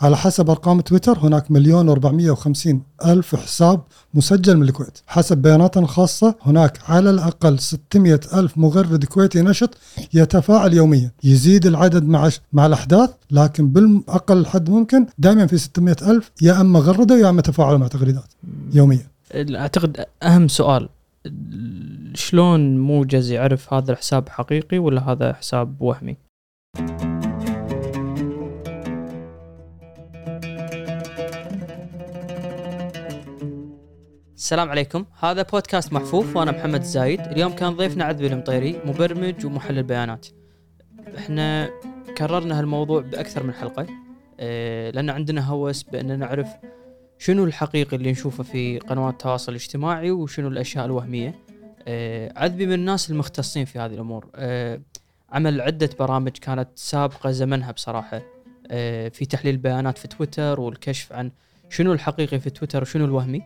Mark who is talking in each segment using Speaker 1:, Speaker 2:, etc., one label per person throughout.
Speaker 1: على حسب أرقام تويتر هناك مليون و450 ألف حساب مسجل من الكويت. حسب بياناتنا الخاصه هناك على الأقل 600 ألف مغرد كويتي نشط يتفاعل يوميا. يزيد العدد مع مع الأحداث لكن بالأقل حد ممكن دائما في 600 ألف يا أما غردوا يا أما تفاعلوا مع تغريدات يوميا.
Speaker 2: أعتقد أهم سؤال شلون موجز يعرف هذا الحساب حقيقي ولا هذا حساب وهمي؟ السلام عليكم. هذا بودكاست محفوف وأنا محمد الزايد اليوم كان ضيفنا عذبي المطيري مبرمج ومحلل بيانات. إحنا كررنا هالموضوع بأكثر من حلقة آه لأن عندنا هوس بان نعرف شنو الحقيقي اللي نشوفه في قنوات التواصل الاجتماعي وشنو الأشياء الوهمية. آه عذبي من الناس المختصين في هذه الأمور. آه عمل عدة برامج كانت سابقة زمنها بصراحة. في تحليل بيانات في تويتر والكشف عن شنو الحقيقي في تويتر وشنو الوهمي.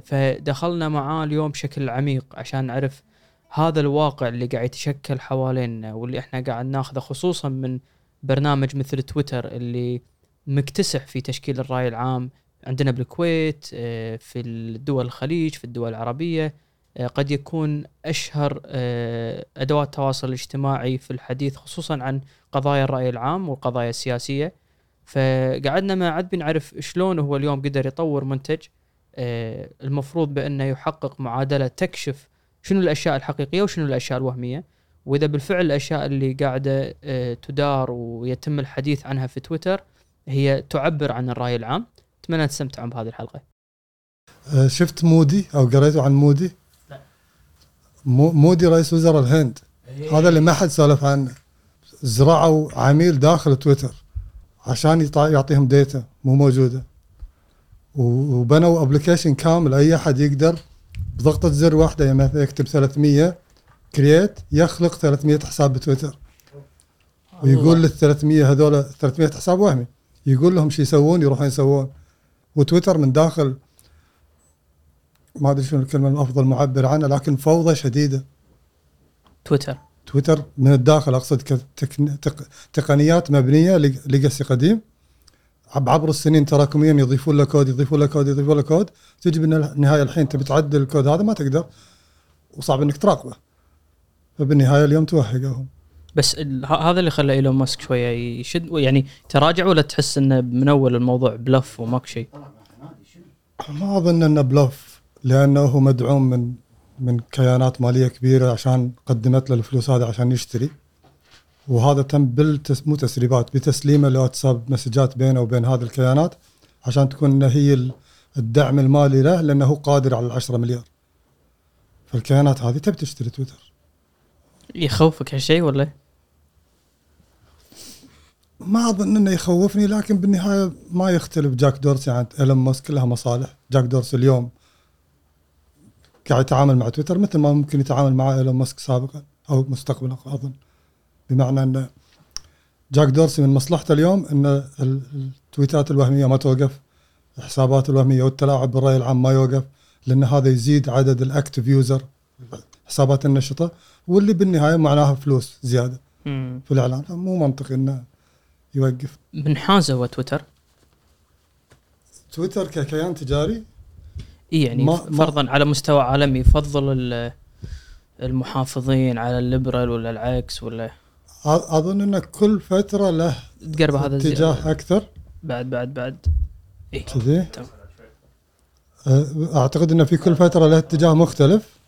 Speaker 2: فدخلنا معاه اليوم بشكل عميق عشان نعرف هذا الواقع اللي قاعد يتشكل حوالينا واللي إحنا قاعد ناخذه خصوصا من برنامج مثل تويتر اللي مكتسح في تشكيل الرأي العام عندنا بالكويت آه، في الدول الخليج في الدول العربية. آه، قد يكون أشهر أدوات التواصل الاجتماعي في الحديث خصوصا عن قضايا الرأي العام والقضايا السياسية. فقعدنا مع عدبي نعرف شلون هو اليوم قدر يطور منتج. المفروض بأنه يحقق معادلة تكشف شنو الأشياء الحقيقية وشنو الأشياء الوهمية. وإذا بالفعل الأشياء اللي قاعدة تدار ويتم الحديث عنها في تويتر هي تعبر عن الرأي العام. أتمنى تستمتعون بهذه الحلقة.
Speaker 1: أه، شفت مودي أو قريتوا عن مودي؟ لا. مودي رئيس وزراء الهند. إيه. هذا اللي ما حد سولف عنه. زرعوا عميل داخل تويتر عشان يعطيهم data مو موجودة. وبنوا application كامل. أي أحد يقدر بضغطة زر واحدة مثلا يكتب 300 create يخلق 300 حساب بتويتر. ويقول لل 300 هذول 300 حساب وهمي. يقول لهم شو يسوون يروحون يسوون. وتويتر من داخل ما أدري شنو الكلمة الأفضل معبر عنها لكن فوضى شديدة.
Speaker 2: تويتر.
Speaker 1: تويتر من الداخل أقصد تقنيات مبنية legacy قديم. عبر السنين تراكميا يضيفون له كود يضيفون له كود يضيفون له كود. تجي بالنهايه الحين تبي تعدل الكود هذا ما تقدر. وصعب إنك تراقبه فبالنهاية اليوم توهقهم.
Speaker 2: بس هذا اللي خلى إيلون ماسك شوية يشد يعني تراجع ولا تحس إنه من أول الموضوع بلف وماكو شيء؟
Speaker 1: ما أظن إنه بلف لأنه هو مدعوم من من كيانات مالية كبيرة عشان قدمت له الفلوس هذه عشان يشتري. وهذا تم بالتس مو تسريبات بتسليمه لواتساب مسجات بينه وبين هذه الكيانات عشان تكون هي الدعم المالي له لأنه هو قادر على 10 مليار. فالكيانات هذه تبي تشتري تويتر.
Speaker 2: يخوفك هالشيء ولا؟
Speaker 1: ما أظن إنه يخوفني لكن بالنهاية ما يختلف. جاك دورسي عن إيلون ماسك كلها مصالح. جاك دورسي اليوم قاعد يتعامل مع تويتر مثل ما ممكن يتعامل مع إيلون ماسك سابقا أو مستقبلا أظن. بمعنى إن جاك دورسي من مصلحته اليوم إن ال tweets الوهمية ما توقف الحسابات الوهمية والتلاعب بالرأي العام ما يوقف لأن هذا يزيد عدد ال active user حسابات النشطة واللي بالنهاية معناها فلوس زيادة مم. في الإعلان. فمو منطقي إنه يوقف.
Speaker 2: منحازه هو تويتر؟
Speaker 1: تويتر ككيان تجاري؟
Speaker 2: إي يعني ما فرضا ما على مستوى عالمي يفضل المحافظين على ال liberal ولا العكس ولا
Speaker 1: أظن إن كل فترة له
Speaker 2: تقرب هذا
Speaker 1: اتجاه أكثر.
Speaker 2: بعد بعد بعد.
Speaker 1: اي كذي. أعتقد انه في كل فترة له اتجاه مختلف.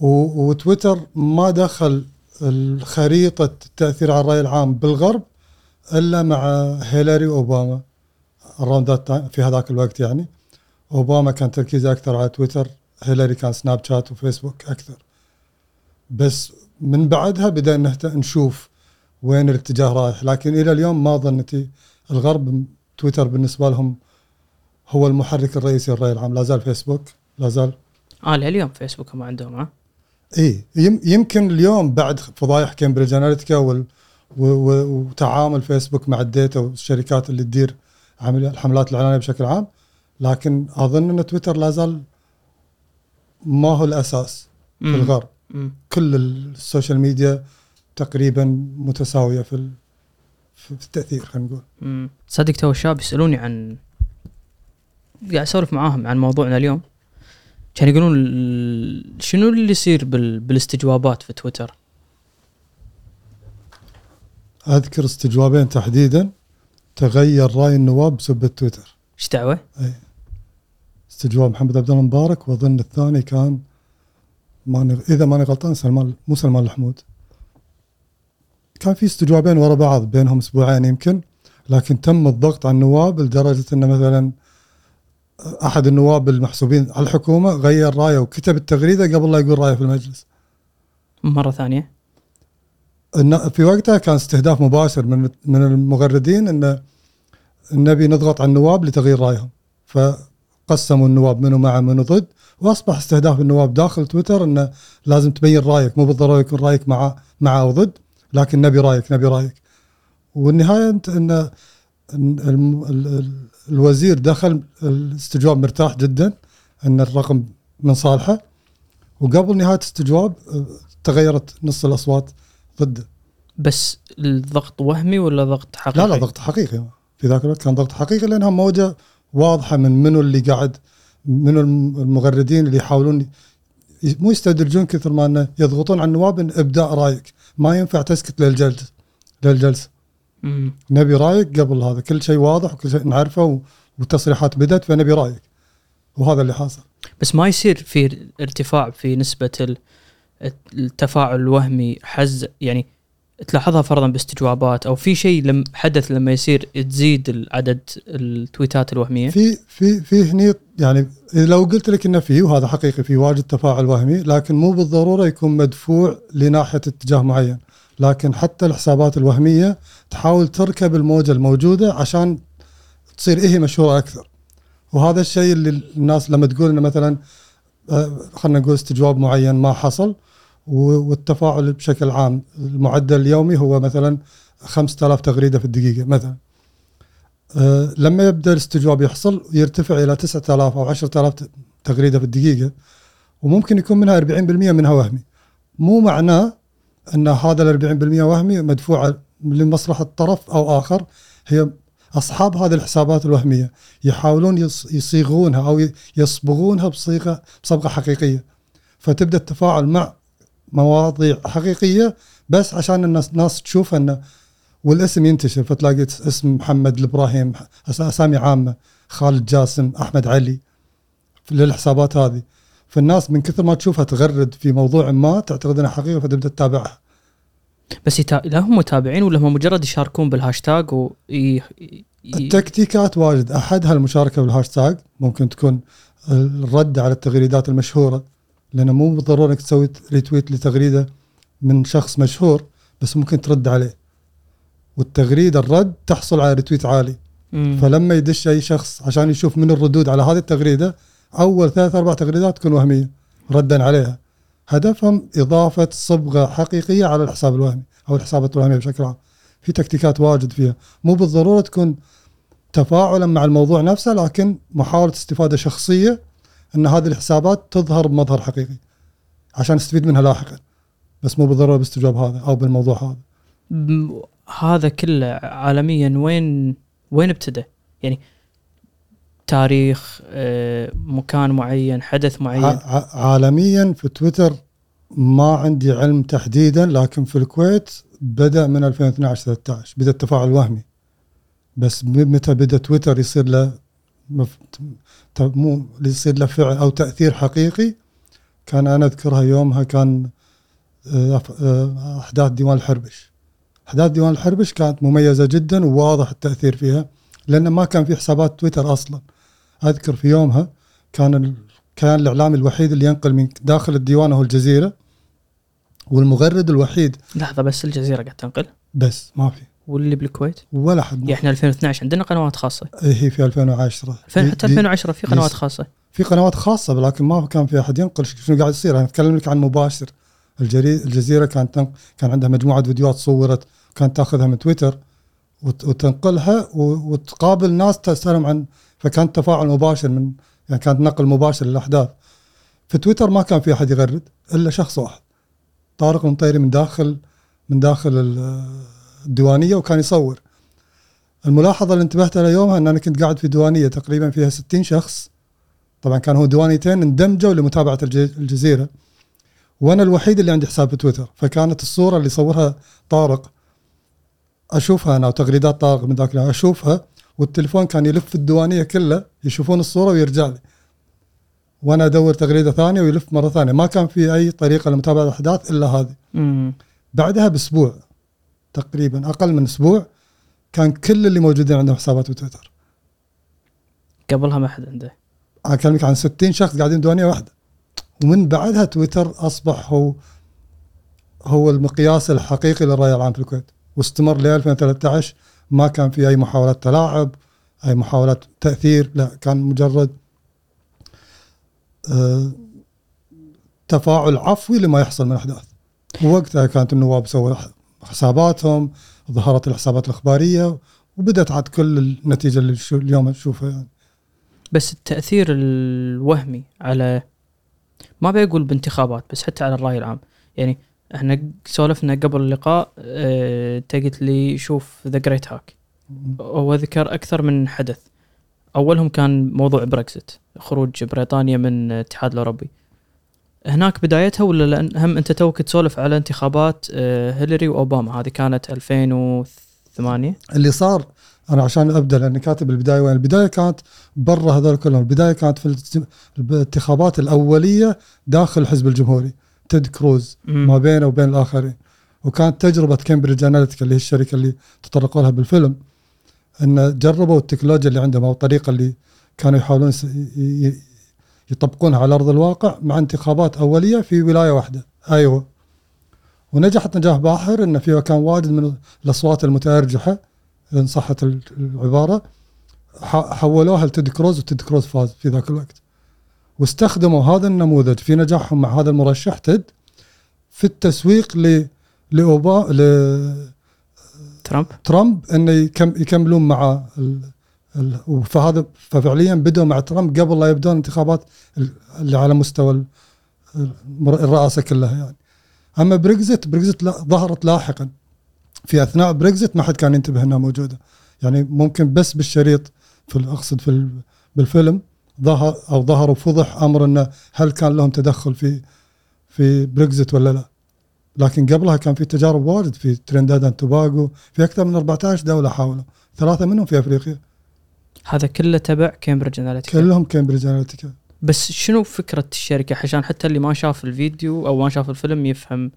Speaker 1: وتويتر ما دخل الخريطة التأثير على الرأي العام بالغرب إلا مع هيلاري وأوباما ال round في هذاك الوقت يعني. أوباما كان تركيزه أكثر على تويتر هيلاري كان سناب شات وفيسبوك أكثر. بس من بعدها بدأنا نشوف وين الاتجاه رايح. لكن إلى اليوم ما ظنتي الغرب تويتر بالنسبة لهم هو المحرك الرئيسي للرأي العام. لا زال فيسبوك لا زال.
Speaker 2: آه اليوم فيسبوك ما عندهم ها
Speaker 1: إي يمكن اليوم بعد فضايح كامبريدج أناليتيكا وتعامل فيسبوك مع ال data والشركات اللي تدير الحملات الإعلانية بشكل عام. لكن أظن أن تويتر لا زال ما هو الأساس في الغرب. كل ال social media تقريبا متساوية في في التأثير خلينا نقول.
Speaker 2: صدق تو الشباب يسألوني عن قاعد أسولف معاهم عن موضوعنا اليوم. كان يقولون شنو اللي يصير بال... بالاستجوابات في تويتر؟
Speaker 1: أذكر استجوابين تحديدا. تغير رأي النواب بسبب تويتر.
Speaker 2: إيش دعوة؟
Speaker 1: استجواب محمد عبد الله مبارك وأظن الثاني كان ماني إذا ماني غلطان سلمان مو سلمان الحمود. كان في استجوابين ورا بعض بينهم أسبوعين يمكن لكن تم الضغط على النواب لدرجة انه مثلا أحد النواب المحسوبين على الحكومة غير رأيه وكتب التغريدة قبل لا يقول رأيه في المجلس.
Speaker 2: مرة
Speaker 1: ثانية. في وقتها كان استهداف مباشر من من المغردين إن نبي نضغط على النواب لتغيير رأيهم. فقسموا النواب منو مع منو ضد وأصبح استهداف النواب داخل تويتر انه لازم تبين رأيك مو بالضروره يكون رأيك مع مع أو ضد. لكن نبي رأيك نبي رأيك. والنهاية أنت ان الوزير دخل الاستجواب مرتاح جدا إن الرقم من صالحه. وقبل نهاية الاستجواب آه، تغيرت نص الأصوات ضده
Speaker 2: بس الضغط وهمي ولا ضغط حقيقي؟
Speaker 1: لا لا ضغط حقيقي. في ذاك الوقت كان ضغط حقيقي لأنها موجة واضحة من منو اللي قاعد منو الم- المغردين اللي يحاولون مو يستدرجون كثر ما إنه يضغطون على النواب إن إبداء رأيك. ما ينفع تسكت للجلسه للجلسة.
Speaker 2: مم.
Speaker 1: نبي رأيك قبل هذا. كل شيء واضح وكل شيء نعرفه والتصريحات بدت فنبي رأيك. وهذا اللي حاصل.
Speaker 2: بس ما يصير في ارتفاع في نسبة ال- التفاعل الوهمي حز يعني تلاحظها فرضا باستجوابات أو في شيء لم حدث لما يصير تزيد عدد التويتات الوهمية؟
Speaker 1: في في في هني يعني لو قلت لك إنه في وهذا حقيقي في واجد تفاعل وهمي لكن مو بالضرورة يكون مدفوع لناحية اتجاه معين. لكن حتى الحسابات الوهمية تحاول تركب الموجة الموجودة عشان تصير هي مشهورة أكثر. وهذا الشيء اللي الناس لما تقول إنه مثلا آه، خلينا نقول استجواب معين ما حصل والتفاعل بشكل عام. المعدل اليومي هو مثلا 5000 تغريدة في الدقيقة مثلا. آه، لما يبدأ الاستجواب يحصل يرتفع إلى 9000 أو 10000 ت- تغريدة في الدقيقة وممكن يكون منها 40% منها وهمي. مو معناه أن هذا ال 40% وهمي مدفوع لمصلحة طرف أو آخر. هي أصحاب هذه الحسابات الوهمية يحاولون يص- يصيغونها أو يصبغونها بصيغة بصبغة حقيقية. فتبدأ التفاعل مع مواضيع حقيقية بس عشان الناس الناس تشوف انه والاسم ينتشر. فتلاقي اسم محمد الإبراهيم أسامي عامة خالد جاسم أحمد علي للحسابات هذه. فالناس من كثر ما تشوفها تغرد في موضوع ما تعتقد إنها حقيقة فتبدأ تتابعها.
Speaker 2: بس يتا... لهم متابعين ولا هم مجرد يشاركون بالهاشتاج و ي... ي...
Speaker 1: التكتيكات واجد. احدها المشاركه بالهاشتاج ممكن تكون الرد على التغريدات المشهورة. لأنه مو بالضرورة إنك تسوي retweet لتغريدة من شخص مشهور بس ممكن ترد عليه. والتغريدة الرد تحصل على ريتويت عالي.
Speaker 2: مم.
Speaker 1: فلما يدش أي شخص عشان يشوف من الردود على هذه التغريدة أول ثلاث أربع تغريدات تكون وهمية ردا عليها. هدفهم إضافة صبغة حقيقية على الحساب الوهمي أو الحسابات الوهمية بشكل عام. في تكتيكات واجد فيها. مو بالضرورة تكون تفاعلا مع الموضوع نفسه لكن محاولة استفادة شخصية إن هذه الحسابات تظهر بمظهر حقيقي عشان نستفيد منها لاحقا. بس مو بالضرورة باستجواب هذا أو بالموضوع هذا.
Speaker 2: هذا كله عالميا وين وين ابتدى؟ يعني تاريخ آه، مكان معين حدث معين.
Speaker 1: عالميا في تويتر ما عندي علم تحديدا لكن في الكويت بدأ من 2012 13 بدا التفاعل الوهمي. بس متى بدأ تويتر يصير له مو يصير له فعل أو تأثير حقيقي. كان أنا أذكرها يومها كان آه، آه، أحداث ديوان الحربش. أحداث ديوان الحربش كانت مميزة جدا وواضح التأثير فيها لأن ما كان في حسابات تويتر أصلا. أذكر في يومها كان ال... كان الاعلامي الوحيد اللي ينقل من داخل الديوان هو الجزيرة والمغرد الوحيد.
Speaker 2: لحظة بس الجزيرة قاعد تنقل؟
Speaker 1: بس ما في.
Speaker 2: واللي بالكويت؟
Speaker 1: ولا حد.
Speaker 2: يعني إحنا 2012 عندنا قنوات خاصة.
Speaker 1: إيه هي في 2010
Speaker 2: 2000
Speaker 1: دي-
Speaker 2: حتى
Speaker 1: دي-
Speaker 2: 2010 في قنوات خاصة.
Speaker 1: في قنوات خاصة لكن ما كان في أحد ينقل. شنو قاعد يصير. أنا أتكلم لك عن مباشر. الجزيرة كانت. كان عندها مجموعة فيديوهات صورت كانت تأخذها من تويتر وت... وتنقلها. وتقابل ناس تسألهم عن فكان تفاعل مباشر من يعني كانت نقل مباشر للأحداث. في تويتر ما كان في أحد يغرد إلا شخص واحد. طارق المطيري من داخل من داخل الديوانيه وكان يصور. الملاحظة اللي انتبهت لها يومها إن أنا كنت قاعد في ديوانيه تقريبا فيها 60 شخص. طبعا كان هو ديوانيتين اندمجوا لمتابعة الج- الجزيرة. وأنا الوحيد اللي عندي حساب في تويتر فكانت الصورة اللي صورها طارق أشوفها أنا وتغريدات طارق من ذاك اليوم أشوفها والتليفون كان يلف الديوانيه كلها يشوفون الصورة ويرجع لي. وأنا أدور تغريده ثانية ويلف مرة ثانية. ما كان في أي طريقة لمتابعة الأحداث إلا هذه. بعدها بأسبوع تقريبا أقل من أسبوع كان كل اللي موجودين عندهم حسابات بتويتر.
Speaker 2: قبلها ما حد عنده.
Speaker 1: أكلمك عن 60 شخص قاعدين بديوانيه واحدة ومن بعدها تويتر اصبح هو هو المقياس الحقيقي للرأي العام في الكويت. واستمر ل 2013 ما كان في أي محاولات تلاعب أي محاولات تأثير لا كان مجرد آه، تفاعل عفوي لما يحصل من احداث ووقتها كانت النواب سووا حساباتهم ظهرت الحسابات الإخبارية وبدأت عاد كل النتيجة اللي شو- اليوم نشوفها يعني.
Speaker 2: بس التأثير الوهمي على ما بقول بانتخابات بس حتى على الرأي العام. يعني إحنا سولفنا قبل اللقاء آه أنت قلت لي شوف The Great Hack هو ذكر أكثر من حدث. أولهم كان موضوع بريكزت خروج بريطانيا من الاتحاد الأوروبي. هناك بدايتها ولا لأن هم أنت توك تسولف على انتخابات آه هيلاري وأوباما؟ هذه كانت 2008
Speaker 1: اللي صار أنا عشان أبدأ لأني كاتب البداية وين. البداية كانت برا هذول كلهم. البداية كانت في الانت- الانتخابات الأولية داخل الحزب الجمهوري تيد كروز ما بينه وبين الآخرين. وكانت تجربة كامبريدج اناليتيكا اللي هي الشركة اللي تطرقوا لها بالفيلم إن جربوا التكنولوجيا اللي عندهم أو الطريقة اللي كانوا يحاولون يطبقونها على أرض الواقع مع انتخابات أولية في ولاية واحدة. أيوه. ونجحت نجاح باهر إن فيها كان واجد من الأصوات المتأرجحة إن صحت ال- العبارة. ح- حولوها لتيد كروز وتيد كروز فاز في ذاك الوقت. واستخدموا هذا النموذج في نجاحهم مع هذا المرشح تيد في التسويق ل لأوبا
Speaker 2: ترامب.
Speaker 1: لترامب انه يكم يكملون مع. فهذا ففعليا بدوا مع ترامب قبل لا يبدون الانتخابات ال- اللي على مستوى الرئاسة كلها يعني. أما بريكزت بريكزت ظهرت لاحقا. في أثناء بريكزت ما حد كان ينتبه إنها موجودة. يعني ممكن بس بالشريط في أقصد في ال- بالفيلم ظهر أو ظهر وفضح أمر إنه هل كان لهم تدخل في في بريكزت ولا لا. لكن قبلها كان في تجارب واجد في ترينداد and توباغو في أكثر من 14 دولة حاولوا. ثلاثة منهم في أفريقيا.
Speaker 2: هذا كله تبع كامبريدج اناليتيكا
Speaker 1: كلهم كامبريدج اناليتيكا
Speaker 2: بس شنو فكرة الشركة؟ عشان حتى اللي ما شاف الفيديو أو ما شاف الفيلم يفهم.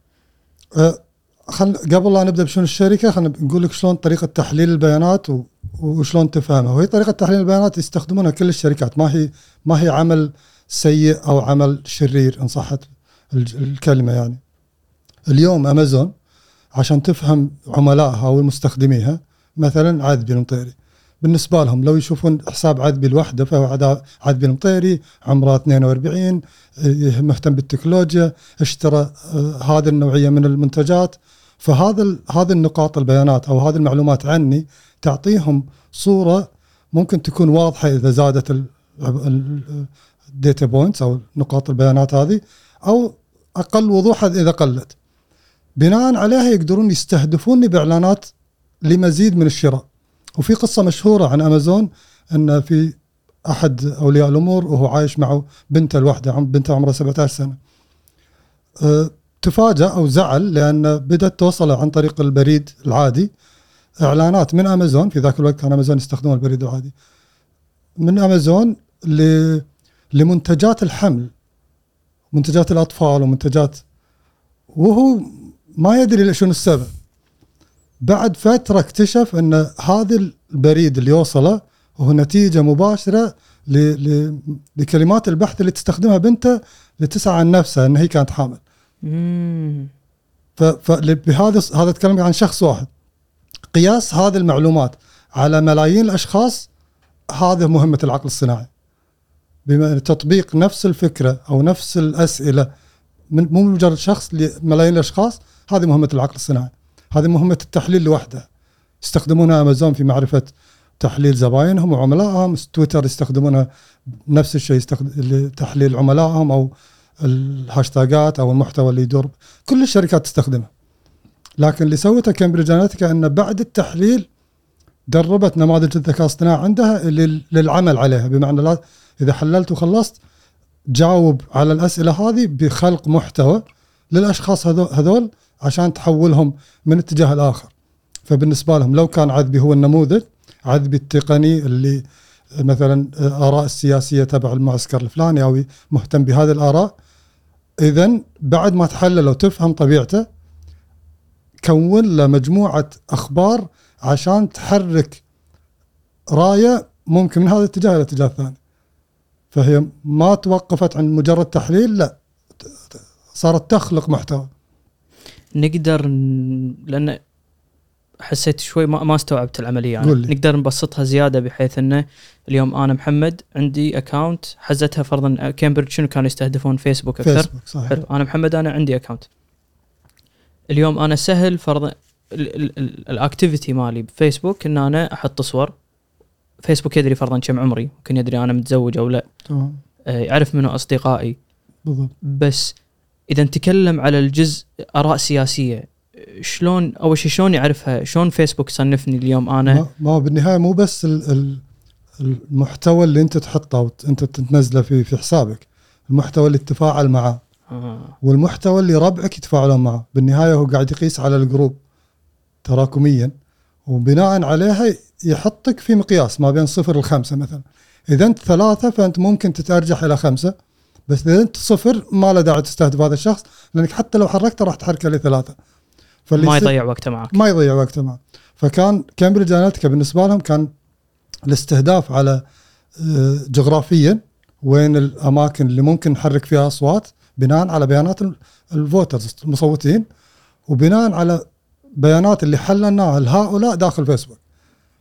Speaker 1: أه، خل قبل لا نبدأ بشنو الشركة خلينا نقول لك شلون طريقة تحليل البيانات و... وشلون تفهمها. وهي طريقة تحليل البيانات يستخدمونها كل الشركات. ما هي ما هي عمل سيء أو عمل شرير إن صحت الكلمة يعني. اليوم امازون عشان تفهم عملائها والمستخدميها مثلا عذبي المطيري بالنسبة لهم لو يشوفون حساب عذبي لوحده فهو عذبي المطيري عمره 42 إيه، مهتم بالتكنولوجيا اشترى آه، هذه النوعية من المنتجات. فهذا هذه النقاط البيانات أو هذه المعلومات عني تعطيهم صورة ممكن تكون واضحة إذا زادت ال data points أو نقاط البيانات هذه أو أقل وضوحا إذا قلت. بناء عليها يقدرون يستهدفوني بإعلانات لمزيد من الشراء. وفي قصة مشهورة عن أمازون أن في أحد أولياء الأمور وهو عايش معه بنته الواحده عم بنته عمرها 17 سنة. أه، تفاجأ أو زعل لأن بدأت توصل عن طريق البريد العادي. إعلانات من أمازون في ذاك الوقت كان أمازون يستخدمون البريد العادي. من أمازون ل لمنتجات الحمل منتجات الأطفال ومنتجات وهو ما يدري شنو السبب. بعد فترة اكتشف أن هذا البريد اللي يوصله هو نتيجة مباشرة ل... ل... لكلمات البحث اللي تستخدمها بنته لتسعى عن نفسها إن هي كانت حامل.
Speaker 2: مم.
Speaker 1: ف... فبهذا هذا أتكلم عن شخص واحد. قياس هذه المعلومات على ملايين الأشخاص هذا مهمة العقل الصناعي. بما تطبيق نفس الفكرة أو نفس الأسئلة من مو مجرد شخص لملايين الأشخاص هذه مهمة العقل الصناعي. هذه مهمة التحليل لوحدها. يستخدمونها أمازون في معرفة تحليل زباينهم وعملائهم. تويتر يستخدمونها نفس الشيء لتحليل عملائهم أو الهاشتاجات أو المحتوى اللي يدور. كل الشركات تستخدمها. لكن اللي سوته كامبريدج أناليتيكا إنه بعد التحليل دربت نماذج الذكاء الاصطناعي عندها لل- للعمل عليها. بمعنى لا إذا حللت وخلصت جاوب على الأسئلة هذه بخلق محتوى للأشخاص هذو- هذول. عشان تحولهم من اتجاه الآخر. فبالنسبة لهم لو كان عذبي هو النموذج عذبي التقني اللي مثلا آراء السياسية تبع المعسكر الفلاني أو مهتم بهذه الآراء اذا بعد ما تحلل وتفهم طبيعته كون له مجموعة أخبار عشان تحرك راية ممكن من هذا الاتجاه إلى الاتجاه الثاني فهي ما توقفت عند مجرد تحليل لا صارت تخلق محتوى.
Speaker 2: نقدر ن... لأن حسيت شوي ما, ما استوعبت العملية يعني.
Speaker 1: قول لي.
Speaker 2: نقدر نبسطها زيادة بحيث إنه اليوم أنا محمد عندي account حزتها فرضا كامبريدج شنو كانوا يستهدفون؟ فيسبوك أكثر.
Speaker 1: فيسبوك صحيح.
Speaker 2: حلو. أنا محمد أنا عندي account اليوم أنا سهل فرضا ال activity مالي بفيسبوك إن أنا أحط صور. فيسبوك يدري فرضا كم عمري ممكن يدري أنا متزوج أو لا.
Speaker 1: تمام.
Speaker 2: آه، يعرف منو أصدقائي.
Speaker 1: بالضبط.
Speaker 2: بس إذا نتكلم على الجزء آراء سياسية شلون أول شيء شلون يعرفها؟ شلون فيسبوك صنفني اليوم أنا؟
Speaker 1: ما, ما هو بالنهاية مو بس ال- ال- المحتوى اللي أنت تحطه وانت تنزله في في حسابك. المحتوى اللي تتفاعل معه.
Speaker 2: آه.
Speaker 1: والمحتوى اللي ربعك يتفاعلون معه. بالنهاية هو قاعد يقيس على الجروب تراكميا. وبناء عليها يحطك في مقياس ما بين صفر لخمسة مثلا. إذا أنت ثلاثة فأنت ممكن تتأرجح إلى خمسة. بس إذا أنت صفر ما له داعي تستهدف هذا الشخص لأنك حتى لو حركته راح تحركه لثلاثة. فاللي
Speaker 2: ما يضيع وقته معك.
Speaker 1: ما يضيع وقته معه فكان كامبريدج اناليتيكا بالنسبة لهم كان الاستهداف على آه، جغرافيا وين الأماكن اللي ممكن نحرك فيها أصوات بناء على بيانات ال- ال voters المصوتين وبناء على بيانات اللي حللناها لهؤلاء داخل فيسبوك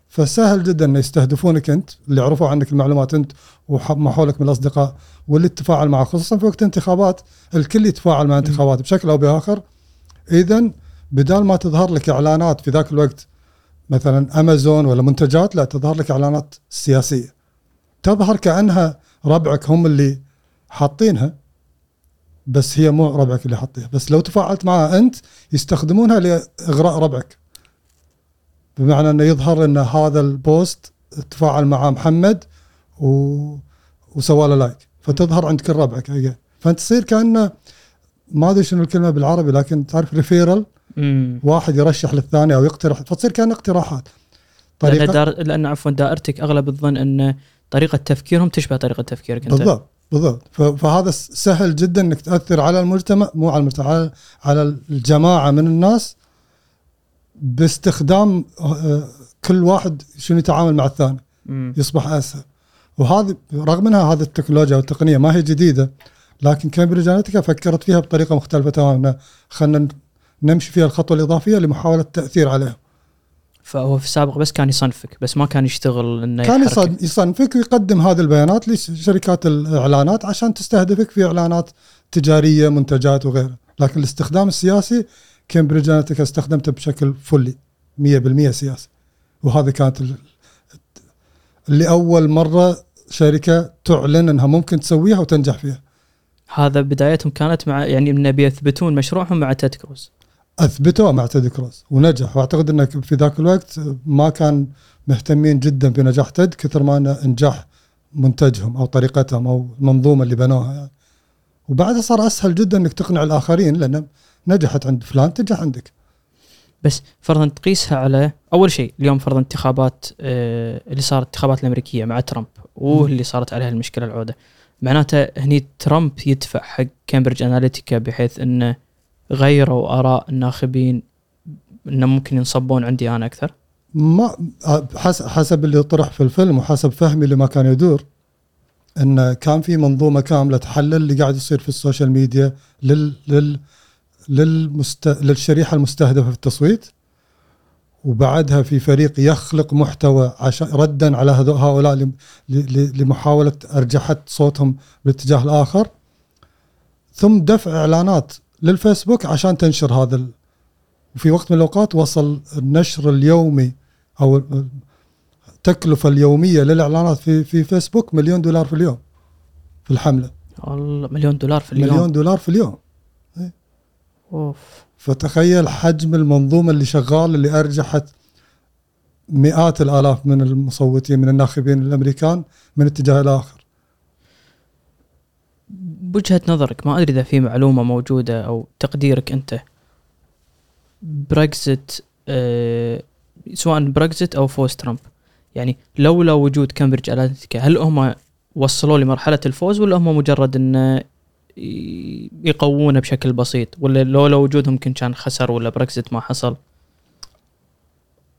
Speaker 1: فسهل جدا ان يستهدفونك أنت اللي عرفوا عنك المعلومات أنت وما حولك من الأصدقاء واللي تتفاعل معه خصوصا في وقت الانتخابات الكل يتفاعل مع الانتخابات بشكل أو بآخر. اذا بدال ما تظهر لك إعلانات في ذاك الوقت مثلا أمازون ولا منتجات لا تظهر لك إعلانات سياسية. تظهر كأنها ربعك هم اللي حاطينها بس هي مو ربعك اللي حاطينها بس لو تفاعلت معها أنت يستخدمونها لإغراء ربعك. بمعنى أنه يظهر أن هذا ال post تفاعل مع محمد و... وسوى له like فتظهر عند كل ربعك. فأنت تصير كأنه ما أدري شنو الكلمة بالعربي لكن تعرف
Speaker 2: referral
Speaker 1: واحد يرشح للثاني أو يقترح. فتصير كان اقتراحات.
Speaker 2: لأن,
Speaker 1: طريقه
Speaker 2: دار... لأن عفوا دائرتك أغلب الظن أن طريقة تفكيرهم تشبه طريقة تفكيرك أنت.
Speaker 1: بالضبط بالضبط. ف- فهذا سهل جدا أنك تأثر على المجتمع مو على المجتمع على, على الجماعة من الناس باستخدام آه، كل واحد شنو يتعامل مع الثاني.
Speaker 2: مم.
Speaker 1: يصبح أسهل. وهذه رغم إنها هذه التكنولوجيا والتقنية ما هي جديدة لكن كامبريدج اناليتيكا فكرت فيها بطريقة مختلفة تماما. خلينا نمشي فيها الخطوة الإضافية لمحاولة التأثير عليهم
Speaker 2: فهو في السابق بس كان يصنفك بس ما كان يشتغل إنه
Speaker 1: كان
Speaker 2: يحركك.
Speaker 1: يصن- يصنفك ويقدم هذه البيانات لشركات الإعلانات عشان تستهدفك في إعلانات تجارية منتجات وغيرها. لكن الاستخدام السياسي كامبريدج اناليتيكا استخدمته بشكل fully 100% سياسي. وهذه كانت ال- اللي أول مرة شركة تعلن إنها ممكن تسويها وتنجح فيها.
Speaker 2: هذا بدايتهم كانت مع يعني انه بيثبتون مشروعهم مع تيد كروز.
Speaker 1: اثبتوه مع تيد كروز ونجح. وأعتقد إنه في ذاك الوقت ما كان مهتمين جدا بنجاح تيد كروز كثر ما إنه انجاح منتجهم أو طريقتهم أو المنظومة اللي بنوها. يعني. وبعدها صار أسهل جدا إنك تقنع الآخرين لأن نجحت عند فلان تنجح عندك.
Speaker 2: بس فرضا تقيسها على أول شيء اليوم فرضا انتخابات آه اللي صارت الانتخابات الأمريكية مع ترامب واللي صارت عليها المشكلة العودة. معناته هني ترامب يدفع حق كامبريدج اناليتيكا بحيث إنه غيروا آراء الناخبين إنه ممكن ينصبون عندي أنا أكثر؟
Speaker 1: ما حسب اللي طرح في الفيلم وحسب فهمي لما كان يدور ان كان في منظومة كاملة تحلل اللي قاعد يصير في ال social media لل لل للمست... للشريحة المستهدفة في التصويت وبعدها في فريق يخلق محتوى عشان ردا على هؤلاء لم- ل- ل- لمحاولة ارجحه صوتهم بالاتجاه الآخر. ثم دفع إعلانات للفيسبوك عشان تنشر هذا ال... وفي وقت من الأوقات وصل النشر اليومي أو ال- التكلفة اليومية للإعلانات في في فيسبوك مليون دولار في اليوم في
Speaker 2: والله مليون دولار في اليوم.
Speaker 1: مليون دولار في اليوم.
Speaker 2: أوف.
Speaker 1: فتخيل حجم المنظومة اللي شغال اللي أرجحت مئات الآلاف من المصوتين من الناخبين الأمريكان من اتجاه الآخر.
Speaker 2: بوجهة نظرك ما أدري إذا في معلومة موجودة أو تقديرك أنت. بريكزت آه سواء بريكزت أو فوز ترامب. يعني لولا وجود كامبريدج اناليتيكا هل هم وصلوا لمرحلة الفوز ولا هم مجرد انه يقوونه بشكل بسيط ولا لولا وجودهم يمكن كان خسر ولا بريكزت ما حصل؟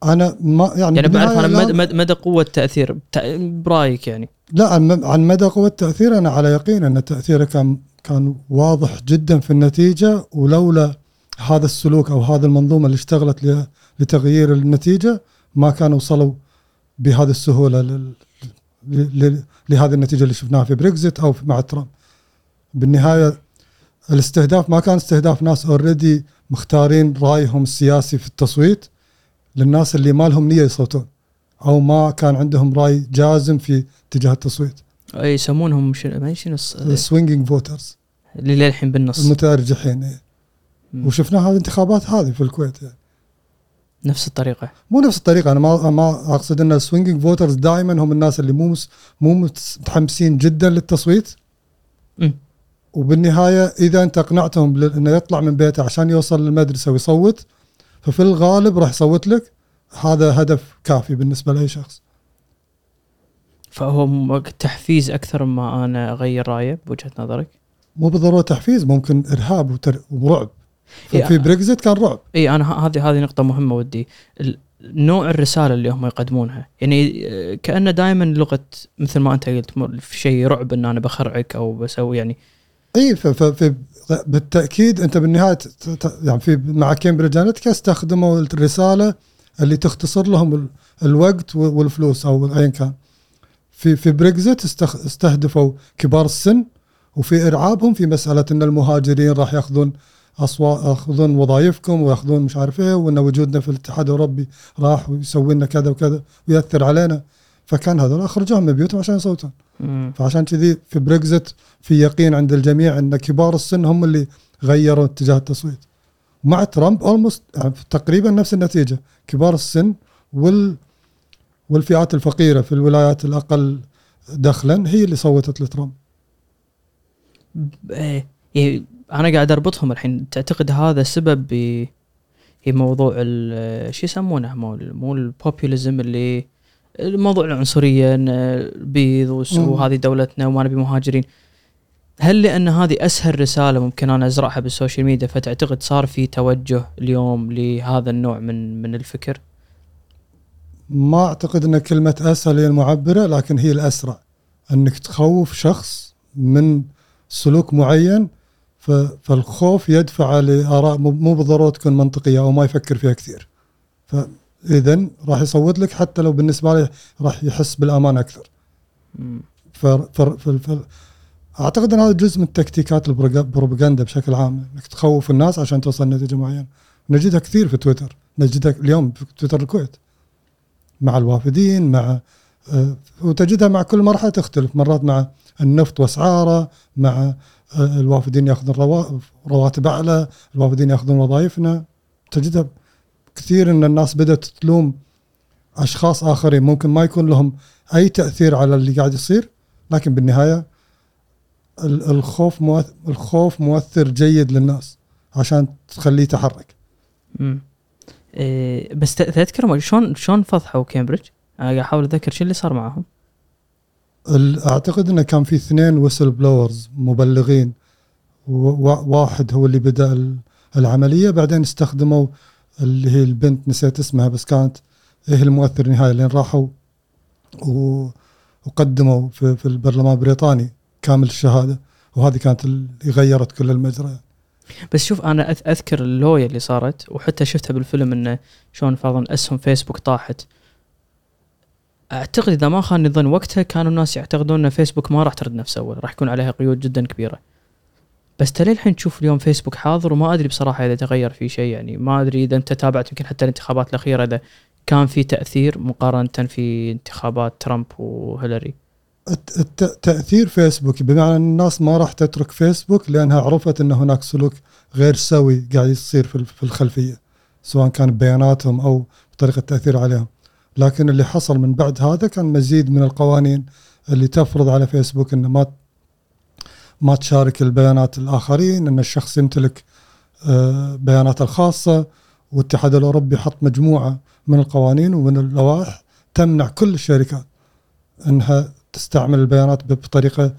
Speaker 1: أنا ما يعني,
Speaker 2: يعني بعرف
Speaker 1: أنا
Speaker 2: مدى, مدى, قوة تأثير تع- برأيك يعني؟
Speaker 1: لا عن مدى قوة التأثير أنا على يقين أن تأثيره كان كان واضح جدا في النتيجة ولولا هذا السلوك أو هذه المنظومة اللي اشتغلت لتغيير النتيجة ما كانوا وصلوا بهذه ل- لهذه النتيجة اللي شفناها في بريكزيت أو في- مع ترامب. بالنهاية الاستهداف ما كان استهداف ناس already مختارين رأيهم السياسي في التصويت للناس اللي ما لهم نية يصوتون أو ما كان عندهم رأي جازم في اتجاه التصويت
Speaker 2: أي يسمونهم شنو ما شنو ال
Speaker 1: swinging voters
Speaker 2: اللي للحين بالنص
Speaker 1: المتأرجحين إيه.
Speaker 2: مم.
Speaker 1: وشفنا هذه الانتخابات هذه في الكويت يعني.
Speaker 2: نفس الطريقة
Speaker 1: مو نفس الطريقة أنا ما ما أقصد إن ال swinging voters دائما هم الناس اللي مو مو متحمسين جدا للتصويت. وبالنهاية إذا أنت اقنعتهم إنه يطلع من بيته عشان يوصل للمدرسة ويصوت ففي الغالب راح يصوت لك. هذا هدف كافي بالنسبة لأي شخص.
Speaker 2: فهو تحفيز أكثر ما أنا أغير رأيه بوجهة نظرك؟
Speaker 1: مو بالضرورة تحفيز ممكن إرهاب وتر- ورعب.
Speaker 2: إيه،
Speaker 1: في بريكزيت كان رعب.
Speaker 2: إي أنا هذه هذه نقطة مهمة ودي. نوع الرسالة اللي هم يقدمونها. يعني آه، كأنه دائما لغة مثل ما أنت قلت في شيء رعب إن أنا بخرعك أو بسوي يعني
Speaker 1: إي بالتأكيد أنت بالنهاية يعني في مع كامبريدج اناليتيكا استخدموا الرسالة اللي تختصر لهم ال- الوقت والفلوس أو ايا كان. في في بريكزيت استخ- استهدفوا كبار السن وفي إرعابهم في مسألة إن المهاجرين راح يأخذون اصوات يأخذون وظائفكم ويأخذون مش عارف إيه وإن وجودنا في الاتحاد الأوروبي راح ويسوي لنا كذا وكذا ويأثر علينا. فكان هذول أخرجوهم من بيوتهم عشان يصوتون
Speaker 2: مم.
Speaker 1: فعشان كذي في بريكزيت في يقين عند الجميع إن كبار السن هم اللي غيروا اتجاه التصويت مع ترامب اولموست تقريبا نفس النتيجة كبار السن وال والفئات الفقيرة في الولايات الأقل دخلا هي اللي صوتت لترامب
Speaker 2: إيه. يعني أنا قاعد أربطهم الحين تعتقد هذا سبب ب هي موضوع ال- شو يسمونه مو مو البوبوليزم اللي الموضوع العنصرية البيض. وهذه دولتنا وما نبي مهاجرين هل لأن هذه أسهل رسالة ممكن أنا أزرعها بالسوشيال ميديا فتعتقد صار في توجه اليوم لهذا النوع من من الفكر؟
Speaker 1: ما أعتقد إن كلمة أسهل هي المعبرة لكن هي الأسرع إنك تخوف شخص من سلوك معين ف- فالخوف يدفع لآراء مو بالضرورة تكون منطقية أو ما يفكر فيها كثير فاذا راح يصوت لك حتى لو بالنسبة له راح يحس بالأمان أكثر.
Speaker 2: مم.
Speaker 1: ف ف ف ف أعتقد إن هذا جزء من تكتيكات البروباغندا بشكل عام إنك تخوف الناس عشان توصل نتيجه معينة. نجدها كثير في تويتر. نجدها اليوم في تويتر الكويت. مع الوافدين مع آه، وتجدها مع كل مرحلة تختلف. مرات مع النفط وأسعاره مع آه، الوافدين يأخذون روا- رواتب أعلى الوافدين يأخذون وظائفنا. تجدها كثير إن الناس بدأت تلوم أشخاص آخرين ممكن ما يكون لهم أي تأثير على اللي قاعد يصير لكن بالنهاية ال- الخوف مؤث- الخوف مؤثر جيد للناس عشان تخليه يتحرك
Speaker 2: مم. إيه بس تذكر شلون شلون فضحوا كامبريدج؟ أنا قاعد أحاول أتذكر شو اللي صار معهم؟
Speaker 1: ال- أعتقد إنه كان في اثنين whistleblowers مبلغين واحد هو اللي بدأ ال- العملية بعدين استخدموا اللي هي البنت نسيت اسمها بس كانت هي المؤثر النهائي لين راحوا و- وقدموا في, في البرلمان البريطاني كامل الشهادة وهذه كانت اللي غيرت كل المجرى.
Speaker 2: بس شوف أنا أذكر اللويا اللي صارت وحتى شفتها بالفيلم إنه شلون فرضا أسهم فيسبوك طاحت. أعتقد إذا ما خانني الظن وقتها كانوا الناس يعتقدون إن فيسبوك ما راح ترد نفس أول راح يكون عليها قيود جدا كبيرة. بس تلي الحين تشوف اليوم فيسبوك حاضر وما أدري بصراحة إذا تغير في شيء يعني. ما أدري إذا أنت تابعت يمكن حتى الانتخابات الأخيرة إذا كان في تأثير مقارنة في انتخابات ترامب وهيلاري.
Speaker 1: تأثير فيسبوك بمعنى الناس ما راح تترك فيسبوك لأنها عرفت إن هناك سلوك غير سوي قاعد يصير في ال- في الخلفية سواء كان ببياناتهم أو بطريقه التاثير عليهم. لكن اللي حصل من بعد هذا كان مزيد من القوانين اللي تفرض على فيسبوك إنه ما ما تشارك البيانات الآخرين إن الشخص يمتلك آه، بياناته الخاصة والاتحاد الأوروبي حط مجموعة من القوانين ومن اللوائح تمنع كل الشركات إنها تستعمل البيانات بطريقة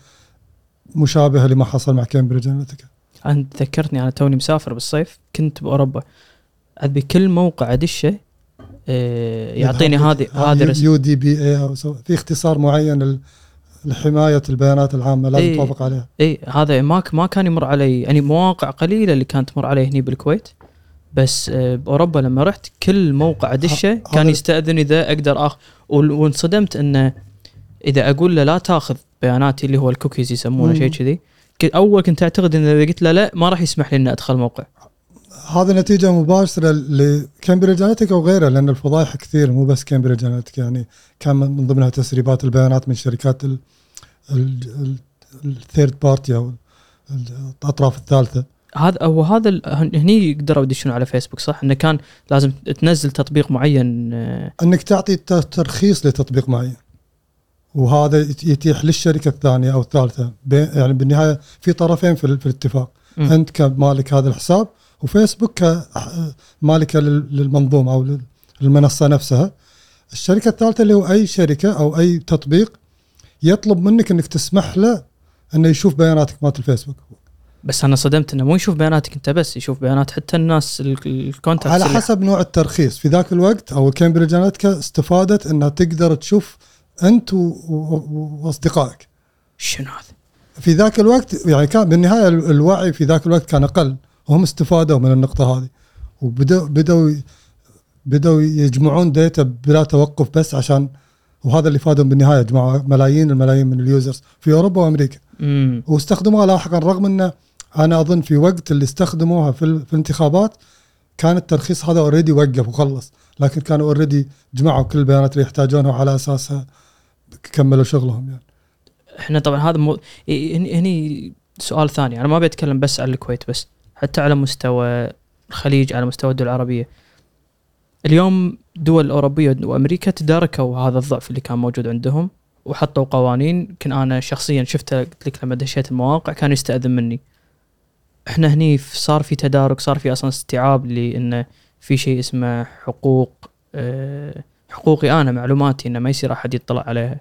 Speaker 1: مشابهة لما حصل مع كامبريدج أناليتيكا.
Speaker 2: انت ذكرتني أنا توني مسافر بالصيف كنت بأوروبا. أبي كل موقع أدشه آه، يعطيني هذه هذه
Speaker 1: يو دي بي اي في اختصار معين ل- لحماية البيانات العامة لازم
Speaker 2: إيه.
Speaker 1: توافق عليها
Speaker 2: اي هذا ما ما كان يمر علي يعني مواقع قليلة اللي كانت تمر علي هني بالكويت بس آه، باوروبا لما رحت كل موقع
Speaker 1: أدشه
Speaker 2: كان يستاذن إذا أقدر وال- وانصدمت إنه إذا أقول له لا تاخذ بياناتي اللي هو الكوكيز يسمونه. شيء كذي أول كنت أعتقد إن إذا قلت له لا ما راح يسمح لي إني أدخل موقع
Speaker 1: هذا نتيجة مباشرة لكامبريدج اناليتيكا وغيرها لأن الفضايح كثير مو بس كامبريدج اناليتيكا يعني كان من من ضمنها تسريبات البيانات من شركات ال third party أو ال- الأطراف الثالثة.
Speaker 2: هذا هو هذا هني يقدروا يدشون على فيسبوك صح؟ إنه كان لازم تنزل تطبيق معين آه،
Speaker 1: إنك تعطي ترخيص لتطبيق معين وهذا يت- يتيح للشركة الثانية أو الثالثة. يعني بالنهاية في طرفين في, ال- في الاتفاق.
Speaker 2: مم.
Speaker 1: أنت كمالك هذا الحساب وفيسبوك كمالكه لل- للمنظومة أو لل- للمنصة نفسها. الشركة الثالثة اللي هو أي شركة أو أي تطبيق يطلب منك إنك تسمح له إنه يشوف بياناتك مالت الفيسبوك.
Speaker 2: بس أنا صدمت إنه مو يشوف بياناتك أنت بس يشوف بيانات حتى الناس ال- ال
Speaker 1: contacts
Speaker 2: على
Speaker 1: حسب نوع الترخيص. في ذاك الوقت أو كامبريدج اناليتيكا استفادت إنها تقدر تشوف أنت وأصدقائك.
Speaker 2: شنو هذا؟
Speaker 1: في ذاك الوقت يعني كان بالنهاية ال- الوعي في ذاك الوقت كان أقل. وهم استفادوا من النقطة هذه. وبدأوا بدأوا بدأوا يجمعون data بلا توقف بس عشان وهذا اللي فادهم بالنهاية جمعوا ملايين الملايين من ال users في أوروبا
Speaker 2: وأمريكا.
Speaker 1: واستخدموها لاحقا رغم انه أنا أظن في وقت اللي استخدموها في, ال- في الانتخابات كان الترخيص هذا already وقف وخلص. لكن كانوا already جمعوا كل البيانات اللي يحتاجونها وعلى أساسها كملوا شغلهم يعني.
Speaker 2: إحنا طبعا هذا مو... هني هني سؤال ثاني أنا ما بتكلم بس عن الكويت بس. حتى على مستوى الخليج على مستوى الدول العربية. اليوم دول أوروبية وأمريكا تداركوا هذا الضعف اللي كان موجود عندهم وحطوا قوانين. يمكن أنا شخصيا شفتها قلت لك لما دشيت المواقع كان يستأذن مني. إحنا هني صار في تدارك صار في أصلا استيعاب لأنه في شيء اسمه حقوق أه حقوقي أنا معلوماتي إنه ما يصير أحد يطلع عليها.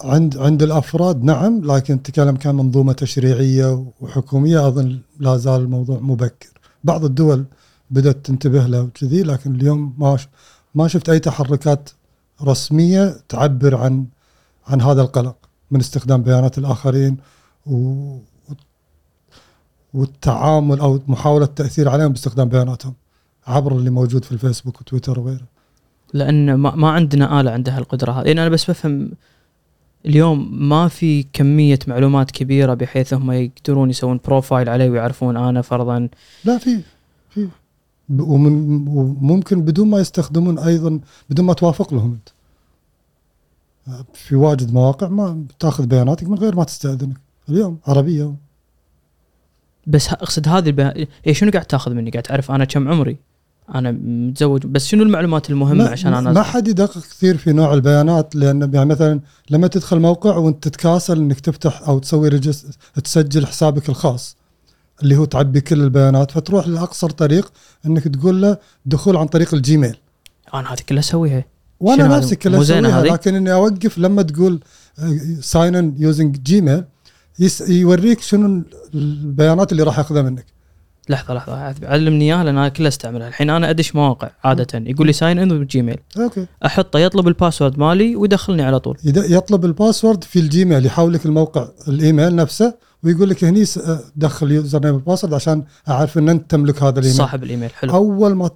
Speaker 1: عند عند الأفراد نعم لكن تكلم كان منظومة تشريعية وحكومية أظن لا زال الموضوع مبكر. بعض الدول بدأت تنتبه له وكذي لكن اليوم ما ما شفت أي تحركات رسمية تعبر عن عن هذا القلق من استخدام بيانات الآخرين و والتعامل أو محاولة التاثير عليهم باستخدام بياناتهم عبر اللي موجود في الفيسبوك وتويتر وغيره.
Speaker 2: لأن ما, ما عندنا آلة عندها القدره هذه. يعني أنا بس بفهم اليوم ما في كمية معلومات كبيرة بحيث هم يقدرون يسوون بروفايل علي ويعرفون أنا فرضا
Speaker 1: لا في وممكن بدون ما يستخدمون أيضا بدون ما توافق لهم أنت. في واجد مواقع ما تأخذ بياناتك من غير ما تستأذنك. اليوم عربية.
Speaker 2: بس أقصد هذه البيان... إيه شنو قاعد تأخذ مني؟ قاعد تعرف أنا كم عمري؟ أنا متزوج. بس شنو المعلومات المهمة
Speaker 1: ما,
Speaker 2: عشان أنا
Speaker 1: ما حد يدقق كثير في نوع البيانات لأن يعني مثلا لما تدخل موقع وأنت تتكاسل إنك تفتح أو تسوي تسجل حسابك الخاص. اللي هو تعبي كل البيانات فتروح لأقصر طريق إنك تقول له دخول عن طريق الجيميل.
Speaker 2: أنا هذه كلها أسويها. وأنا؟
Speaker 1: نفسي كلها
Speaker 2: أسويها؟
Speaker 1: لكن إني أوقف لما تقول sign in using جيميل يوريك شنو البيانات اللي راح ياخذها منك.
Speaker 2: لحظة لحظة علمني إياها لأن أنا كلها أستعملها. الحين أنا أدش مواقع عادة. يقول لي sign in بالجيميل
Speaker 1: أوكي.
Speaker 2: أحطه يطلب ال password مالي ويدخلني على طول.
Speaker 1: يطلب ال password في الجيميل يحول لك الموقع الإيميل نفسه ويقول لك هني دخل username ال password عشان أعرف إن أنت تملك هذا الإيميل.
Speaker 2: صاحب الإيميل حلو.
Speaker 1: أول ما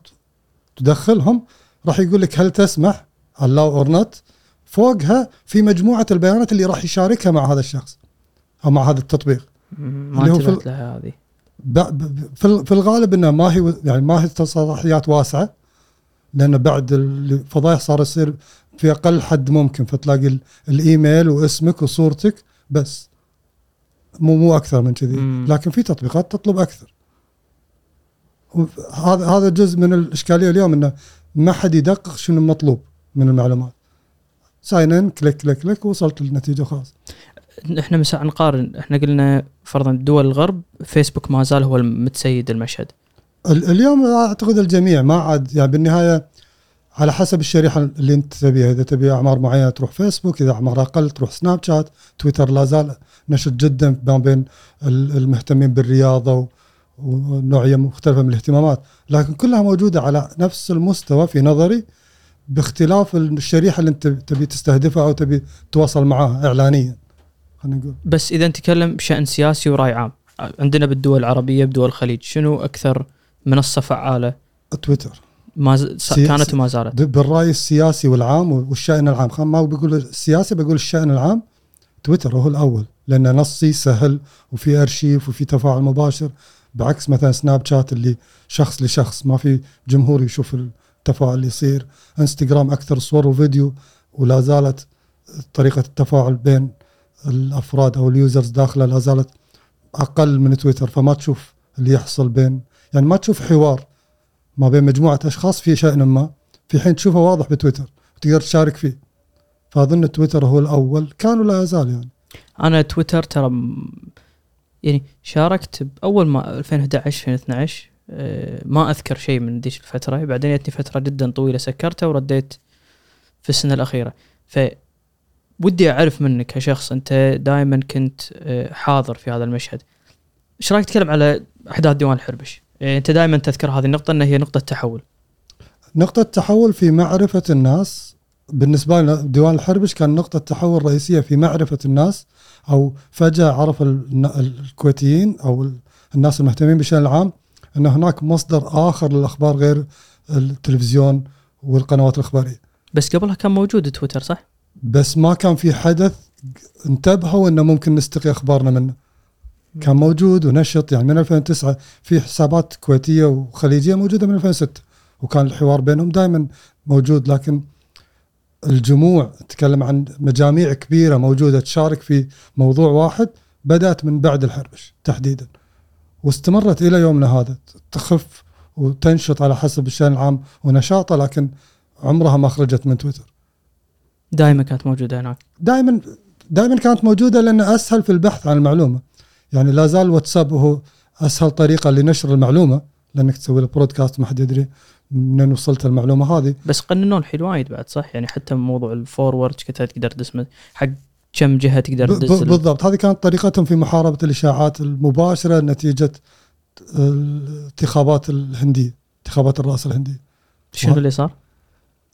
Speaker 1: تدخلهم راح يقول لك هل تسمح allow or not فوقها في مجموعة البيانات اللي راح يشاركها مع هذا الشخص أو مع هذا التطبيق.
Speaker 2: ما
Speaker 1: اللي هو في
Speaker 2: انتبهت لها هذه.
Speaker 1: في ال- في الغالب انها ما هي يعني ما هي صلاحيات واسعة لأن بعد الفضايح صار يصير في أقل حد ممكن فتلاقي ال- الإيميل واسمك وصورتك بس. مو مو أكثر من كذي. لكن في تطبيقات تطلب أكثر. هذا هذا جزء من الإشكالية اليوم إنه ما حد يدقق شنو المطلوب من المعلومات. sign in click click click وصلت للنتيجه خلاص
Speaker 2: إحنا مسا نقارن إحنا قلنا فرضا دول الغرب فيسبوك ما زال هو المتسيد المشهد.
Speaker 1: ال- اليوم أعتقد الجميع ما عاد يعني بالنهاية على حسب الشريحة اللي انت تبيها. إذا تبي أعمار معينة تروح فيسبوك إذا أعمار أقل تروح سناب شات. تويتر لا زال نشط جدا ما بين ال- المهتمين بالرياضة ونوعية مختلفة من الاهتمامات. لكن كلها موجودة على نفس المستوى في نظري باختلاف الشريحة اللي انت تبي تستهدفها أو تبي تتواصل معاها اعلانيا. خلينا نقول.
Speaker 2: بس إذا نتكلم بشأن سياسي ورأي عام عندنا بالدول العربية بدول الخليج شنو أكثر منصة فعالة؟
Speaker 1: تويتر.
Speaker 2: ما ز... كانت وما زالت.
Speaker 1: بالرأي السياسي والعام والشأن العام. ما بقول السياسي بقول الشأن العام تويتر هو الأول لأنه نصي سهل وفي أرشيف وفي تفاعل مباشر بعكس مثلا سناب شات اللي شخص لشخص ما في جمهور يشوف التفاعل اللي يصير. إنستغرام أكثر صور وفيديو ولا زالت طريقة التفاعل بين الأفراد أو ال users داخله لا زالت أقل من تويتر. فما تشوف اللي يحصل بين يعني ما تشوف حوار. ما بين مجموعة أشخاص في شأن ما في حين تشوفه واضح بتويتر وتقدر تشارك فيه. فأظن تويتر هو الأول كان ولا يزال يعني.
Speaker 2: أنا تويتر ترى يعني شاركت بأول ما 2011 2012 آه، ما أذكر شيء من ذيك الفترة. بعدين جتني فترة جدا طويلة سكرتها ورديت في السنة الأخيرة. ف ودي أعرف منك كشخص أنت دائما كنت آه، حاضر في هذا المشهد. إيش رأيك تتكلم على أحداث ديوان الحربش؟ أنت دائما تذكر هذه النقطة إنها هي نقطة تحول.
Speaker 1: نقطة تحول في معرفة الناس. بالنسبة لنا ديوان الحربش كان نقطة تحول رئيسية في معرفة الناس أو فجأة عرف الكويتيين ال- الناس المهتمين بالشأن العام أن هناك مصدر آخر للأخبار غير التلفزيون والقنوات الإخبارية.
Speaker 2: بس قبلها كان موجود تويتر صح؟
Speaker 1: بس ما كان في حدث انتبهوا إنه ممكن نستقي أخبارنا منه. كان موجود ونشط يعني من 2009 في حسابات كويتية وخليجية موجودة من 2006 وكان الحوار بينهم دائما موجود. لكن الجموع تكلم عن مجاميع كبيرة موجودة تشارك في موضوع واحد بدأت من بعد الحربش تحديدا واستمرت إلى يومنا هذا. تخف وتنشط على حسب الشأن العام ونشاطه لكن عمرها ما خرجت من تويتر.
Speaker 2: دائما كانت موجودة هناك.
Speaker 1: دائما دائما كانت موجودة لأن أسهل في البحث عن المعلومة. يعني لا زال واتساب هو أسهل طريقة لنشر المعلومة لأنك تسوي له broadcast ما حد يدري منين وصلت المعلومة هذه.
Speaker 2: بس قننوه الحين وايد بعد صح؟ يعني حتى موضوع ال forward كنت تقدر من- حق كم جهة تقدر ال-
Speaker 1: بالضبط. هذه كانت طريقتهم في محاربة الإشاعات المباشرة نتيجة الانتخابات الهندية انتخابات الرئاسه الهنديه
Speaker 2: شنو اللي صار؟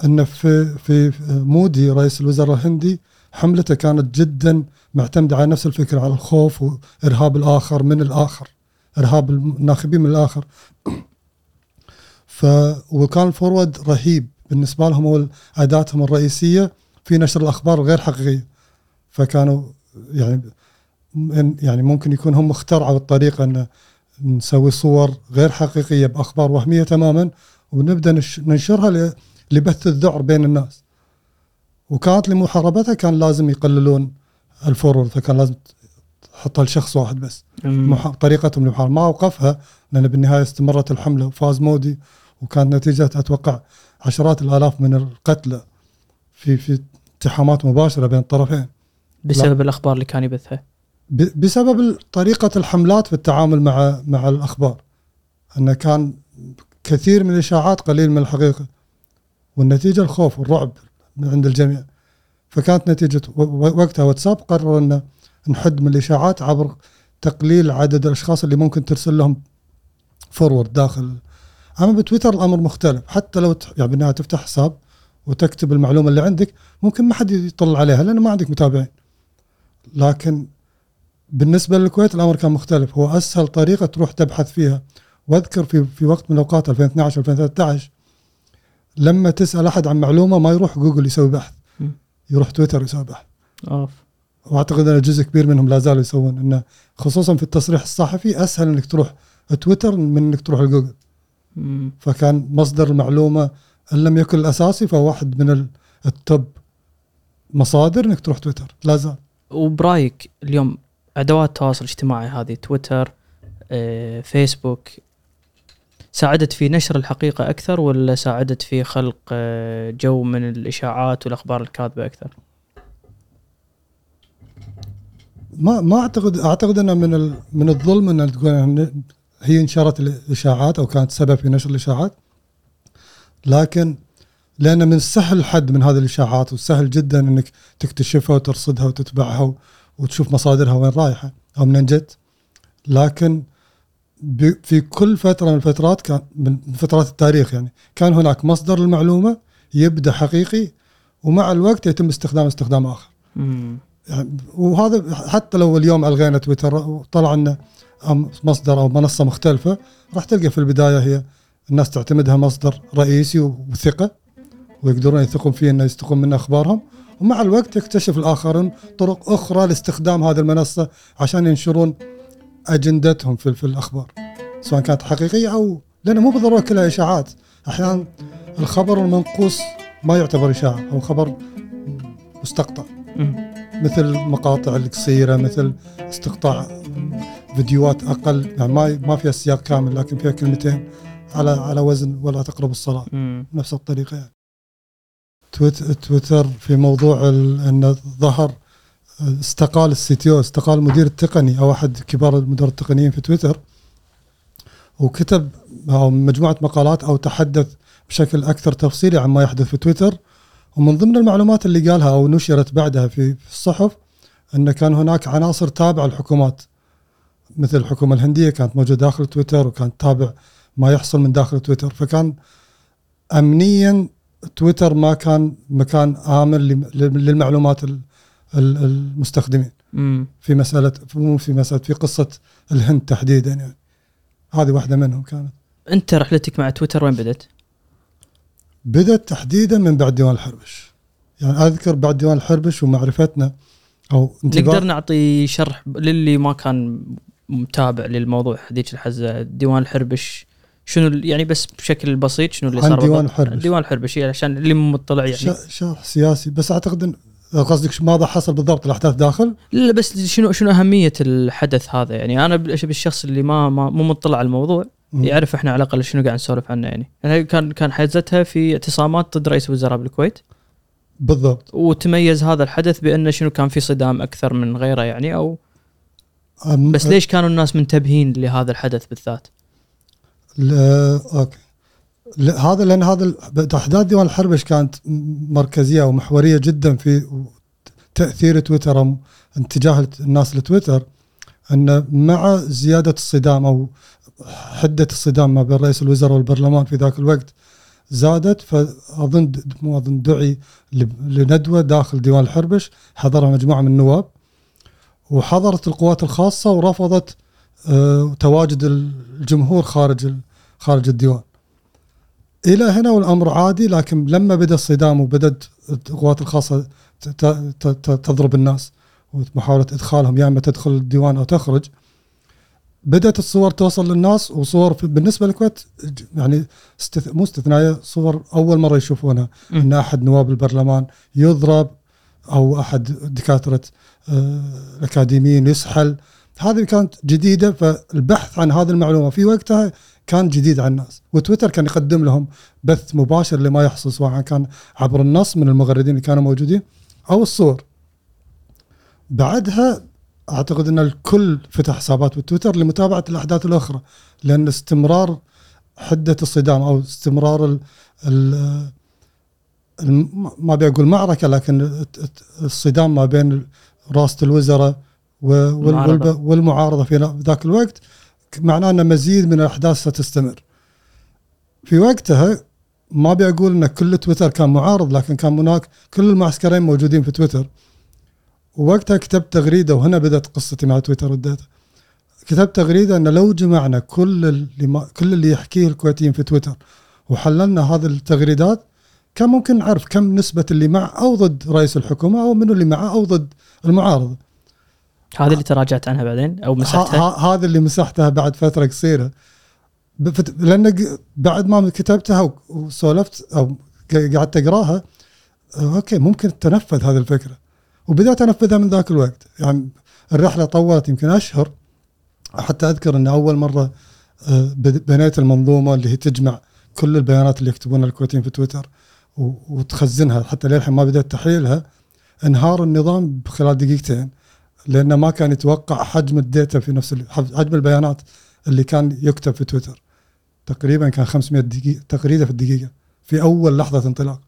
Speaker 1: ان في في مودي رئيس الوزراء الهندي حملته كانت جدا معتمدة على نفس الفكرة على الخوف وإرهاب الآخر من الآخر إرهاب الناخبين من الآخر. ف وكان الفورورد رهيب بالنسبة لهم هو اداتهم الرئيسية في نشر الأخبار الغير حقيقية. فكانوا يعني يعني ممكن يكون هم اخترعوا الطريقة إن نسوي صور غير حقيقية بأخبار وهمية تماما ونبدأ نش- ننشرها لبث الذعر بين الناس. وكانت لمحاربتها كان لازم يقللون الفورورد فكان لازم تحطها لشخص واحد بس.
Speaker 2: مم.
Speaker 1: محا... طريقتهم للمحاربة ما أوقفها لأن بالنهاية استمرت الحملة. وفاز مودي وكانت نتيجة أتوقع عشرات الآلاف من القتلى في في اتهامات مباشرة بين الطرفين.
Speaker 2: بسبب الأخبار اللي كان يبثها.
Speaker 1: ب- بسبب طريقة الحملات في التعامل مع مع الأخبار. انه كان كثير من الإشاعات قليل من الحقيقة. والنتيجة الخوف والرعب عند الجميع. فكانت و- وقتها واتساب قرر انه نحد من الإشاعات عبر تقليل عدد الأشخاص اللي ممكن ترسل لهم فورورد داخل. أما بتويتر الأمر مختلف. حتى لو يعني بالنهاية تفتح حساب وتكتب المعلومة اللي عندك ممكن ما حد يطلع عليها لأنه ما عندك متابعين. لكن بالنسبة للكويت الأمر كان مختلف. هو أسهل طريقة تروح تبحث فيها. وأذكر في في وقت من الأوقات 2012 2013 لما تسأل أحد عن معلومة ما يروح جوجل يسوي بحث. يروح تويتر يسوي بحث.
Speaker 2: اوف
Speaker 1: وأعتقد إن جزء كبير منهم لا زالوا يسوون إنه خصوصا في التصريح الصحفي أسهل إنك تروح تويتر من إنك تروح لجوجل. فكان مصدر المعلومة إن لم يكن الأساسي فهو واحد من ال top مصادر إنك تروح تويتر. لا زال.
Speaker 2: وبرايك اليوم أدوات التواصل الاجتماعي هذه تويتر آه، فيسبوك ساعدت في نشر الحقيقة أكثر ولا ساعدت في خلق آه، جو من الإشاعات والأخبار الكاذبة أكثر؟
Speaker 1: ما ما أعتقد أعتقد أنه من ال- من الظلم أن تقول هي نشرت الإشاعات أو كانت سبب في نشر الإشاعات لكن لأن من السهل الحد من هذه الإشاعات وسهل جدا إنك تكتشفها وترصدها وتتبعها وتشوف مصادرها وين رايحة أو منين جت لكن في كل فترة من الفترات كان من فترات التاريخ يعني كان هناك مصدر المعلومه يبدأ حقيقي ومع الوقت يتم استخدام استخدام آخر
Speaker 2: مم.
Speaker 1: يعني وهذا حتى لو اليوم ألغينا تويتر وطلع لنا مصدر أو منصة مختلفة راح تلقى في البداية هي الناس تعتمدها مصدر رئيسي وثقة ويقدرون يثقون فيه إنه يستقون من أخبارهم ومع الوقت يكتشف الاخرون طرق أخرى لاستخدام هذه المنصة عشان ينشرون أجندتهم في, في الأخبار سواء كانت حقيقية أو لأنه مو بالضرورة كلها إشاعات أحيانا الخبر المنقوص ما يعتبر إشاعة هو خبر مستقطع. مثل المقاطع القصيرة مثل استقطاع فيديوهات أقل يعني ما ما فيها سياق كامل لكن فيها كلمتين على على وزن ولا تقرب
Speaker 2: الصلاة.
Speaker 1: نفس الطريقة يعني. تويت تويتر في موضوع انه ظهر استقال ال CTO استقال المدير التقني أو أحد كبار المدراء التقنيين في تويتر وكتب أو مجموعة مقالات أو تحدث بشكل أكثر تفصيلي عن ما يحدث في تويتر. ومن ضمن المعلومات اللي قالها أو نشرت بعدها في الصحف أن كان هناك عناصر تابعة للحكومات مثل الحكومة الهندية كانت موجودة داخل تويتر وكانت تابع ما يحصل من داخل تويتر. فكان امنيا تويتر ما كان مكان آمن لم- للمعلومات المستخدمين
Speaker 2: مم.
Speaker 1: في مساله مو في مسألة في قصة الهند تحديدا يعني هذه واحدة منهم كانت
Speaker 2: أنت رحلتك مع تويتر وين بدت؟
Speaker 1: بدأت تحديدا من بعد ديوان الحربش يعني أذكر بعد ديوان الحربش ومعرفتنا أو
Speaker 2: نقدر نعطي شرح للي ما كان متابع للموضوع هذيك الحزه ديوان الحربش شنو يعني بس بشكل بسيط شنو اللي صار
Speaker 1: ديوان؟ الحربش.
Speaker 2: ديوان الحربش يعني عشان اللي مطلع يعني
Speaker 1: شرح سياسي بس أعتقد قصدك شو- ماذا حصل بالضبط الأحداث داخل؟
Speaker 2: لا بس شنو شنو أهمية الحدث هذا؟ يعني أنا بال- بالشخص اللي ما, ما مو مطلع على الموضوع. يعرف إحنا على الأقل شنو قاعد نسولف عنه يعني. يعني كان كان حزتها في اعتصامات ضد رئيس الوزراء بالكويت.
Speaker 1: بالضبط.
Speaker 2: وتميز هذا الحدث بأنه شنو كان في صدام أكثر من غيره يعني
Speaker 1: أو
Speaker 2: بس ليش كانوا الناس منتبهين لهذا الحدث بالذات؟
Speaker 1: لا أوكي. هذا لأن هذا احداث ديوان الحربش كانت م- مركزية ومحورية جدا في تأثير تويتر اتجاه الناس لتويتر أن مع زيادة الصدام أو حدة الصدام ما بين رئيس الوزراء والبرلمان في ذاك الوقت زادت فأظن مو أظن دعي لندوة داخل ديوان الحربش حضرها مجموعة من النواب وحضرت القوات الخاصة ورفضت آه، تواجد الجمهور خارج خارج الديوان. إلى هنا والأمر عادي لكن لما بدأ الصدام وبدأت القوات الخاصة تضرب الناس ومحاولة إدخالهم يا إما تدخل الديوان أو تخرج بدأت الصور توصل للناس وصور في- بالنسبة للكويت يعني استث... مو استثنائية صور أول مرة يشوفونها. إن أحد نواب البرلمان يضرب أو أحد دكاتره آه، الأكاديميين يسحل هذه كانت جديدة فالبحث عن هذه المعلومة في وقتها كان جديد على الناس. وتويتر كان يقدم لهم بث مباشر لما يحصل سواء كان عبر النص من المغردين اللي كانوا موجودين. أو الصور. بعدها أعتقد إن الكل فتح حسابات بتويتر لمتابعة الأحداث الأخرى لأن استمرار حدة الصدام أو استمرار ال ما ابي أقول معركة لكن الصدام ما بين رئاسه الوزراء والمعارضة في ذاك الوقت. معناه ان مزيد من الأحداث ستستمر. في وقتها ما ابي أقول أن كل تويتر كان معارض لكن كان هناك كل المعسكرين موجودين في تويتر. ووقتها كتبت تغريدة وهنا بدأت قصتي مع تويتر والداتا. كتبت تغريدة أن لو جمعنا كل اللي ما كل اللي يحكيه الكويتيين في تويتر وحللنا هذه التغريدات كان ممكن نعرف كم نسبة اللي مع أو ضد رئيس الحكومة أو منو اللي معه أو ضد المعارضة
Speaker 2: هذه اللي تراجعت عنها بعدين
Speaker 1: أو
Speaker 2: مسحتها.
Speaker 1: هذا اللي مسحتها بعد فترة قصيرة. بفت- لأن ق- بعد ما كتبتها وسولفت ق- قعدت أقراها آه، أوكي ممكن تنفذ هذه الفكرة. وبدأت أنفذها من ذاك الوقت. يعني الرحلة طولت يمكن أشهر. حتى أذكر إن أول مرة آه، بنيت المنظومة اللي هي تجمع كل البيانات اللي يكتبونها الكويتيين في تويتر وتخزنها. حتى للحين ما بدأت تحليلها انهار النظام خلال دقيقتين. لأنه ما كان يتوقع حجم الداتا في نفس حجم البيانات اللي كان يكتب في تويتر. تقريبا كان 500 دقيقة تغريده في الدقيقة في أول لحظة انطلاق.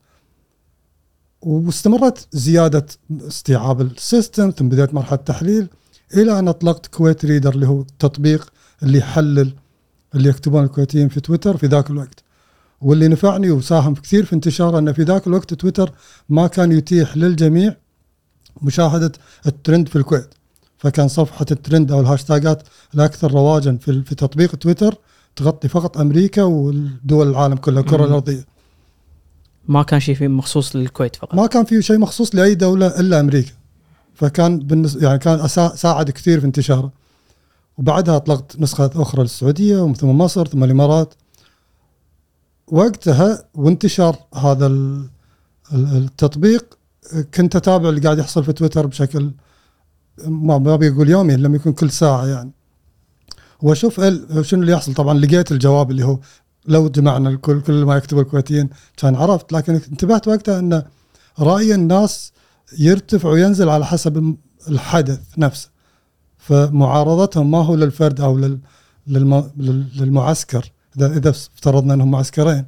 Speaker 1: واستمرت زيادة استيعاب ال system ثم بدأت مرحلة تحليل إلى أن أطلقت كويت ريدر اللي هو التطبيق اللي يحلل اللي يكتبون الكويتيين في تويتر في ذاك الوقت. واللي نفعني وساهم كثير في انتشاره انه في ذاك الوقت تويتر ما كان يتيح للجميع مشاهدة الترند في الكويت. فكان صفحة الترند أو ال hashtags الاكثر رواجا في في تطبيق تويتر تغطي فقط أمريكا والدول العالم كلها
Speaker 2: الكرة.
Speaker 1: الأرضية.
Speaker 2: ما كان شيء فيه مخصوص للكويت فقط.
Speaker 1: ما كان في شيء مخصوص لأي دولة إلا أمريكا. فكان بالنسبة يعني كان ساعد كثير في انتشاره. وبعدها أطلقت نسخة أخرى للسعودية ومن ثم مصر ثم الإمارات. وقتها وانتشار هذا ال- ال- التطبيق كنت أتابع اللي قاعد يحصل في تويتر بشكل ما ما بيقول يومي لما يكون كل ساعة يعني. وأشوف شنو اللي يحصل. طبعا لقيت الجواب اللي هو لو جمعنا الكل كل ما يكتبه الكويتيين كان عرفت لكن انتبهت وقتها إن راي الناس يرتفع وينزل على حسب الحدث نفسه. فمعارضتهم ما هو للفرد أو لل- للمعسكر. اذا إذا افترضنا إنهم معسكرين.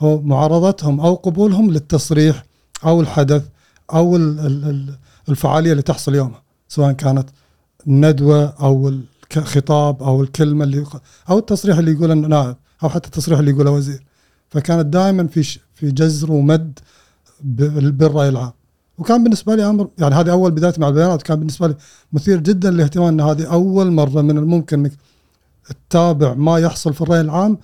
Speaker 1: هو معارضتهم أو قبولهم للتصريح أو الحدث أو ال- ال- ال- الفعالية اللي تحصل يومها سواء كانت الندوه أو الخطاب أو الكلمة اللي أو التصريح اللي يقوله نائب أو حتى التصريح اللي يقوله وزير. فكانت دائما في في جزر ومد بالرأي العام. وكان بالنسبة لي أمر يعني هذه أول بدايتي مع البيانات كان بالنسبة لي مثير جدا للاهتمام إن هذه أول مرة من الممكن إنك تتابع ما يحصل في الرأي العام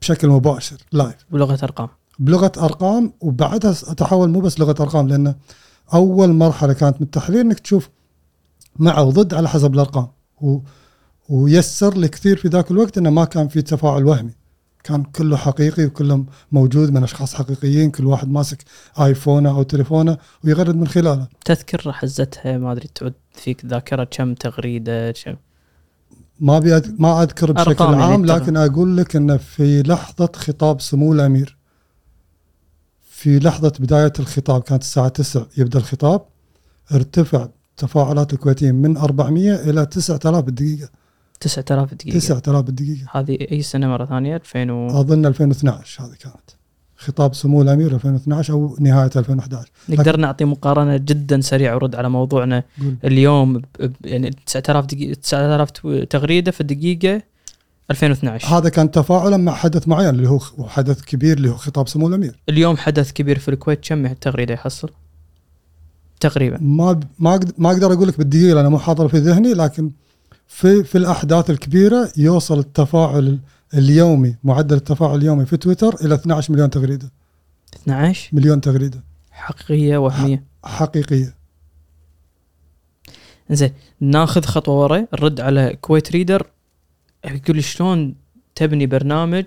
Speaker 1: بشكل مباشر لايف
Speaker 2: بلغة أرقام.
Speaker 1: بلغة أرقام وبعدها اتحول مو بس لغة أرقام لأن أول مرحلة كانت من التحليل إنك تشوف مع وضد على حسب الأرقام. و ويسر لي كثير في ذاك الوقت إنه ما كان في تفاعل وهمي. كان كله حقيقي وكله موجود من أشخاص حقيقيين كل واحد ماسك آيفونه أو تليفونه ويغرد من خلاله.
Speaker 2: تذكر حزتها ما أدري تعود فيك ذاكرة كم تغريدة كم؟
Speaker 1: ما ابي ما أذكر بشكل
Speaker 2: يعني
Speaker 1: عام. لكن أقول لك انه في لحظة خطاب سمو الأمير. في لحظة بداية الخطاب كانت الساعة 9 يبدأ الخطاب. ارتفع تفاعلات الكويتيين من 400 إلى 9000 بالدقيقة.
Speaker 2: 9000 دقيقه
Speaker 1: 9000 بالدقيقة.
Speaker 2: هذه أي سنة مرة ثانية؟ 2000 و...
Speaker 1: أظن 2012 هذه كانت. خطاب سمو الأمير 2012 أو نهاية 2011
Speaker 2: نقدر نعطي مقارنة جدا سريعة ورد على موضوعنا
Speaker 1: قول.
Speaker 2: اليوم ب... يعني 9000 دقيقة 9000 تو- تغريدة في الدقيقة. 2012
Speaker 1: هذا كان تفاعلا مع حدث معين اللي هو حدث كبير اللي هو خطاب سمو الأمير.
Speaker 2: اليوم حدث كبير في الكويت. كم تغريدة يحصل؟ تقريبا.
Speaker 1: ما ما ما أقدر أقول لك بالدقيقة لأنه مو حاضر في ذهني لكن في في الأحداث الكبيرة يوصل التفاعل اليومي معدل التفاعل اليومي في تويتر إلى 12 مليون تغريدة.
Speaker 2: 12
Speaker 1: مليون تغريدة.
Speaker 2: حقيقية وهمية.
Speaker 1: حقيقية.
Speaker 2: زين ناخذ خطوة ورا نرد على كويت ريدر يقول لي شلون تبني برنامج؟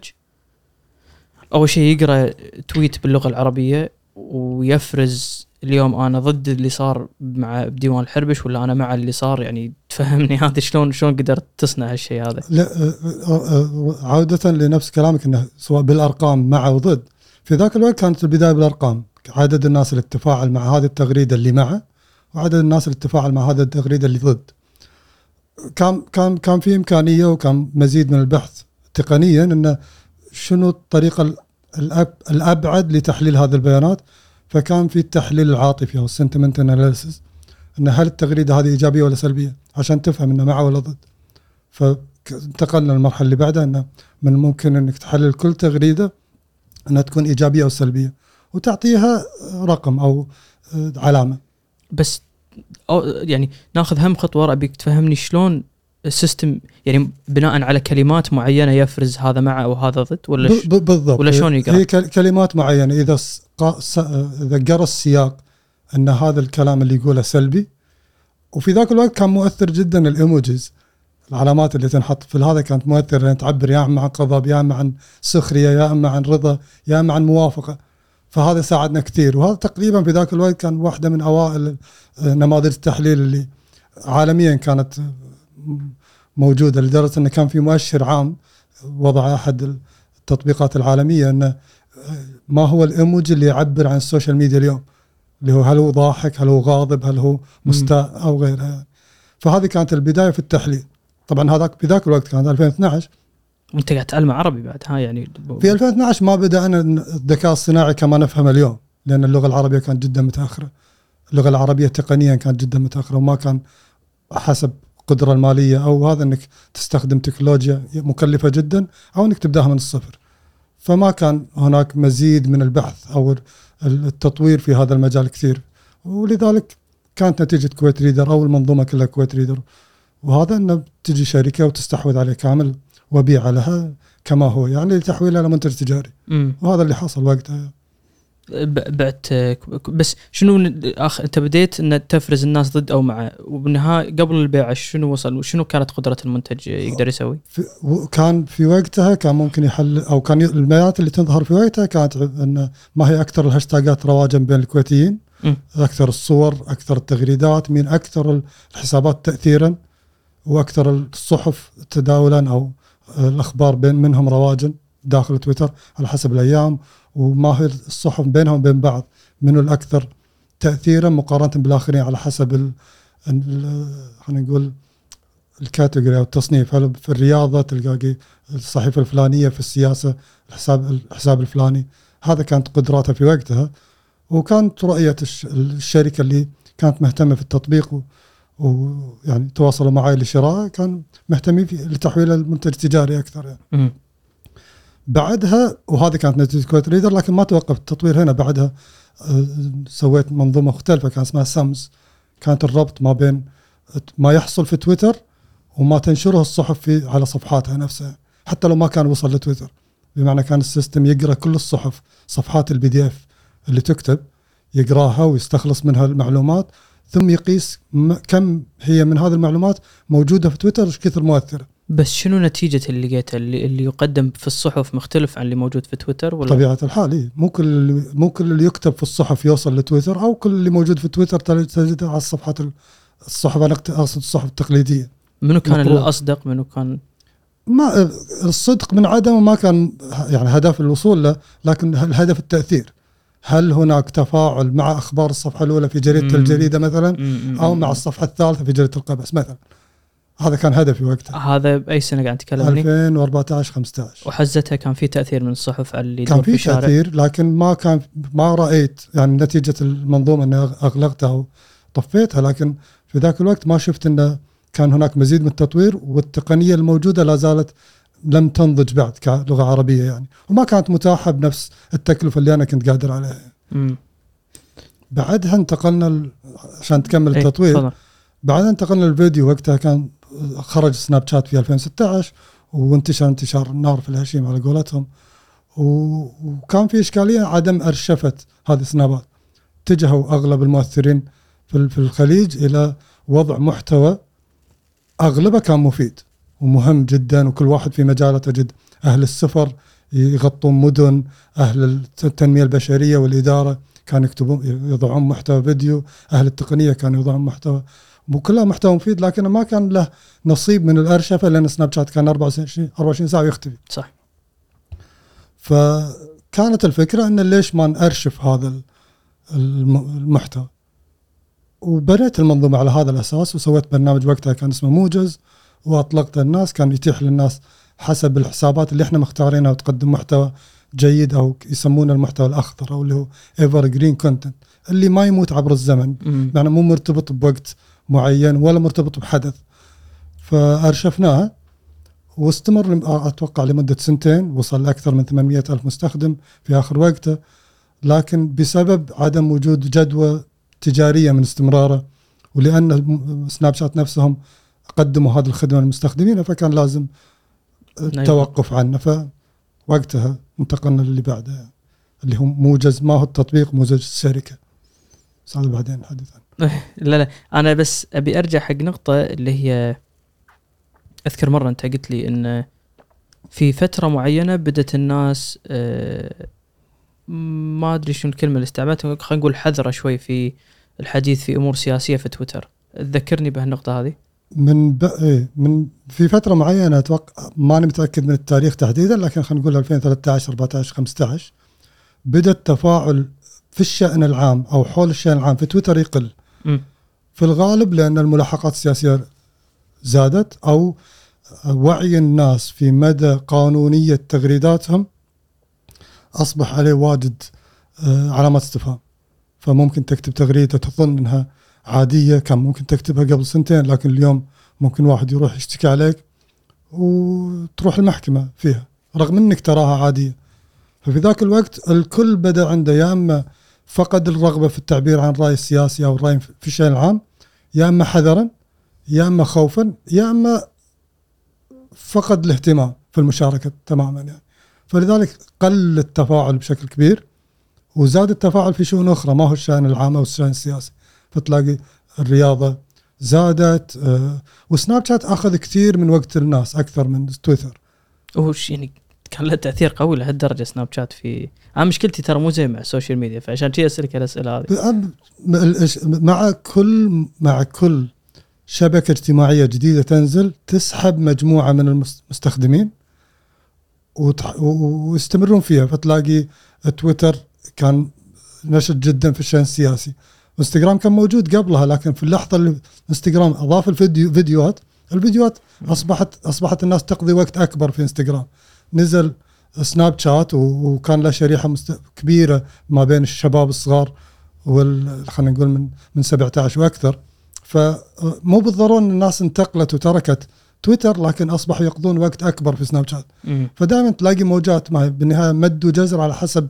Speaker 2: أول شيء يقرأ tweet باللغة العربية ويفرز اليوم أنا ضد اللي صار مع بديوان الحربش ولا أنا مع اللي صار يعني تفهمني هذا شلون شلون قدرت تصنع هالشيء هذا.
Speaker 1: لا آه، آه، آه، عودة لنفس كلامك إنه سواء بالأرقام مع وضد في ذاك الوقت كانت البداية بالأرقام عدد الناس اللي تتفاعل مع هذه التغريدة اللي معه وعدد الناس اللي تتفاعل مع هذه التغريدة اللي ضد. كان كان كان في إمكانية وكان مزيد من البحث تقنيا انه شنو الطريقة ال- الأب الأبعد لتحليل هذه البيانات. فكان في التحليل العاطفي أو ال sentiment analysis إن هل التغريدة هذه إيجابية ولا سلبية؟ عشان تفهم إنه مع ولا ضد. فانتقلنا للمرحلة اللي بعدها انه من الممكن إنك تحلل كل تغريدة إنها تكون إيجابية أو سلبية وتعطيها رقم أو علامة.
Speaker 2: بس أو يعني ناخذ هم خطوه ورا ابيك تفهمني شلون ال system يعني بناء على كلمات معينة يفرز هذا مع أو هذا ضد ولا ش...
Speaker 1: بالضبط.
Speaker 2: ولا شلون يقرأ؟
Speaker 1: هي كل- كلمات معينة. إذا إذا قرأ السياق إن هذا الكلام اللي يقوله سلبي. وفي ذاك الوقت كان مؤثر جدا ال emojis العلامات اللي تنحط في هذا كانت مؤثرة. لأن تعبر يا أما عن غضب يا أما عن سخرية يا أما عن رضا يا أما عن موافقة. فهذا ساعدنا كثير. وهذا تقريبا في ذاك الوقت كان واحدة من أوائل نماذج التحليل اللي عالميا كانت موجودة لدرجة إنه كان في مؤشر عام وضع أحد التطبيقات العالمية إنه ما هو الايموجي اللي يعبر عن ال social media اليوم؟ اللي هو هل هو ضاحك هل هو غاضب هل هو مستاء أو غيرها. فهذه كانت البداية في التحليل. طبعا هذاك في ذاك الوقت كان 2012
Speaker 2: وانت قاعد تعلم عربي بعد ها يعني
Speaker 1: في 2012 ما بدانا الذكاء الصناعي كما نفهمه اليوم لأن اللغة العربية كانت جدا متأخرة. اللغة العربية تقنيا كانت جدا متأخرة وما كان حسب القدره المالية أو هذا إنك تستخدم تكنولوجيا مكلفة جدا أو إنك تبدأها من الصفر. فما كان هناك مزيد من البحث أو التطوير في هذا المجال كثير. ولذلك كانت نتيجة كويت ريدر أو المنظومة كلها كويت ريدر. وهذا إنه تجي شركة وتستحوذ عليه كامل. وبيع لها كما هو يعني لتحويلها إلى منتج تجاري
Speaker 2: مم.
Speaker 1: وهذا اللي حصل وقتها
Speaker 2: بعت بس شنو اخ أنت بديت إن تفرز الناس ضد أو مع وبالنهاية قبل البيع شنو وصل شنو كانت قدرة المنتج يقدر يسوي؟
Speaker 1: في وكان في وقتها كان ممكن يحل أو كان البيانات اللي تظهر في وقتها كانت إن ما هي أكثر ال hashtags رواجا بين الكويتيين
Speaker 2: مم.
Speaker 1: أكثر الصور أكثر التغريدات مين أكثر الحسابات تاثيرا وأكثر الصحف تداولا أو الأخبار بين منهم رواجا داخل تويتر على حسب الأيام وما هي الصحف بينهم وبين بعض. منو الأكثر تاثيرا مقارنة بالآخرين على حسب خلينا نقول ال category أو التصنيف. هل في الرياضة تلقى الصحيفة الفلانية في السياسة الحساب الحساب الفلاني؟ هذا كانت قدراتها في وقتها. وكانت رؤية الش- الشركة اللي كانت مهتمة في التطبيق ويعني تواصلوا معي لشراء كان مهتمين في لتحويل المنتج تجاري أكثر يعني. بعدها وهذه كانت نتيجة كويت ريدر لكن ما توقف التطوير هنا. بعدها آه، سويت منظومة مختلفة كان اسمها سامز. كانت الربط ما بين ما يحصل في تويتر وما تنشره الصحف في على صفحاتها نفسها. حتى لو ما كان وصل لتويتر. بمعنى كان ال system يقرأ كل الصحف صفحات ال PDF اللي تكتب يقراها ويستخلص منها المعلومات ثم يقيس كم هي من هذه المعلومات موجودة في تويتر وش كثر مؤثرة.
Speaker 2: بس شنو نتيجة اللي لقيته اللي, اللي يقدم في الصحف مختلف عن اللي موجود في تويتر ولا؟
Speaker 1: طبيعة الحال إيه. مو كل مو كل اللي يكتب في الصحف يوصل لتويتر أو كل اللي موجود في تويتر تجده على الصفحات ال- الصحف أنا أقصد الصحف التقليدية.
Speaker 2: منو كان
Speaker 1: مفروض.
Speaker 2: الأصدق؟ منو كان؟
Speaker 1: ما الصدق من عدمه ما كان يعني هدف الوصول له لكن الهدف التأثير. هل هناك تفاعل مع أخبار الصفحة الأولى في جريدة
Speaker 2: مم.
Speaker 1: الجريدة مثلا؟
Speaker 2: مم.
Speaker 1: أو مع الصفحة الثالثة في جريدة القبس مثلا. هذا كان هدفي وقتها.
Speaker 2: هذا بأي سنة قاعد تكلمني
Speaker 1: 2014 15
Speaker 2: وحزتها كان في تأثير من الصحف على اللي
Speaker 1: كان في تأثير لكن ما كان ما رأيت يعني نتيجة المنظومة إني أغلقتها وطفيتها لكن في ذاك الوقت ما شفت انه كان هناك مزيد من التطوير والتقنية الموجودة لا زالت لم تنضج بعد كلغة عربية يعني. وما كانت متاحة بنفس التكلفة اللي أنا كنت قادر عليها.
Speaker 2: مم.
Speaker 1: بعدها انتقلنا عشان تكمل
Speaker 2: إيه،
Speaker 1: التطوير. بعدها انتقلنا للفيديو وقتها كان خرج سناب شات في 2016 وانتشر انتشار النار في الهشيم على قولتهم. وكان في إشكالية عدم ارشفه هذه السنابات. اتجهوا أغلب المؤثرين في ال- في الخليج إلى وضع محتوى أغلبه كان مفيد. ومهم جدا وكل واحد في مجاله تجد أهل السفر يغطون مدن أهل التنمية البشرية والإدارة كانوا يكتبون يضعون محتوى فيديو أهل التقنية كانوا يضعون محتوى. مو كلها محتوى مفيد لكن ما كان له نصيب من الأرشفة لأن سناب شات كان 24 24 ساعة ويختفي
Speaker 2: صح
Speaker 1: فكانت الفكرة إن ليش ما نأرشف هذا ال- الم- المحتوى؟ وبنيت المنظومة على هذا الأساس وسويت برنامج وقتها كان اسمه موجز. واطلقته الناس كان يتيح للناس حسب الحسابات اللي إحنا مختارينها وتقدم محتوى جيد أو يسمونه المحتوى الأخضر أو اللي هو evergreen content اللي ما يموت عبر الزمن. يعني مو مرتبط بوقت معين ولا مرتبط بحدث. فارشفناها واستمر أتوقع لمدة سنتين وصل لأكثر من 800 ألف مستخدم في آخر وقته. لكن بسبب عدم وجود جدوى تجارية من استمراره ولأن سناب شات نفسهم قدموا هذه الخدمة للمستخدمين فكان لازم التوقف عنه فوقتها انتقلنا للي بعده اللي هو موجز ما هو التطبيق موجز الشركة. بس هذا بعدين نحدث عنه
Speaker 2: لا لا أنا بس أبي أرجع حق نقطة اللي هي أذكر مرة أنت قلت لي إن في فترة معينة بدأت الناس آه، ما أدري شنو الكلمة اللي استعملتها خلينا نقول حذرة شوي في الحديث في أمور سياسية في تويتر. تذكرني بهالنقطة هذه.
Speaker 1: من ب... إيه من في فترة معينة أتوقع ماني متأكد من التاريخ تحديدا لكن خلينا نقول 2013 14 15 بدأ التفاعل في الشأن العام أو حول الشأن العام في تويتر يقل
Speaker 2: م.
Speaker 1: في الغالب لأن الملاحقات السياسية زادت أو وعي الناس في مدى قانونية تغريداتهم أصبح عليه واجد آه، علامات استفهام فممكن تكتب تغريدة تظن إنها عادية كان ممكن تكتبها قبل سنتين لكن اليوم ممكن واحد يروح يشتكي عليك وتروح المحكمة فيها رغم إنك تراها عادية. ففي ذاك الوقت الكل بدأ عنده يا إما فقد الرغبة في التعبير عن الراي السياسي أو الرأي في الشيء العام يا إما حذرا يا إما خوفا يا إما فقد الاهتمام في المشاركة تماما يعني. فلذلك قل التفاعل بشكل كبير وزاد التفاعل في شؤون أخرى ما هو الشأن العام أو الشأن السياسي. فتلاقي الرياضة زادت آه، وسناب شات أخذ كثير من وقت الناس أكثر من تويتر.
Speaker 2: وش يعني كان له تأثير قوي لهالدرجة سناب شات في أنا مشكلتي ترى مو زي مع ال social media فعشان كذا أسألك الأسئلة هذه.
Speaker 1: مع كل مع كل شبكة اجتماعية جديدة تنزل تسحب مجموعة من المستخدمين ويستمرون فيها. فتلاقي تويتر كان نشط جدا في الشأن السياسي. انستغرام كان موجود قبلها لكن في اللحظة اللي انستغرام أضاف الفيديو فيديوهات الفيديوهات اصبحت أصبحت الناس تقضي وقت أكبر في انستغرام نزل سناب شات وكان له شريحة مست... كبيرة ما بين الشباب الصغار وال خلينا نقول من من 17 وأكثر. فمو بالضرورة إن الناس انتقلت وتركت تويتر لكن أصبحوا يقضون وقت أكبر في سناب شات. فدائما تلاقي موجات ما بالنهاية مد وجزر على حسب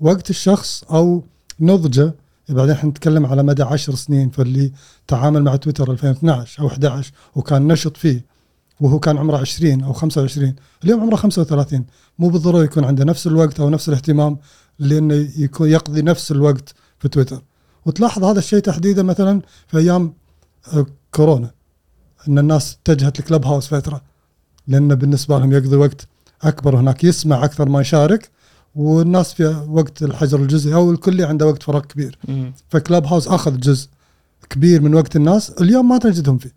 Speaker 1: وقت الشخص أو نضجه. بعدين إحنا نتكلم على مدى عشر سنين فاللي تعامل مع تويتر 2012 أو 11 وكان نشط فيه وهو كان عمره 20 أو 25 اليوم عمره 35 مو بالضرورة يكون عنده نفس الوقت أو نفس الاهتمام لأنه يكون يقضي نفس الوقت في تويتر. وتلاحظ هذا الشيء تحديدا مثلا في أيام آه، كورونا إن الناس اتجهت لكلب هاوس فترة لأنه بالنسبة لهم يقضي وقت أكبر هناك يسمع أكثر ما يشارك والناس في وقت الحجر الجزئي أو الكلي عنده وقت فراغ كبير.
Speaker 2: مم.
Speaker 1: فكلاب هاوس أخذ جزء كبير من وقت الناس اليوم ما تجدهم فيه.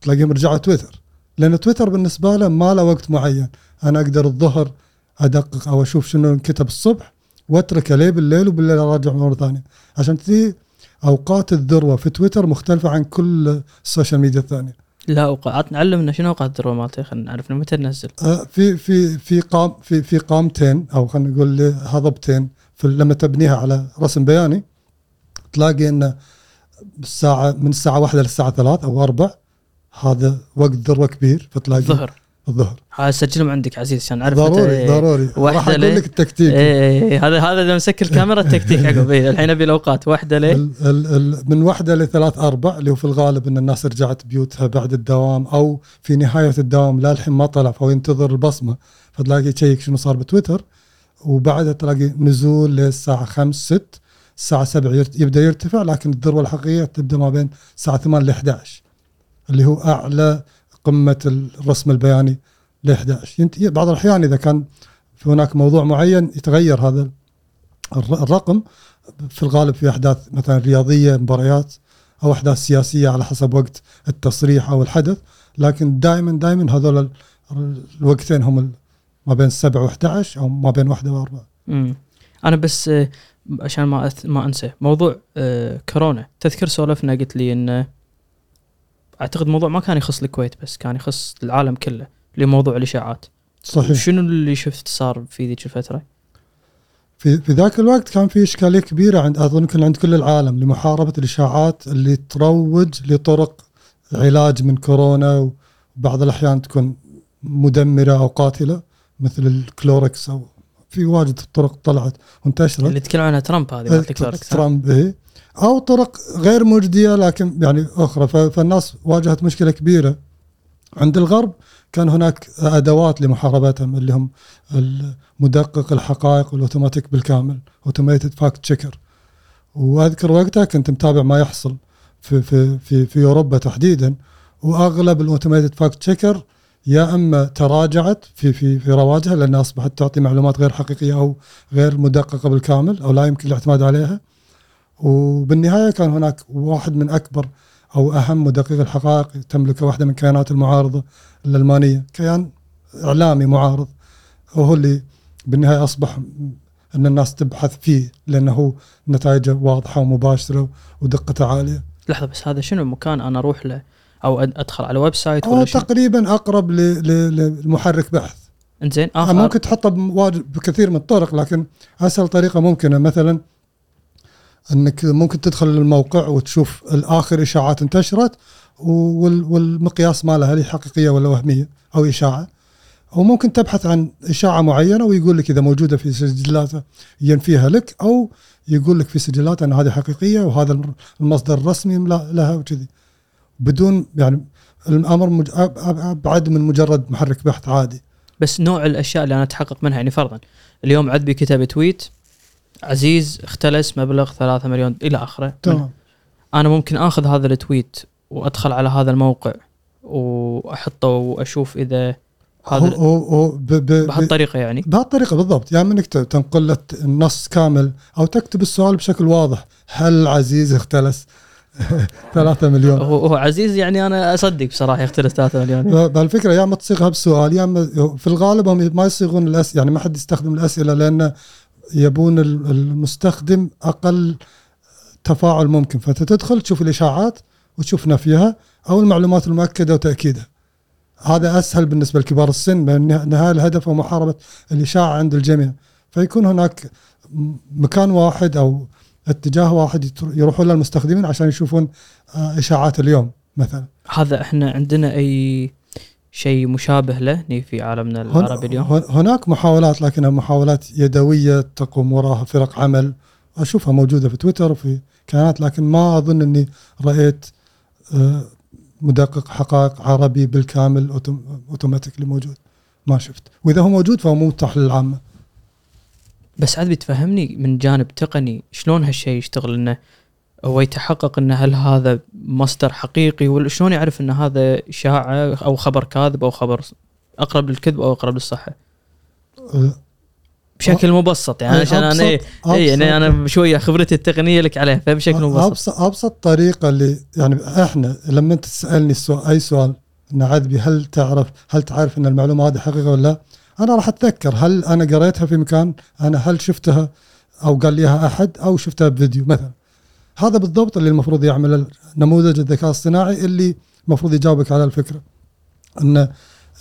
Speaker 1: تلاقيهم رجعوا تويتر. لأن تويتر بالنسبة له ما له وقت معين. أنا أقدر الظهر أدقق أو أشوف شنو انكتب الصبح واتركه ليه بالليل وبالليل أراجع مرة ثانية. عشان كذي أوقات الذروة في تويتر مختلفة عن كل السوشيال ميديا الثانية.
Speaker 2: لا أوقات. نعلمنا شنو أوقات الذروه مالته خلينا نعرف متى ننزل
Speaker 1: آه، في في في قام في في قامتين أو خلينا نقول هضبتين لما تبنيها على رسم بياني تلاقي ان الساعة من الساعة واحدة للساعة ثلاث أو أربع هذا وقت ذروة كبير فتلاقي
Speaker 2: الظهر
Speaker 1: الظهر.
Speaker 2: سجلهم عندك عزيز عشان نعرف
Speaker 1: ضروري
Speaker 2: متى-
Speaker 1: ضروري.
Speaker 2: واحدة
Speaker 1: راح
Speaker 2: أقول؟
Speaker 1: لك التكتيك.
Speaker 2: إيه إيه، هذا هذا إذا مسك الكاميرا التكتيك عقب إيه، الحين أبي الأوقات. واحدة ليه؟
Speaker 1: ال ال ال من واحدة لثلاث أربع اللي هو في الغالب أن الناس رجعت بيوتها بعد الدوام أو في نهاية الدوام لا الحين ما طلع فهو ينتظر البصمة. فتلاقي تشيك شنو صار بتويتر؟ وبعدها تلاقي نزول للساعة 5 6 الساعة 7 يرت- يبدأ يرتفع لكن الذروة الحقيقية تبدأ ما بين الساعة 8 ل 11 اللي هو أعلى قمة الرسم البياني ل 11 ينت- بعض الأحيان إذا كان في هناك موضوع معين يتغير هذا الر- الرقم في الغالب في أحداث مثلا رياضية مباريات أو أحداث سياسية على حسب وقت التصريح أو الحدث. لكن دائما دائما هذول ال- الوقتين هم ما بين 7 و11 أو ما بين 1 و4
Speaker 2: امم أنا بس آه، عشان ما أث... ما أنسى موضوع آه كورونا. تذكر سولفنا قلت لي انه أعتقد موضوع ما كان يخص الكويت بس كان يخص العالم كله اللي موضوع الإشاعات
Speaker 1: صحيح
Speaker 2: شنو اللي شفت صار في ذيك الفترة؟
Speaker 1: في في ذاك الوقت كان في إشكالية كبيرة عند أظن يمكن عند كل العالم لمحاربة الإشاعات اللي تروج لطرق علاج من كورونا وبعض الأحيان تكون مدمرة أو قاتلة مثل الكلوركس أو في واجد طرق طلعت وانتشرت
Speaker 2: اللي تكلم عنها ترامب هذه؟
Speaker 1: ترامب إيه. أو طرق غير مجديه لكن يعني أخرى. فالناس واجهت مشكلة كبيرة. عند الغرب كان هناك أدوات لمحاربتهم اللي هم مدقق الحقائق والأوتوماتيك بالكامل automated fact checker وأذكر وقتها كنت متابع ما يحصل في في في في أوروبا تحديدا. وأغلب ال automated fact checker يا إما تراجعت في في في رواجها لأنها أصبحت تعطي معلومات غير حقيقية أو غير مدققة بالكامل أو لا يمكن الاعتماد عليها. وبالنهاية كان هناك واحد من أكبر أو أهم مدقق الحقائق تملكه واحدة من كيانات المعارضة الألمانية كيان إعلامي معارض. وهو اللي بالنهاية أصبح أن الناس تبحث فيه لأنه نتائجه واضحة ومباشرة ودقته عالية.
Speaker 2: لحظة بس هذا شنو مكان أنا أروح له أو أدخل على website
Speaker 1: ولا تقريبا أقرب لمحرك بحث.
Speaker 2: إنزين
Speaker 1: آه ممكن تحطه بكثير من الطرق لكن أسهل طريقة ممكنة. مثلا أنك ممكن تدخل الموقع وتشوف الآخر إشاعات انتشرت والمقياس مالها هل هي حقيقية ولا وهمية أو إشاعة. وممكن تبحث عن إشاعة معينة ويقول لك إذا موجودة في سجلاته ينفيها لك أو يقول لك في سجلاته أن هذه حقيقية وهذا المصدر الرسمي لها وكذي. بدون يعني الأمر أبعد من مجرد محرك بحث عادي.
Speaker 2: بس نوع الأشياء اللي أنا أتحقق منها يعني فرضا اليوم عذبي كتب تويت عزيز اختلس مبلغ 3 مليون إلى آخره.
Speaker 1: تمام.
Speaker 2: أنا ممكن آخذ هذا التويت وأدخل على هذا الموقع وأحطه وأشوف إذا
Speaker 1: هذا هو هو
Speaker 2: بهالطريقة يعني.
Speaker 1: بهالطريقة بالضبط. يا يعني انك تنقل النص كامل أو تكتب السؤال بشكل واضح. هل عزيز اختلس 3 مليون؟
Speaker 2: هو هو عزيز يعني أنا أصدق بصراحة يختلس 3 مليون.
Speaker 1: بالفكرة يا اما تصيغها بسؤال يا اما في الغالب هم ما يصيغون الاسئله يعني ما حد يستخدم الأسئلة لأن يبون المستخدم أقل تفاعل ممكن. فانت تدخل تشوف الإشاعات وتشوف نفيها أو المعلومات المؤكدة وتأكيدها. هذا أسهل بالنسبة لكبار السن نهاية الهدف هو محاربه الإشاعة عند الجميع. فيكون هناك مكان واحد أو اتجاه واحد يروحون للمستخدمين عشان يشوفون آه، إشاعات اليوم مثلا.
Speaker 2: هذا إحنا عندنا أي شيء مشابه له في عالمنا العربي اليوم.
Speaker 1: هناك محاولات لكنها محاولات يدوية تقوم وراها فرق عمل. أشوفها موجودة في تويتر وفي كيانات لكن ما أظن إني رأيت آه، مدقق حقائق عربي بالكامل أوتوماتيكلي موجود. ما شفت. وإذا هو موجود فهو مو متاح للعامة.
Speaker 2: بس عاد بتفهمني من جانب تقني شلون هالشيء يشتغل إنه هو يتحقق إن هل هذا مصدر حقيقي ولا شلون يعرف إن هذا إشاعة أو خبر كاذب أو خبر أقرب للكذب أو أقرب للصحة؟ بشكل مبسط يعني عشان أنا اي يعني أنا شوية خبرتي التقنية لك عليها فبشكل مبسط
Speaker 1: أبسط أبسط طريقة اللي يعني إحنا لما أنت تسألني السؤال أي سؤال نعذبي هل تعرف هل تعرف إن المعلومة هذه حقيقة ولا لا؟ أنا راح أتذكر هل أنا قريتها في مكان أنا هل شفتها أو قال لي أحد أو شفتها بفيديو مثلا هذا بالضبط اللي المفروض يعمل نموذج الذكاء الاصطناعي اللي المفروض يجاوبك على الفكرة. ان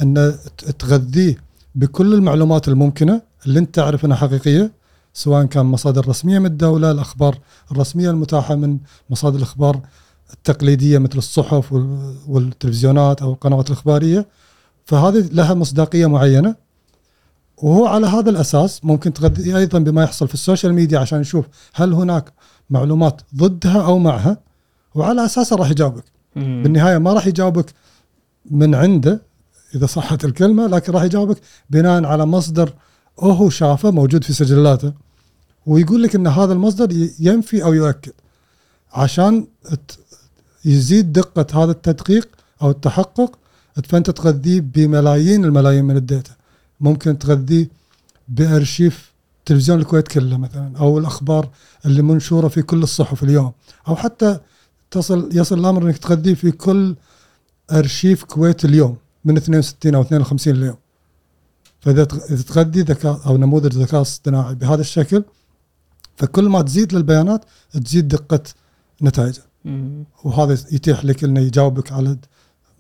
Speaker 1: إن تغذيه بكل المعلومات الممكنة اللي أنت تعرف إنها حقيقية سواء كان مصادر رسمية من الدولة، الأخبار الرسمية المتاحة من مصادر الأخبار التقليدية مثل الصحف والتلفزيونات أو القنوات الإخبارية. فهذه لها مصداقية معينة. وهو على هذا الأساس ممكن تغذي أيضا بما يحصل في السوشيال ميديا عشان نشوف هل هناك معلومات ضدها أو معها وعلى اساسها راح يجاوبك. بالنهاية ما راح يجاوبك من عنده إذا صحت الكلمة لكن راح يجاوبك بناء على مصدر هو شافه موجود في سجلاته ويقول لك إن هذا المصدر ينفي أو يؤكد. عشان يزيد دقة هذا التدقيق أو التحقق فأنت تغذيه بملايين الملايين من الداتا. ممكن تغذيه بأرشيف تلفزيون الكويت كله مثلا أو الأخبار اللي منشورة في كل الصحف اليوم. أو حتى تصل يصل الأمر إنك تغذيه في كل أرشيف كويت اليوم من 62 أو 52 اليوم. فإذا تغذي ذكاء أو نموذج ذكاء اصطناعي بهذا الشكل فكل ما تزيد للبيانات تزيد دقة نتائجه. وهذا يتيح لك إنه يجاوبك على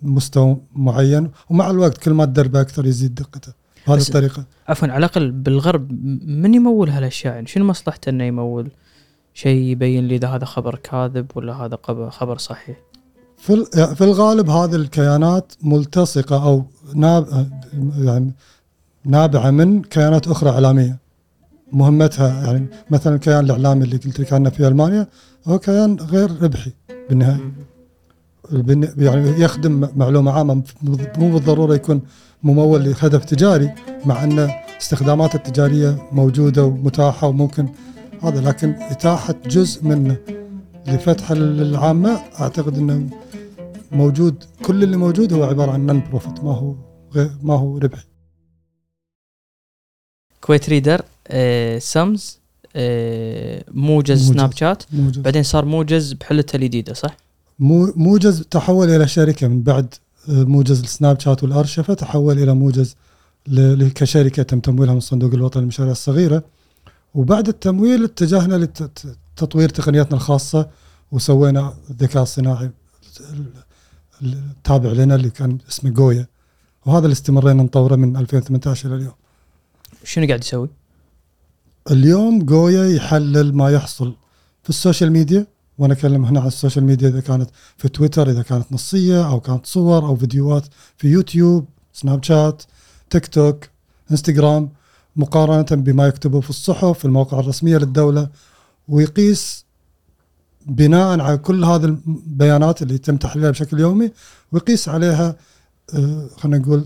Speaker 1: مستوى معين ومع الوقت كل ما تدربه أكثر يزيد دقته. بهذه الطريقة.
Speaker 2: عفوا على الأقل بالغرب من يمول هالأشياء؟ يعني شنو مصلحته إنه يمول؟ شيء يبين لي إذا هذا خبر كاذب ولا هذا خبر صحيح.
Speaker 1: في في الغالب هذه الكيانات ملتصقة أو ناب يعني نابعة من كيانات أخرى إعلامية. مهمتها يعني مثلا الكيان الإعلامي اللي قلت لك عنه في ألمانيا هو كيان غير ربحي بالنهاية. يعني يخدم معلومة عامة مو بالضرورة يكون ممول لهدف تجاري مع أن استخداماته التجارية موجودة ومتاحة وممكن هذا لكن إتاحة جزء منه لفتح للعامه أعتقد أنه موجود كل اللي موجود هو عبارة عن نون بروفيت ما هو غير- ما هو ربحي
Speaker 2: Kuwait Reader آه سمز آه موجز
Speaker 1: موجز.
Speaker 2: سناب شات
Speaker 1: موجود
Speaker 2: بعدين صار موجز بحلته الجديده صح؟
Speaker 1: مو- موجز تحول إلى شركة من بعد موجز السناب شات والارشفه تحول إلى موجز كشركة تم تمويلها من الصندوق الوطني للمشاريع الصغيرة وبعد التمويل اتجهنا لتطوير تقنياتنا الخاصة وسوينا الذكاء الصناعي ال- التابع لنا اللي كان اسمه جويا وهذا اللي استمرينا نطوره من 2018 إلى اليوم.
Speaker 2: شنو قاعد يسوي؟
Speaker 1: اليوم جويا يحلل ما يحصل في السوشيال ميديا وأنا اتكلم هنا عن السوشيال ميديا اذا كانت في تويتر اذا كانت نصية أو كانت صور أو فيديوهات في يوتيوب سناب شات تيك توك انستغرام مقارنة بما يكتبه في الصحف في المواقع الرسمية للدولة ويقيس بناء على كل هذه البيانات اللي يتم تحليلها بشكل يومي ويقيس عليها آه، خلينا نقول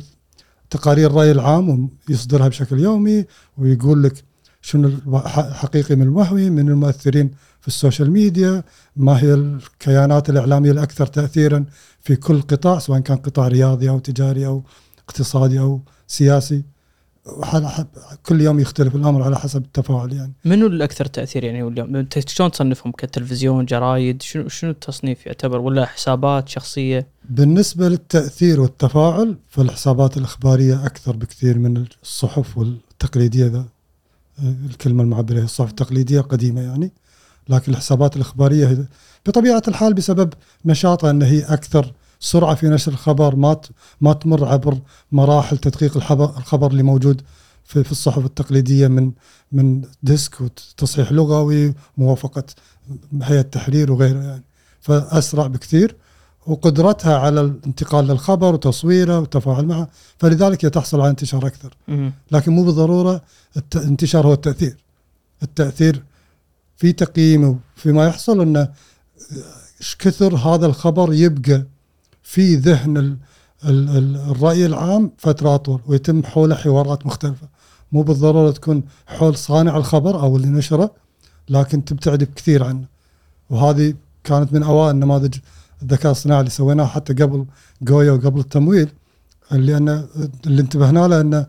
Speaker 1: تقارير الراي العام ويصدرها بشكل يومي ويقول لك شنو الحقيقي من الوهمي من المؤثرين في السوشيال ميديا ما هي الكيانات الإعلامية الأكثر تأثيرا في كل قطاع سواء كان قطاع رياضي أو تجاري أو اقتصادي أو سياسي. كل يوم يختلف الأمر على حسب التفاعل يعني.
Speaker 2: منو الأكثر تأثير يعني اليوم؟ أنت شلون تصنفهم كتلفزيون جرايد؟ شنو شنو التصنيف يعتبر؟ ولا حسابات شخصية؟
Speaker 1: بالنسبة للتأثير والتفاعل فالحسابات الإخبارية أكثر بكثير من الصحف والتقليدية ذا الكلمة المعبرة هي الصحف التقليدية قديمة يعني. لكن الحسابات الإخبارية بطبيعة الحال بسبب نشاطها أن هي أكثر سرعة في نشر الخبر ما ما تمر عبر مراحل تدقيق الخبر, الخبر اللي موجود في, في الصحف التقليدية من من ديسك وتصحيح لغوي موافقة هيئة تحرير وغيره يعني. فأسرع بكثير وقدرتها على الانتقال للخبر وتصويره والتفاعل معه فلذلك هي تحصل على انتشار
Speaker 2: أكثر.
Speaker 1: لكن مو بالضرورة الانتشار هو التأثير. التأثير في تقييم وفيما يحصل انه إيش كثر هذا الخبر يبقى في ذهن ال ال ال الرأي العام فتره اطول ويتم حوله حوارات مختلفة. مو بالضرورة تكون حول صانع الخبر أو اللي نشره لكن تبتعد بكثير عنه. وهذه كانت من أوائل نماذج الذكاء الصناعي اللي سويناه حتى قبل جويا وقبل التمويل اللي أنا اللي انتبهنا له انه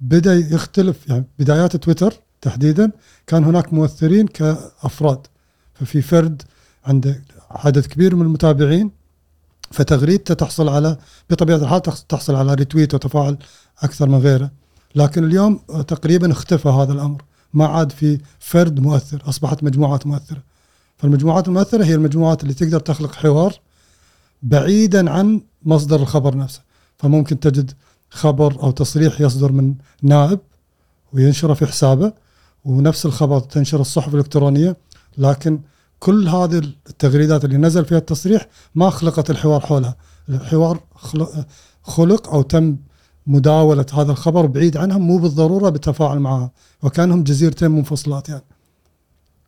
Speaker 1: بدأ يختلف يعني بدايات تويتر تحديدا كان هناك مؤثرين كأفراد. ففي فرد عنده عدد كبير من المتابعين فتغريدته تحصل على بطبيعة الحال تحص- تحصل على ريتويت وتفاعل أكثر من غيره. لكن اليوم تقريبا اختفى هذا الأمر. ما عاد في فرد مؤثر أصبحت مجموعات مؤثرة. فالمجموعات المؤثرة هي المجموعات اللي تقدر تخلق حوار بعيدا عن مصدر الخبر نفسه. فممكن تجد خبر أو تصريح يصدر من نائب وينشره في حسابه. ونفس الخبر تنشر الصحف الإلكترونية لكن كل هذه التغريدات اللي نزل فيها التصريح ما خلقت الحوار حولها. الحوار خلق, أو تم مداولة هذا الخبر بعيد عنها مو بالضرورة بالتفاعل معها وكأنهم جزيرتين منفصلات يعني.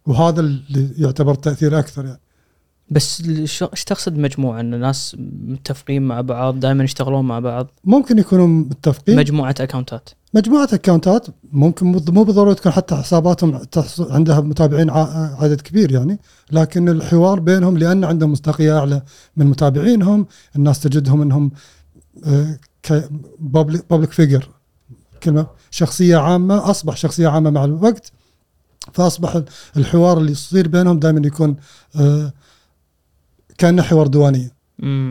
Speaker 1: وهذا اللي يعتبر تأثير أكثر يعني.
Speaker 2: بس إيش تقصد مجموعه إن الناس متفقين مع بعض دائما يشتغلون مع بعض.
Speaker 1: ممكن يكونوا متفقين.
Speaker 2: مجموعة اكونتات
Speaker 1: مجموعة اكونتات ممكن مو بالضرورة تكون حتى حساباتهم عندها متابعين عدد كبير يعني لكن الحوار بينهم لأن عندهم مصداقية أعلى من متابعينهم الناس تجدهم إنهم بابليك فيجر كلمة شخصية عامة أصبح شخصية عامة مع الوقت فأصبح الحوار اللي يصير بينهم دائما يكون آه، كأنه حوار ديوانيه.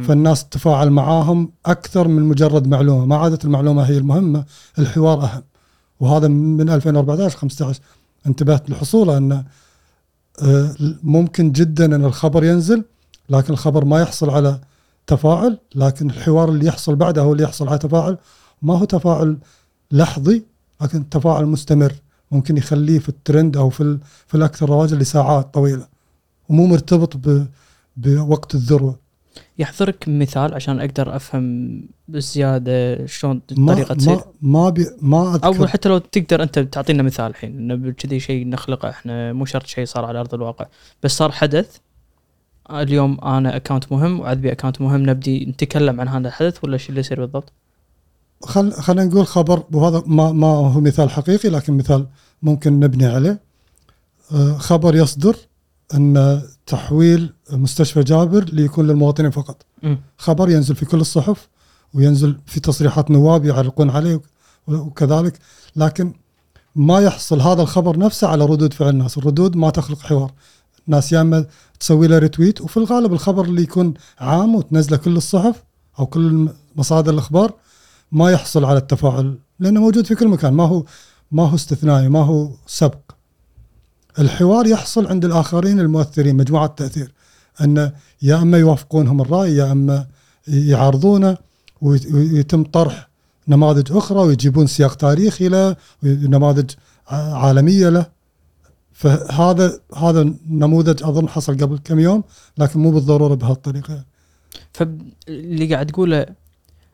Speaker 1: فالناس تتفاعل معاهم أكثر من مجرد معلومة. ما عادت المعلومة هي المهمة الحوار أهم. وهذا من 2014 15 انتبهت لحصوله أن آه، ممكن جدا أن الخبر ينزل لكن الخبر ما يحصل على تفاعل لكن الحوار اللي يحصل بعده هو اللي يحصل على تفاعل. ما هو تفاعل لحظي لكن تفاعل مستمر. ممكن يخليه في الترند أو في في الأكثر رواجا لساعات طويلة. ومو مرتبط ب بوقت الذروة.
Speaker 2: يحضرك مثال عشان أقدر أفهم بزيادة شلون
Speaker 1: ما
Speaker 2: الطريقة تصير؟
Speaker 1: ما ما بي ما
Speaker 2: أو
Speaker 1: اذكر
Speaker 2: حتى لو تقدر أنت تعطينا مثال الحين إنه كذي شيء نخلقه إحنا مو شرط شيء صار على أرض الواقع. بس صار حدث اليوم أنا account مهم وعذبي account مهم نبدي نتكلم عن هذا الحدث ولا شو اللي يصير بالضبط؟
Speaker 1: خل خلينا نقول خبر وهذا ما ما هو مثال حقيقي لكن مثال ممكن نبني عليه. آه، خبر يصدر أن تحويل مستشفى جابر ليكون للمواطنين فقط.
Speaker 2: مم.
Speaker 1: خبر ينزل في كل الصحف وينزل في تصريحات نواب يعلقون عليه وكذلك لكن ما يحصل هذا الخبر نفسه على ردود فعل الناس. الردود ما تخلق حوار. ناس يا إما تسوي له ريتويت وفي الغالب الخبر اللي يكون عام وتنزله كل الصحف أو كل مصادر الأخبار ما يحصل على التفاعل لأنه موجود في كل مكان. ما هو ما هو استثنائي ما هو سبق. الحوار يحصل عند الآخرين المؤثرين مجموعة تاثير أن يا أما يوافقونهم الرأي يا أما يعارضونه ويتم طرح نماذج أخرى ويجيبون سياق تاريخي له ونماذج عالمية له. فهذا هذا نموذج أظن حصل قبل كم يوم لكن مو بالضرورة بهالطريقة.
Speaker 2: فاللي قاعد تقوله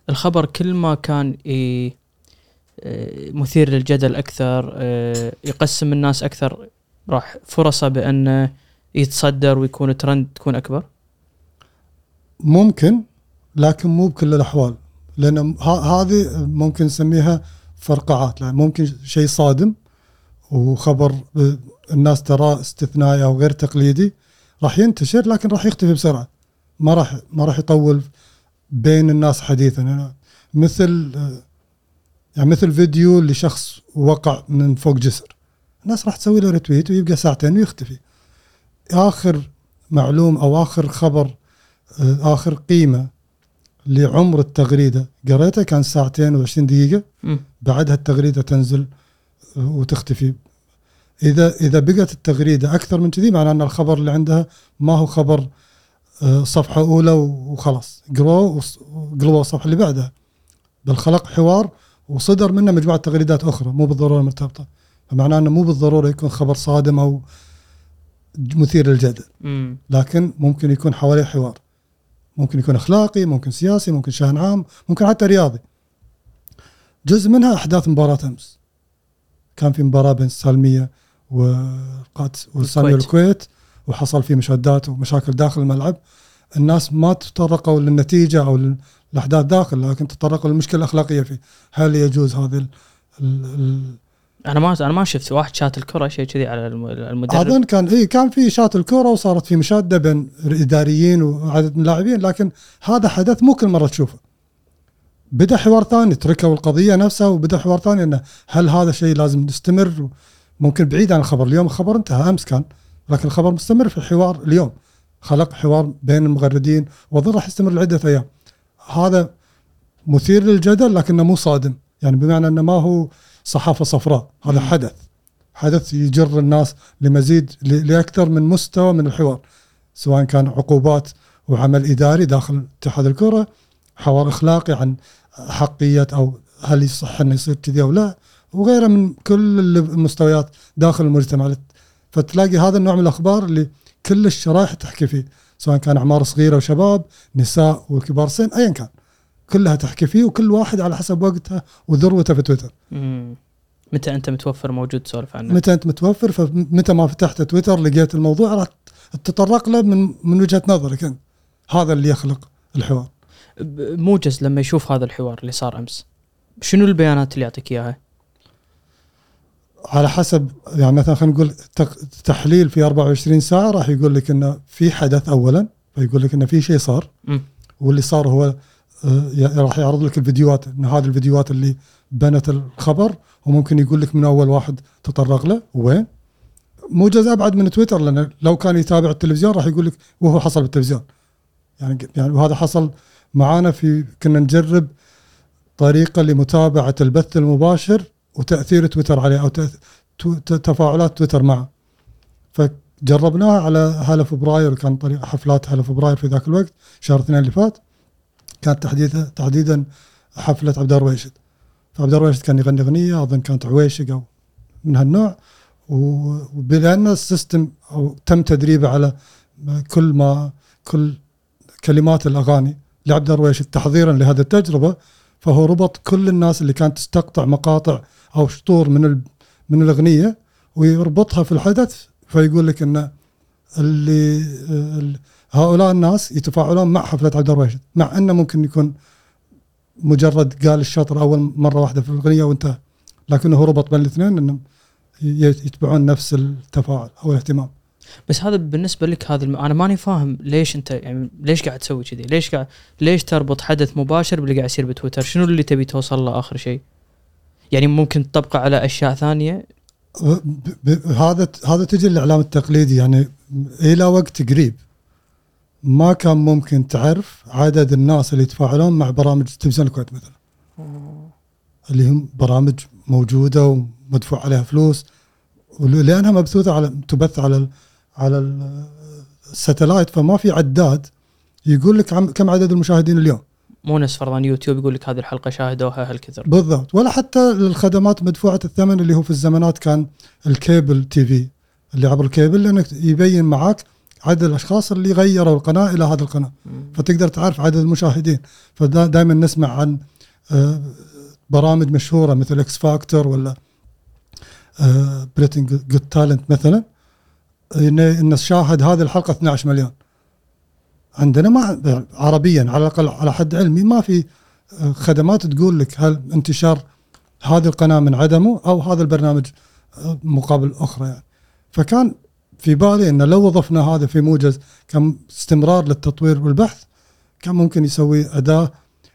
Speaker 2: الخبر كل ما كان مثير للجدل أكثر يقسم الناس أكثر راح فرصة بأنه يتصدر ويكون ترند تكون أكبر؟
Speaker 1: ممكن لكن مو بكل الأحوال. لأن هذه ممكن نسميها فرقعات. يعني ممكن شيء صادم وخبر الناس تراه استثنائي أو غير تقليدي راح ينتشر لكن راح يختفي بسرعة. ما راح ما راح يطول بين الناس حديثا. يعني مثل يعني مثل فيديو لشخص وقع من فوق جسر. الناس راح تسوي له ريتويت ويبقى ساعتين ويختفي. آخر معلوم أو آخر خبر آخر قيمة لعمر التغريدة. قريتها كان ساعتين و20 دقيقة. بعدها التغريدة تنزل وتختفي. إذا إذا بقت التغريدة أكثر من كذي معناه أن الخبر اللي عندها ما هو خبر آه، صفحة أولى وخلاص. قروه قلبوا الصفحة اللي بعدها. بل خلق حوار وصدر منه مجموعة تغريدات أخرى مو بالضرورة مرتبطة. فمعناه إنه مو بالضرورة يكون خبر صادم أو مثير للجدل. لكن ممكن يكون حواليه حوار. ممكن يكون أخلاقي ممكن سياسي ممكن شأن عام ممكن حتى رياضي. جزء منها أحداث مباراة أمس. كان في مباراة بين السالميه والسالميه والكويت وحصل في مشادات ومشاكل داخل الملعب. الناس ما تطرقوا للنتيجة أو الاحداث داخل لكن تطرقوا للمشكلة الأخلاقية فيه. هل يجوز هذه
Speaker 2: أنا ما أنا ما شفت واحد شات الكرة شيء كذي على المدرب.
Speaker 1: أظن كان اي كان في شات الكره وصارت في مشادة بين اداريين وعدد من اللاعبين لكن هذا حدث مو كل مرة تشوفه. بدأ حوار ثاني تركوا القضية نفسها وبدأ حوار ثاني إنه هل هذا شيء لازم نستمر؟ ممكن بعيد عن الخبر. اليوم الخبر انتهى أمس كان لكن الخبر مستمر في الحوار اليوم. خلق حوار بين المغردين وأظن راح يستمر لعدة أيام. هذا مثير للجدل لكنه مو صادم. يعني بمعنى إنه ما هو صحافة صفراء. هذا مم. حدث. حدث يجر الناس لمزيد لأكثر من مستوى من الحوار سواء كان عقوبات وعمل إداري داخل اتحاد الكرة حوار إخلاقي عن حقية أو هل يصح إنه يصير كذي أو لا وغيره من كل المستويات داخل المجتمع. فتلاقي هذا النوع من الأخبار اللي كل الشرائح تحكي فيه سواء كان أعمار صغيرة وشباب نساء وكبار سن ايا كان. كلها تحكي فيه وكل واحد على حسب وقته وذروته في تويتر
Speaker 2: مم. متى أنت متوفر موجود تسولف عنه
Speaker 1: متى أنت متوفر فمتى ما فتحت تويتر لقيت الموضوع راح تتطرق له من من وجهة نظرك أنت هذا اللي يخلق الحوار
Speaker 2: موجز لما يشوف هذا الحوار اللي صار أمس شنو البيانات اللي يعطيك إياها؟
Speaker 1: على حسب يعني مثلا خلينا نقول تحليل في 24 ساعة راح يقول لك إنه في حدث اولا فيقول لك إنه في شيء صار م. واللي صار هو راح يعرض لك الفيديوهات إن هذه الفيديوهات اللي بنت الخبر وممكن يقول لك من أول واحد تطرق له. وين؟ موجز ابعد من تويتر لأن لو كان يتابع التلفزيون راح يقول لك وهو حصل بالتلفزيون. يعني يعني وهذا حصل معانا في كنا نجرب طريقة لمتابعة البث المباشر وتأثير تويتر عليه أو تفاعلات تويتر معه. فجربناها على هلا فبراير كان طريقه حفلات هلا فبراير في ذاك الوقت شهر اثنين اللي فات. كانت تحديدا تحديدا حفلة عبد الرويشد فعبد الرويشد كان يغني أغنية أظن كانت عويشق أو من هالنوع. وبلان ال system أو تم تدريبه على كل ما كل كلمات الأغاني لعبد الرويشد تحضيرا لهذه التجربة فهو ربط كل الناس اللي كانت تستقطع مقاطع أو شطور من من الأغنية ويربطها في الحدث. فيقول لك إن اللي هؤلاء الناس يتفاعلون مع حفلة عبد الراشد مع أنه ممكن يكون مجرد قال الشطر أول مرة واحدة في الأغنية وانتهى لكنه ربط بين الاثنين إنهم يتبعون نفس التفاعل أو الاهتمام
Speaker 2: بس هذا بالنسبة لك هذا الم... أنا ماني فاهم ليش أنت يعني ليش قاعد تسوي كذي؟ ليش قاعد ليش تربط حدث مباشر باللي قاعد يصير بتويتر؟ شنو اللي تبي توصل له آخر شيء؟ يعني ممكن تطبقه على أشياء ثانية
Speaker 1: ب- ب- هذا هذا تجي الإعلام التقليدي يعني إلى وقت قريب ما كان ممكن تعرف عدد الناس اللي يتفاعلون مع برامج تلفزيون الكويت مثلا. اللي هم برامج موجودة ومدفوع عليها فلوس ولأنها مبثوثة على تبث على على ال- الساتلايت فما في عداد يقول لك كم عدد المشاهدين اليوم.
Speaker 2: مو نفس فرضا يوتيوب يقول لك هذه الحلقة شاهدوها هالكثر
Speaker 1: بالضبط. ولا حتى الخدمات مدفوعة الثمن اللي هو في الزمانات كان ال cable TV اللي عبر الكيبل لأنك يبين معك عدد الأشخاص اللي غيروا القناة إلى هذه
Speaker 2: القناة.
Speaker 1: فتقدر تعرف عدد المشاهدين. فدائما نسمع عن آه، برامج مشهورة مثل X Factor ولا Britain's Got Talent مثلا. إن إن شاهد هذه الحلقة 12 مليون. عندنا ما عربيا على الأقل على حد علمي ما في آه، خدمات تقول لك هل انتشار هذه القناة من عدمه أو هذا البرنامج آه، مقابل أخرى يعني. فكان في بالي ان لو وظفنا هذا في موجز كاستمرار للتطوير والبحث كان ممكن يسوي أداة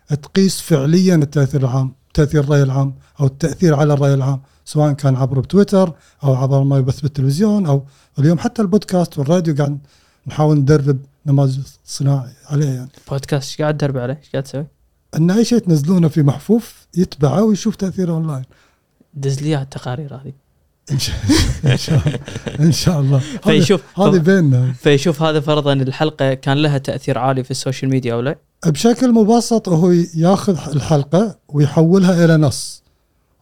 Speaker 1: تقيس فعليا التأثير العام تأثير الرأي العام أو التأثير على الرأي العام سواء كان عبر تويتر أو عبر ما يبث بالتلفزيون أو اليوم حتى البودكاست والراديو قاعد نحاول ندرب نماذج صناعي عليه يعني
Speaker 2: بودكاست إيش قاعد تدرب عليه؟ إيش قاعد تسوي؟
Speaker 1: ان أي شيء تنزلونه في محفوف يتبعه ويشوف تأثيره أونلاين
Speaker 2: دز لي التقارير هذه
Speaker 1: إن شاء الله. إن شاء الله.
Speaker 2: فيشوف
Speaker 1: هذه بيننا.
Speaker 2: فيشوف هذا فرضا الحلقة كان لها تأثير عالي في السوشيال ميديا أو لا؟
Speaker 1: بشكل مبسط هو ياخذ الحلقة ويحولها إلى نص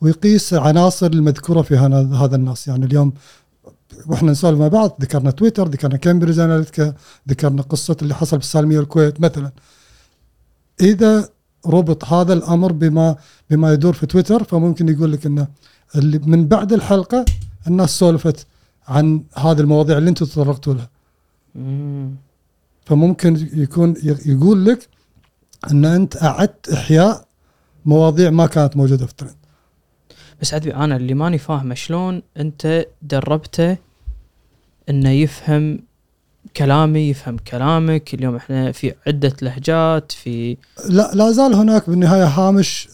Speaker 1: ويقيس عناصر المذكورة في هذا النص. يعني اليوم وإحنا نسولف مع بعض ذكرنا تويتر ذكرنا كامبريدج أناليتيكا ذكرنا قصة اللي حصل بالسالميه والكويت مثلا. إذا ربط هذا الأمر بما بما يدور في تويتر فممكن يقول لك إنه اللي من بعد الحلقة الناس سولفت عن هذه المواضيع اللي أنتم تطرقتوا لها.
Speaker 2: مم.
Speaker 1: فممكن يكون يقول لك إن أنت أعدت إحياء مواضيع ما كانت موجودة في الترند
Speaker 2: بس عدبي أنا اللي ماني فاهمه شلون أنت دربته إنه يفهم كلامي يفهم كلامك. اليوم إحنا في عدة لهجات في
Speaker 1: لا لا زال هناك بالنهاية هامش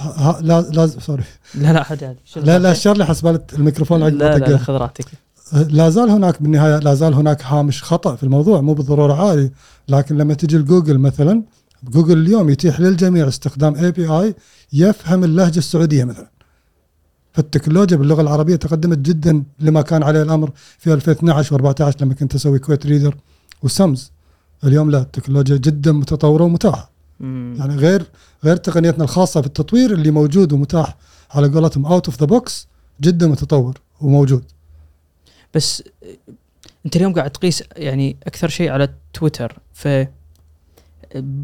Speaker 1: ها لا لا سوري
Speaker 2: لا لا عادي عادي
Speaker 1: لا لا شر لي حسبالة الميكروفون عقب
Speaker 2: لا لا. خذ راحتك.
Speaker 1: لا زال هناك بالنهاية لا زال هناك هامش خطأ في الموضوع مو بالضرورة عالي لكن لما تجي لجوجل مثلا جوجل اليوم يتيح للجميع استخدام API يفهم اللهجة السعودية مثلا. فالتكنولوجيا باللغة العربية تقدمت جدا لما كان عليه الأمر في 2012 و14 لما كنت أسوي Kuwait Reader وسمز اليوم لا التكنولوجيا جدا متطورة ومتاحة.
Speaker 2: مم.
Speaker 1: يعني غير غير تقنيتنا الخاصة في التطوير اللي موجود ومتاح على قولتهم out of the box جدا متطور وموجود
Speaker 2: بس انت اليوم قاعد تقيس يعني أكثر شيء على تويتر ف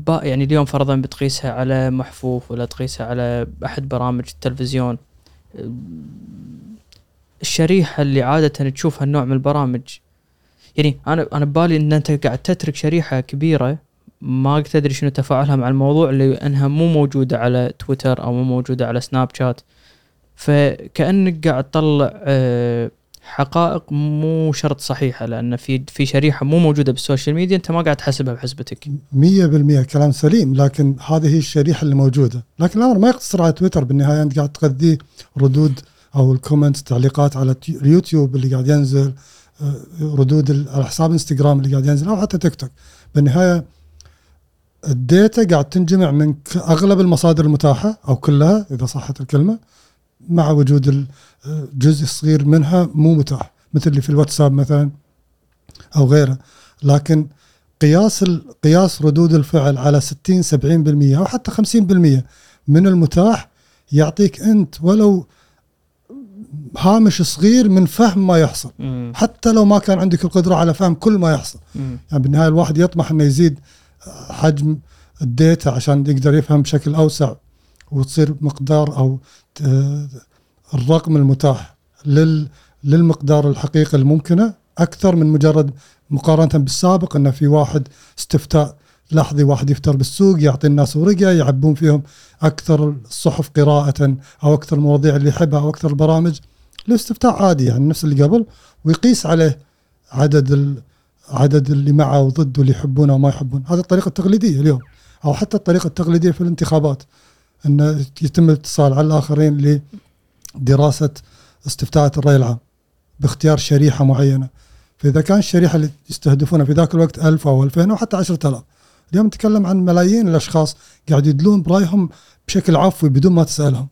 Speaker 2: يعني اليوم فرضا بتقيسها على محفوف ولا تقيسها على أحد برامج التلفزيون الشريحة اللي عادة تشوفها النوع من البرامج يعني أنا أنا ببالي إن أنت قاعد تترك شريحة كبيرة ما تدري شنو تفاعلها مع الموضوع اللي أنها مو موجودة على تويتر أو مو موجودة على سناب شات. فكأنك قاعد تطلع آه، حقائق مو شرط صحيحة لأن في في شريحة مو موجودة بالسوشيال ميديا أنت ما قاعد تحسبها بحسبتك.
Speaker 1: 100% كلام سليم لكن هذه هي الشريحة اللي موجودة. لكن الأمر ما يقتصر على تويتر بالنهاية أنت قاعد تغذيه ردود أو ال comments تعليقات على اليوتيوب اللي قاعد ينزل آه، ردود على حساب إنستغرام اللي قاعد ينزل أو حتى تيك توك. بالنهاية ال data قاعد تنجمع من أغلب المصادر المتاحة أو كلها إذا صحت الكلمة مع وجود ال- آه، جزء صغير منها مو متاح مثل اللي في الواتساب مثلا أو غيره لكن قياس قياس ردود الفعل على 60 70% أو حتى 50% من المتاح يعطيك أنت ولو هامش صغير من فهم ما يحصل
Speaker 2: مم.
Speaker 1: حتى لو ما كان عندك القدرة على فهم كل ما يحصل
Speaker 2: مم.
Speaker 1: يعني بالنهاية الواحد يطمح إنه يزيد حجم الديتا عشان يقدر يفهم بشكل أوسع وتصير مقدار أو الرقم المتاح لل للمقدار الحقيقي الممكنه أكثر من مجرد مقارنة بالسابق انه في واحد استفتاء لحظي واحد يفتر بالسوق يعطي الناس ورقة يعبون فيهم أكثر الصحف قراءة أو أكثر المواضيع اللي يحبها أو أكثر البرامج الاستفتاء عادي يعني نفس اللي قبل ويقيس عليه عدد. عدد اللي معه وضده اللي يحبونه وما يحبون. هذه الطريقة التقليدية اليوم أو حتى الطريقة التقليدية في الانتخابات إن يتم الاتصال على الآخرين لدراسة استفتاءات الرأي العام باختيار شريحة معينة. فإذا كان الشريحة اللي يستهدفونها في ذاك الوقت 1000 أو 2000 أو حتى 10000 اليوم نتكلم عن ملايين الأشخاص قاعد يدلون برأيهم بشكل عفوي بدون ما تسألهم.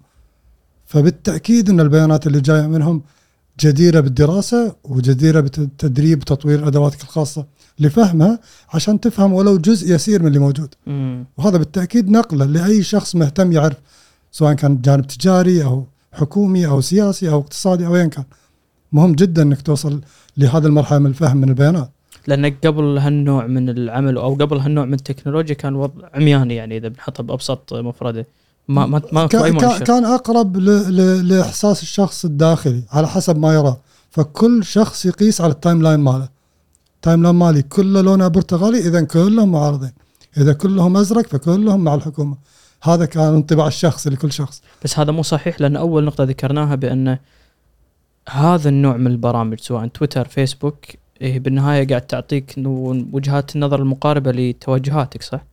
Speaker 1: فبالتأكيد إن البيانات اللي جاية منهم جديرة بالدراسة وجديرة بالتدريب وتطوير أدواتك الخاصة لفهمها عشان تفهم ولو جزء يسير من اللي موجود.
Speaker 2: مم.
Speaker 1: وهذا بالتأكيد نقلة لأي شخص مهتم يعرف سواء كان جانب تجاري أو حكومي أو سياسي أو اقتصادي أو ايا كان. مهم جدا إنك توصل لهذه المرحلة من الفهم من البيانات.
Speaker 2: لانك قبل هالنوع من العمل أو قبل هالنوع من التكنولوجيا كان وضع عمياني يعني إذا بنحطها بأبسط مفردة. ما ما ما
Speaker 1: كان, كان- أقرب ل- ل- لإحساس الشخص الداخلي على حسب ما يراه فكل شخص يقيس على ال timeline ماله. ال timeline مالي كله لونه برتقالي إذا كلهم معارضين. إذا كلهم أزرق فكلهم مع الحكومة. هذا كان انطباع الشخصي لكل شخص.
Speaker 2: بس هذا مو صحيح لأن أول نقطة ذكرناها بأن هذا النوع من البرامج سواء تويتر فيسبوك هي بالنهاية قاعد تعطيك وجهات النظر المقاربة لتوجهاتك صح؟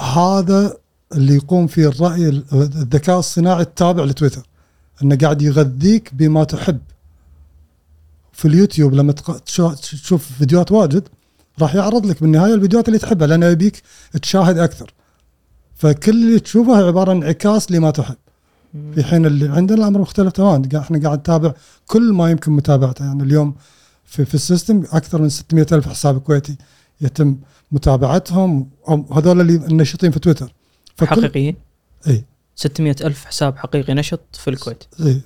Speaker 1: هذا اللي يقوم فيه الرأي ال- الذكاء الصناعي التابع لتويتر إنه قاعد يغذيك بما تحب. في اليوتيوب لما تشوف فيديوهات واجد راح يعرض لك بالنهاية الفيديوهات اللي تحبها لأنه يبيك تشاهد أكثر. فكل اللي تشوفه عبارة عن انعكاس لما تحب. في حين اللي عندنا الأمر مختلف تماما. إحنا قاعد نتابع كل ما يمكن متابعته. يعني اليوم في, في ال system أكثر من 600 ألف حساب كويتي يتم متابعتهم. هذول اللي النشطين في تويتر.
Speaker 2: حقيقيين؟
Speaker 1: إي.
Speaker 2: 600 ألف حساب حقيقي نشط في الكويت.
Speaker 1: إي.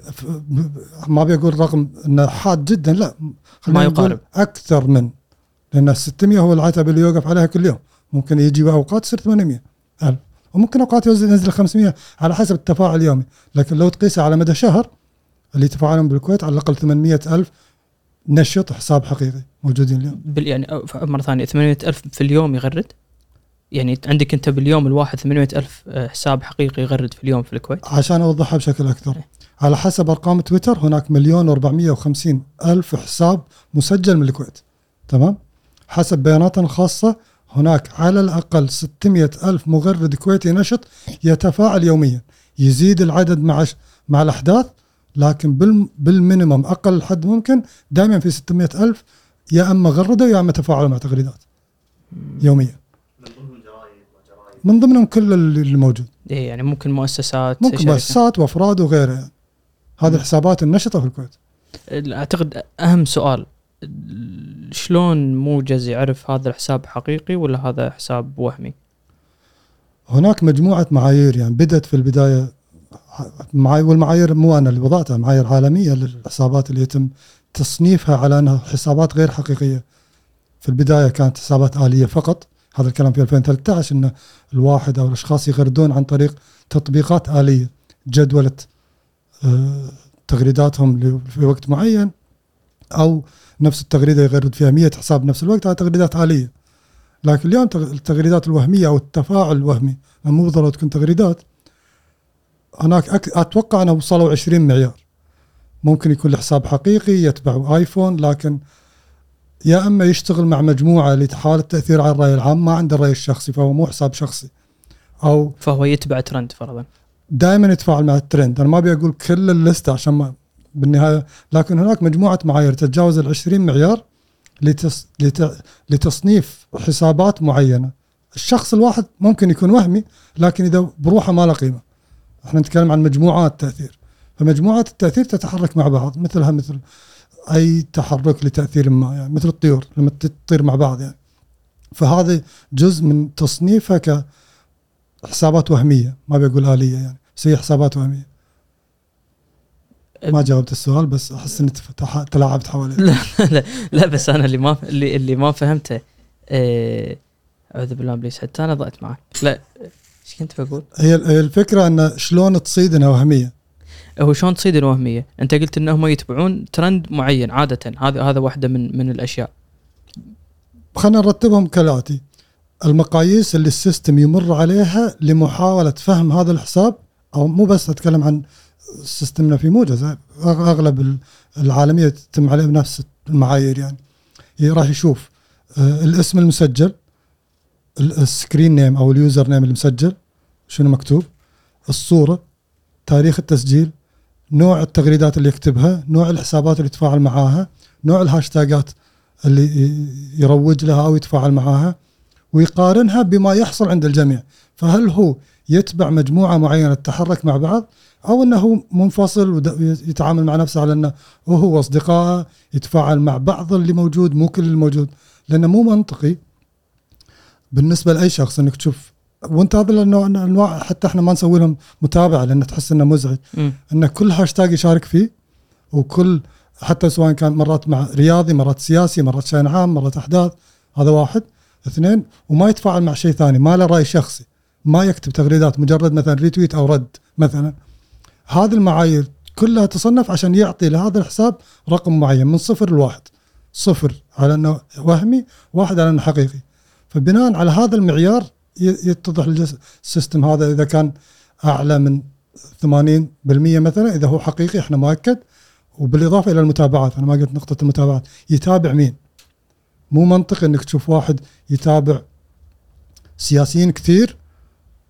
Speaker 1: ما ابي رقم إنه حاد جدا لا.
Speaker 2: ما يقارب.
Speaker 1: أكثر من لأن ال 600 هو العتبة اللي يوقف عليها كل يوم. ممكن يجي اوقات تصير 800 ألف. وممكن أوقات ينزل ينزل 500 على حسب التفاعل اليومي. لكن لو تقيسها على مدى شهر اللي يتفاعلون بالكويت على الأقل 800 ألف نشط حساب حقيقي موجودين اليوم.
Speaker 2: يعني مرة ثانية 800 ألف في اليوم يغرد؟ يعني عندك انت باليوم الواحد 800 ألف آه، حساب حقيقي يغرد في اليوم في الكويت؟
Speaker 1: عشان أوضحها بشكل أكثر.
Speaker 2: إيه.
Speaker 1: على حسب أرقام تويتر هناك مليون و450 ألف حساب مسجل من الكويت. تمام؟ حسب بياناتنا الخاصه هناك على الأقل 600 ألف مغرد كويتي نشط يتفاعل يوميا. يزيد العدد مع مع الأحداث لكن بال بالمينيمم أقل حد ممكن دائما في 600 ألف يا أما غردوا يا أما تفاعلوا مع تغريدات. يوميا. من ضمنهم كل اللي موجود
Speaker 2: إيه يعني ممكن مؤسسات
Speaker 1: ممكن
Speaker 2: شركة.
Speaker 1: مؤسسات وأفراد وغيرها يعني. هذه الحسابات النشطة في الكويت
Speaker 2: أعتقد أهم سؤال شلون موجز يعرف هذا الحساب حقيقي ولا هذا حساب وهمي؟
Speaker 1: هناك مجموعة معايير يعني بدأت في البداية معايير والمعايير مو أنا اللي وضعتها معايير عالمية للحسابات اللي يتم تصنيفها على أنها حسابات غير حقيقية في البداية كانت حسابات آلية فقط هذا الكلام في 2013 إن الواحد أو الأشخاص يغردون عن طريق تطبيقات آلية جدولة آه، تغريداتهم في وقت معين أو نفس التغريدة يغرد فيها 100 حساب بنفس الوقت هذه تغريدات آلية. لكن اليوم تغ- التغريدات الوهمية أو التفاعل الوهمي مو ضروري تكون تغريدات هناك أك... أتوقع أنه وصلوا 20 معيار. ممكن يكون الحساب حقيقي يتبع آيفون لكن يا أما يشتغل مع مجموعة لحاله التأثير على الرأي العام ما عنده الراي الشخصي فهو مو حساب شخصي. أو
Speaker 2: فهو يتبع ترند فرضا.
Speaker 1: دائما يتفاعل مع الترند. أنا ما أبي أقول كل الليسته عشان ما بالنهاية لكن هناك مجموعة معايير تتجاوز ال 20 معيار لتص... لت... لتصنيف حسابات معينة. الشخص الواحد ممكن يكون وهمي لكن إذا بروحه ما له قيمة. إحنا نتكلم عن مجموعات تأثير. فمجموعات التأثير تتحرك مع بعض مثلها مثل أي تحرك لتأثير ما يعني مثل الطيور لما تطير مع بعض يعني. فهذا جزء من تصنيفها كحسابات وهمية ما بقول آلية يعني بس هي حسابات وهمية. ما جاوبت السؤال بس أحس اني تلاعبت حواليه
Speaker 2: لا لا, لا بس أنا اللي ما اللي اللي ما فهمته إيه، أعوذ بالله من ابليس حتى أنا ضعت معك لا إيش كنت بقول؟
Speaker 1: هي الفكرة إن شلون تصيد انها وهمية.
Speaker 2: هو شلون تصيد الوهمية؟ أنت قلت انهم يتبعون ترند معين عادة. هذا هذا واحدة من من الأشياء.
Speaker 1: خلينا نرتبهم كالآتي. المقاييس اللي ال system يمر عليها لمحاولة فهم هذا الحساب أو مو بس أتكلم عن system نا في موجز أغلب ال- العالمية تتم عليه بنفس المعايير يعني. راح يشوف آه، الاسم المسجل ال- ال screen name أو ال username المسجل شنو مكتوب الصورة تاريخ التسجيل نوع التغريدات اللي يكتبها نوع الحسابات اللي يتفاعل معاها نوع الهاشتاجات اللي يروج لها أو يتفاعل معاها ويقارنها بما يحصل عند الجميع. فهل هو يتبع مجموعة معينة تتحرك مع بعض أو إنه منفصل ويتعامل مع نفسه على إنه هو واصدقائه يتفاعل مع بعض اللي موجود مو كل اللي موجود؟ لأنه مو منطقي بالنسبة لأي شخص إنك تشوف وانت هذا النوع انواع حتى إحنا ما نسوي لهم متابعة لأن تحس إنه مزعج. ان كل هاشتاج يشارك فيه وكل حتى سواء كان مرات مع رياضي مرات سياسي مرات شأن عام مرات أحداث هذا واحد. اثنين وما يتفاعل مع شيء ثاني ما له رأي شخصي ما يكتب تغريدات مجرد مثلا retweet أو رد مثلا. هذه المعايير كلها تصنف عشان يعطي لهذا الحساب رقم معين من صفر لواحد. صفر على إنه وهمي واحد على إنه حقيقي. فبناء على هذا المعيار يتضح ال system هذا إذا كان أعلى من 80% مثلا إذا هو حقيقي إحنا مؤكد. وبالإضافة إلى المتابعات أنا ما قلت نقطة المتابعات. يتابع مين؟ مو منطقي إنك تشوف واحد يتابع سياسيين كثير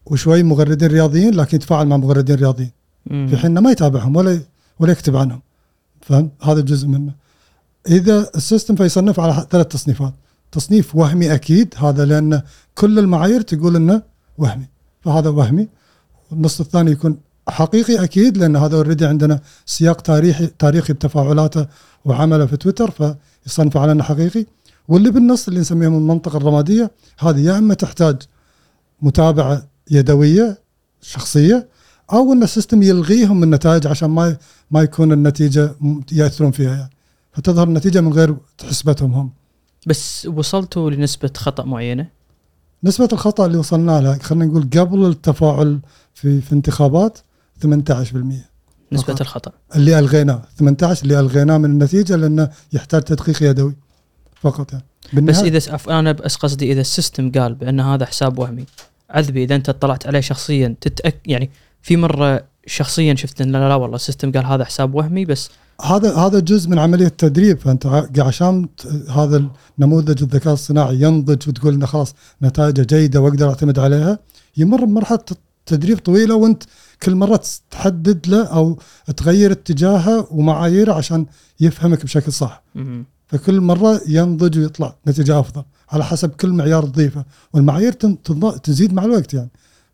Speaker 1: وشوي مغردين رياضيين لكن يتفاعل مع مغردين رياضيين. في حين ما يتابعهم ولا ولا يكتب عنهم. فهم هذا جزء منه. إذا السيستم فيصنف على ثلاث تصنيفات. تصنيف وهمي أكيد. هذا لأن كل المعايير تقول إنه وهمي. فهذا وهمي. النص الثاني يكون حقيقي أكيد لأن هذا already عندنا سياق تاريخي تاريخي بتفاعلاته وعمله في تويتر فيصنف على إنه حقيقي. واللي بالنص اللي نسميهم المنطقة الرمادية هذه يا إما تحتاج متابعة يدوية شخصية أو ان ال system يلغيهم النتائج عشان ما ما يكون النتيجة يأثرون فيها. يعني فتظهر النتيجة من غير حسبتهم هم.
Speaker 2: بس وصلتوا لنسبة خطأ معينة؟
Speaker 1: نسبة الخطأ اللي وصلنا لها خلينا نقول قبل التفاعل في في انتخابات 18%
Speaker 2: نسبة
Speaker 1: فقط.
Speaker 2: الخطأ.
Speaker 1: اللي الغيناه 18 اللي ألغيناه من النتيجة لأنه يحتاج تدقيق يدوي. فقط يعني.
Speaker 2: بس
Speaker 1: بالنهاية
Speaker 2: اذا عف- أنا بس قصدي إذا ال system قال بأن هذا حساب وهمي عذبي إذا أنت اطلعت عليه شخصيا تتأك يعني في مرة شخصيا شفت إن لا, لا والله ال system قال هذا حساب وهمي بس
Speaker 1: هذا هذا جزء من عملية التدريب. فأنت عشان هذا النموذج الذكاء الصناعي ينضج وتقول إنه خلاص نتائجه جيدة وأقدر أعتمد عليها يمر بمرحلة تدريب طويلة وأنت كل مرة تحدد له أو تغير اتجاهه ومعاييره عشان يفهمك بشكل صح. فكل مرة ينضج ويطلع نتيجة أفضل على حسب كل معيار تضيفه. والمعايير تزيد مع الوقت يعني.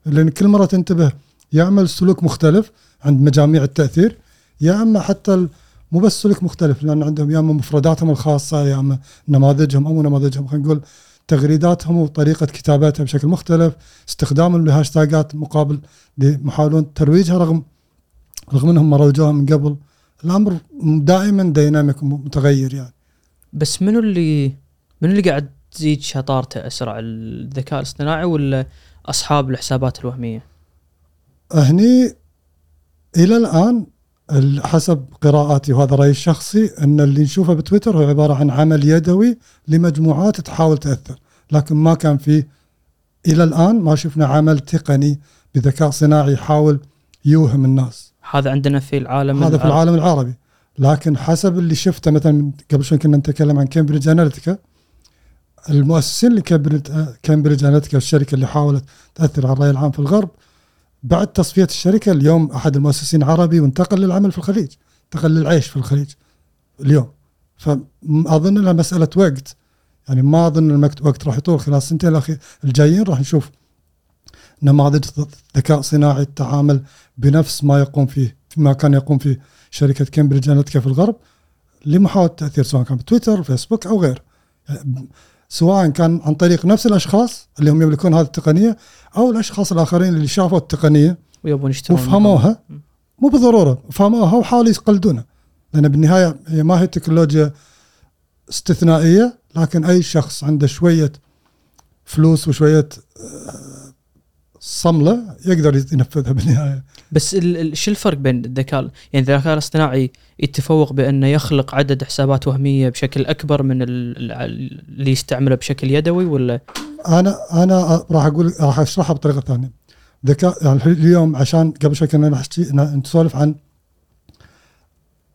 Speaker 1: لأن كل مرة تنتبه يعمل سلوك مختلف عند مجاميع التأثير يا أما حتى مو بس سلوك مختلف لأن عندهم يا اما مفرداتهم الخاصة يا اما نماذجهم أو نماذجهم خلينا نقول تغريداتهم وطريقة كتابتها بشكل مختلف استخدامهم لهاشتاجات مقابل لمحاولون ترويجها رغم رغم إنهم ما روجوها من قبل الأمر دائما ديناميك ومتغير يعني
Speaker 2: بس منو اللي منو اللي قاعد تزيد شطارته أسرع الذكاء الاصطناعي ولا أصحاب الحسابات الوهمية؟
Speaker 1: هني إلى الآن ال- حسب قراءاتي وهذا رأيي الشخصي أن اللي نشوفه بتويتر هو عبارة عن عمل يدوي لمجموعات تحاول تأثر. لكن ما كان فيه إلى الآن ما شفنا عمل تقني بذكاء صناعي يحاول يوهم الناس.
Speaker 2: هذا عندنا في العالم
Speaker 1: هذا في العالم العربي. لكن حسب اللي شفته مثلا قبل شوي كنا نتكلم عن كامبريدج اناليتيكا المؤسسين لكامبريدج كامبريدج اناليتيكا الشركة اللي حاولت تأثر على الرأي العام في الغرب بعد تصفية الشركة اليوم أحد المؤسسين عربي وانتقل للعمل في الخليج انتقل للعيش في الخليج اليوم. فأظن إنها مسألة وقت. يعني ما أظن الوقت راح يطول خلال السنتين الجايين. راح نشوف نماذج ذكاء صناعي تتعامل بنفس ما يقوم فيه ما كان يقوم فيه شركة كامبريدج أناليتيكا في الغرب لمحاولة التاثير سواء كان بتويتر فيسبوك أو غيره. يعني سواء كان عن طريق نفس الأشخاص اللي هم يملكون هذه التقنية أو الأشخاص الآخرين اللي شافوا التقنية
Speaker 2: ويبون يشترون
Speaker 1: وفهموها. مو بالضرورة فهموها وحاولوا يقلدونها لأن بالنهاية هي ما هي تكنولوجيا استثنائية لكن أي شخص عنده شوية فلوس وشوية آه، صملة يقدر ينفذها بالنهاية.
Speaker 2: بس شو الفرق بين الذكاء؟ يعني الذكاء الاصطناعي يتفوق بأنه يخلق عدد حسابات وهمية بشكل أكبر من ال- ال- اللي يستعمله بشكل يدوي ولا؟
Speaker 1: أنا أنا راح أقول راح أشرحها بطريقة ثانية. ذكاء يعني اليوم عشان قبل شوي كنا نحكي نسولف عن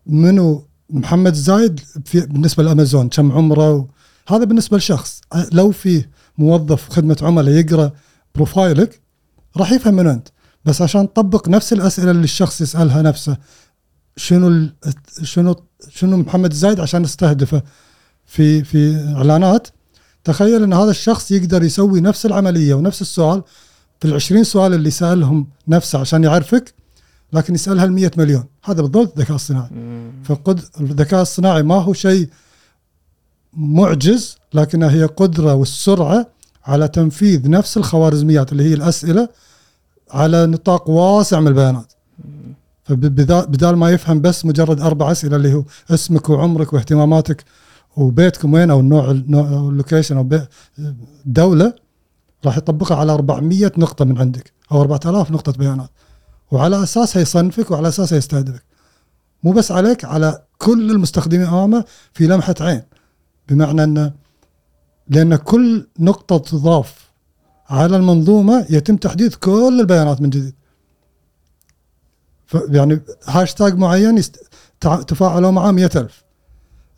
Speaker 1: منو محمد زايد في بالنسبة لأمازون كم عمره؟ هذا بالنسبة لشخص. لو في موظف خدمة عملاء يقرأ بروفايلك راح يفهم من أنت. بس عشان تطبق نفس الأسئلة اللي الشخص يسألها نفسه شنو ال- شنو شنو محمد زايد عشان نستهدفه في في إعلانات؟ تخيل إن هذا الشخص يقدر يسوي نفس العملية ونفس السؤال في ال 20 سؤال اللي سألهم نفسه عشان يعرفك لكن يسألها ال 100 مليون. هذا بالضبط الذكاء الصناعي. فقد الذكاء الصناعي ما هو شيء معجز لكنها هي قدرة والسرعة على تنفيذ نفس الخوارزميات اللي هي الأسئلة على نطاق واسع من البيانات. فبدال ما يفهم بس مجرد أربع أسئلة اللي هو اسمك وعمرك واهتماماتك وبيتكم وين أو النوع اللوكيشن أو دولة راح يطبقها على 400 نقطة من عندك أو 4000 نقطة بيانات. وعلى اساسها يصنفك وعلى اساسها يستهدفك مو بس عليك على كل المستخدمين أمامه في لمحة عين. بمعنى ان لأن كل نقطة تضاف على المنظومة يتم تحديث كل البيانات من جديد يعني هاشتاج معين يست... تفاعلوا معاه 100000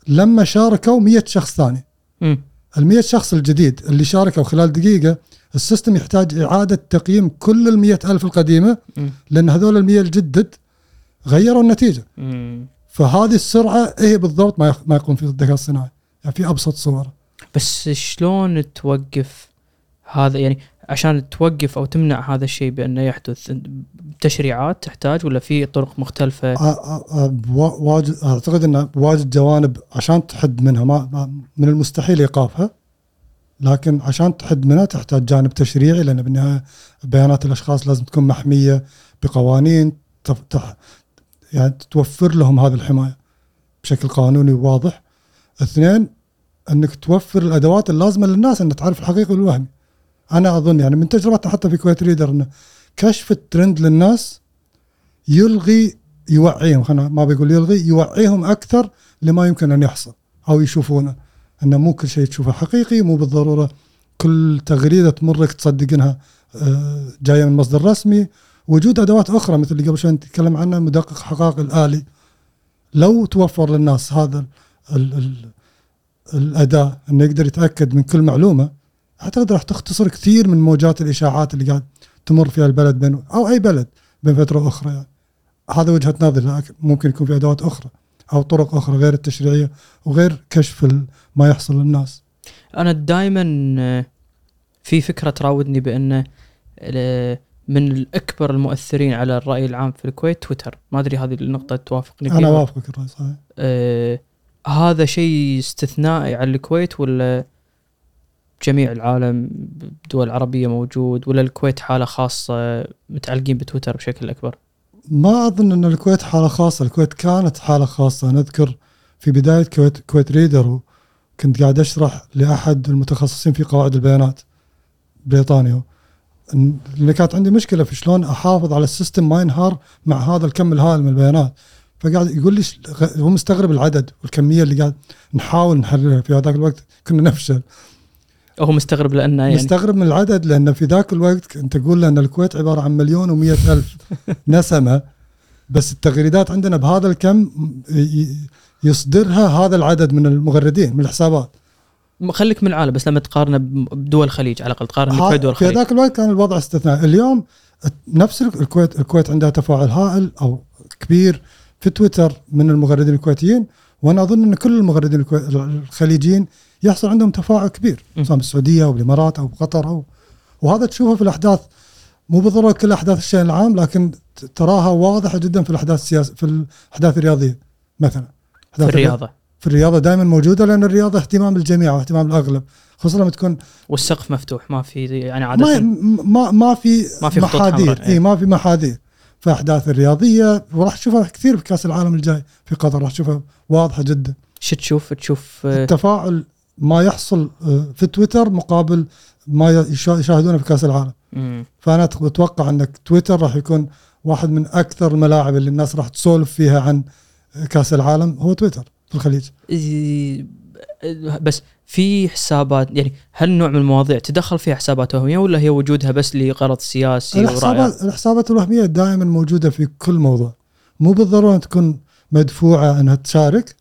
Speaker 1: لما شاركوا 100 شخص ثاني
Speaker 2: مم.
Speaker 1: ال 100 شخص الجديد اللي شاركوا خلال دقيقة ال system يحتاج إعادة تقييم كل ال 100000 القديمة
Speaker 2: مم.
Speaker 1: لأن هذول ال 100 الجدد غيروا النتيجة
Speaker 2: مم.
Speaker 1: فهذه السرعة هي بالضبط ما يقوم فيه الذكاء الصناعي يعني في أبسط صوره
Speaker 2: بس شلون توقف هذا يعني عشان توقف أو تمنع هذا الشيء بأنه يحدث تشريعات تحتاج ولا في طرق
Speaker 1: مختلفة؟ واجد أعتقد إن بواجد جوانب عشان تحد منها ما من المستحيل ايقافها لكن عشان تحد منها تحتاج جانب تشريعي لأن بالنهايه بيانات الأشخاص لازم تكون محمية بقوانين تف- تح يعني توفر لهم هذه الحماية بشكل قانوني وواضح. اثنين أنك توفر الأدوات اللازمة للناس أن تعرف الحقيقي والوهمي. أنا أظن يعني من تجربتنا حتى في كويت ريدر انه كشف الترند للناس يلغي يوعيهم خلينا ما بيقول يلغي يوعيهم أكثر لما يمكن أن يحصل أو يشوفونه. انه مو كل شيء تشوفه حقيقي مو بالضرورة كل تغريدة تمرك تصدق انها آه، جاية من مصدر رسمي. وجود أدوات أخرى مثل اللي قبل شوي نتكلم عنها مدقق حقائق الآلي. لو توفر للناس هذا ال ال الأداة إنه يقدر يتأكد من كل معلومة. أعتقد راح تختصر كثير من موجات الإشاعات اللي قاعد تمر فيها البلد بين أو أي بلد بين فترة وأخرى يعني. هذا وجهة نظري لكن ممكن يكون في أدوات أخرى أو طرق أخرى غير التشريعية وغير كشف ما يحصل للناس.
Speaker 2: أنا دائما في فكرة تراودني بانه ال- من الأكبر المؤثرين على الرأي العام في الكويت تويتر. ما أدري هذه النقطة توافقني فيها؟
Speaker 1: أنا اوافقك الرأي صحيح.
Speaker 2: آه هذا شيء استثنائي على الكويت ولا جميع العالم الدول العربيه موجود ولا الكويت حالة خاصة متعلقين بتويتر بشكل أكبر؟
Speaker 1: ما أظن أن الكويت حالة خاصة الكويت كانت حالة خاصة. نذكر في بداية كويت كويت ريدر كنت قاعد أشرح لأحد المتخصصين في قواعد البيانات بريطانيا. اللي كانت عندي مشكلة في شلون أحافظ على ال system ما ينهار مع هذا الكم الهائل من البيانات. فقاعد يقول لي هو مستغرب العدد والكمية اللي قاعد نحاول نحررها في هذاك الوقت كنا نفشل.
Speaker 2: هو مستغرب لأنه يعني
Speaker 1: مستغرب من العدد لأن في ذاك الوقت كنت أقول له أن الكويت عبارة عن مليون ومئة ألف نسمة بس التغريدات عندنا بهذا الكم يصدرها هذا العدد من المغردين من الحسابات.
Speaker 2: خليك من العالم بس لما تقارنه بدول الخليج على الأقل تقارن الكويت ودول
Speaker 1: في
Speaker 2: الخليج.
Speaker 1: ذاك الوقت كان الوضع استثنائي. اليوم نفس الكويت الكويت عندها تفاعل هائل أو كبير. في تويتر من المغردين الكويتيين وأنا أظن إن كل المغردين الخليجيين يحصل عندهم تفاعل كبير. سواء بالسعودية أو بالامارات أو بقطر أو وهذا تشوفه في الأحداث. مو بالضرورة كل أحداث الشأن العام لكن تراها واضحة جدا في الأحداث السياسيه في الأحداث الرياضية مثلا.
Speaker 2: في الرياضة.
Speaker 1: في الرياضة دائما موجودة لأن الرياضة اهتمام الجميع واهتمام الأغلب خصوصا لما تكون
Speaker 2: والسقف مفتوح ما في يعني
Speaker 1: ما
Speaker 2: عادة.
Speaker 1: ما ما في
Speaker 2: ما في
Speaker 1: محاذير
Speaker 2: حمراء، إيه.
Speaker 1: اي ما في محاذير. في أحداث الرياضية وراح تشوفها كثير في كاس العالم الجاي. في قطر راح تشوفها واضحة جدا.
Speaker 2: شو تشوف؟ تشوف آه،
Speaker 1: التفاعل ما يحصل آه، في تويتر مقابل ما يشا- يشاهدونه في كأس العالم.
Speaker 2: مم.
Speaker 1: فأنا أتوقع انك تويتر راح يكون واحد من أكثر الملاعب اللي الناس راح تسولف فيها عن كأس العالم هو تويتر في الخليج.
Speaker 2: بس في حسابات يعني هل نوع من المواضيع تدخل فيها حسابات وهمية ولا هي وجودها بس لغرض سياسي
Speaker 1: الحسابات الحسابات الوهمية دائما موجودة في كل موضوع. مو بالضرورة تكون مدفوعة أنها تشارك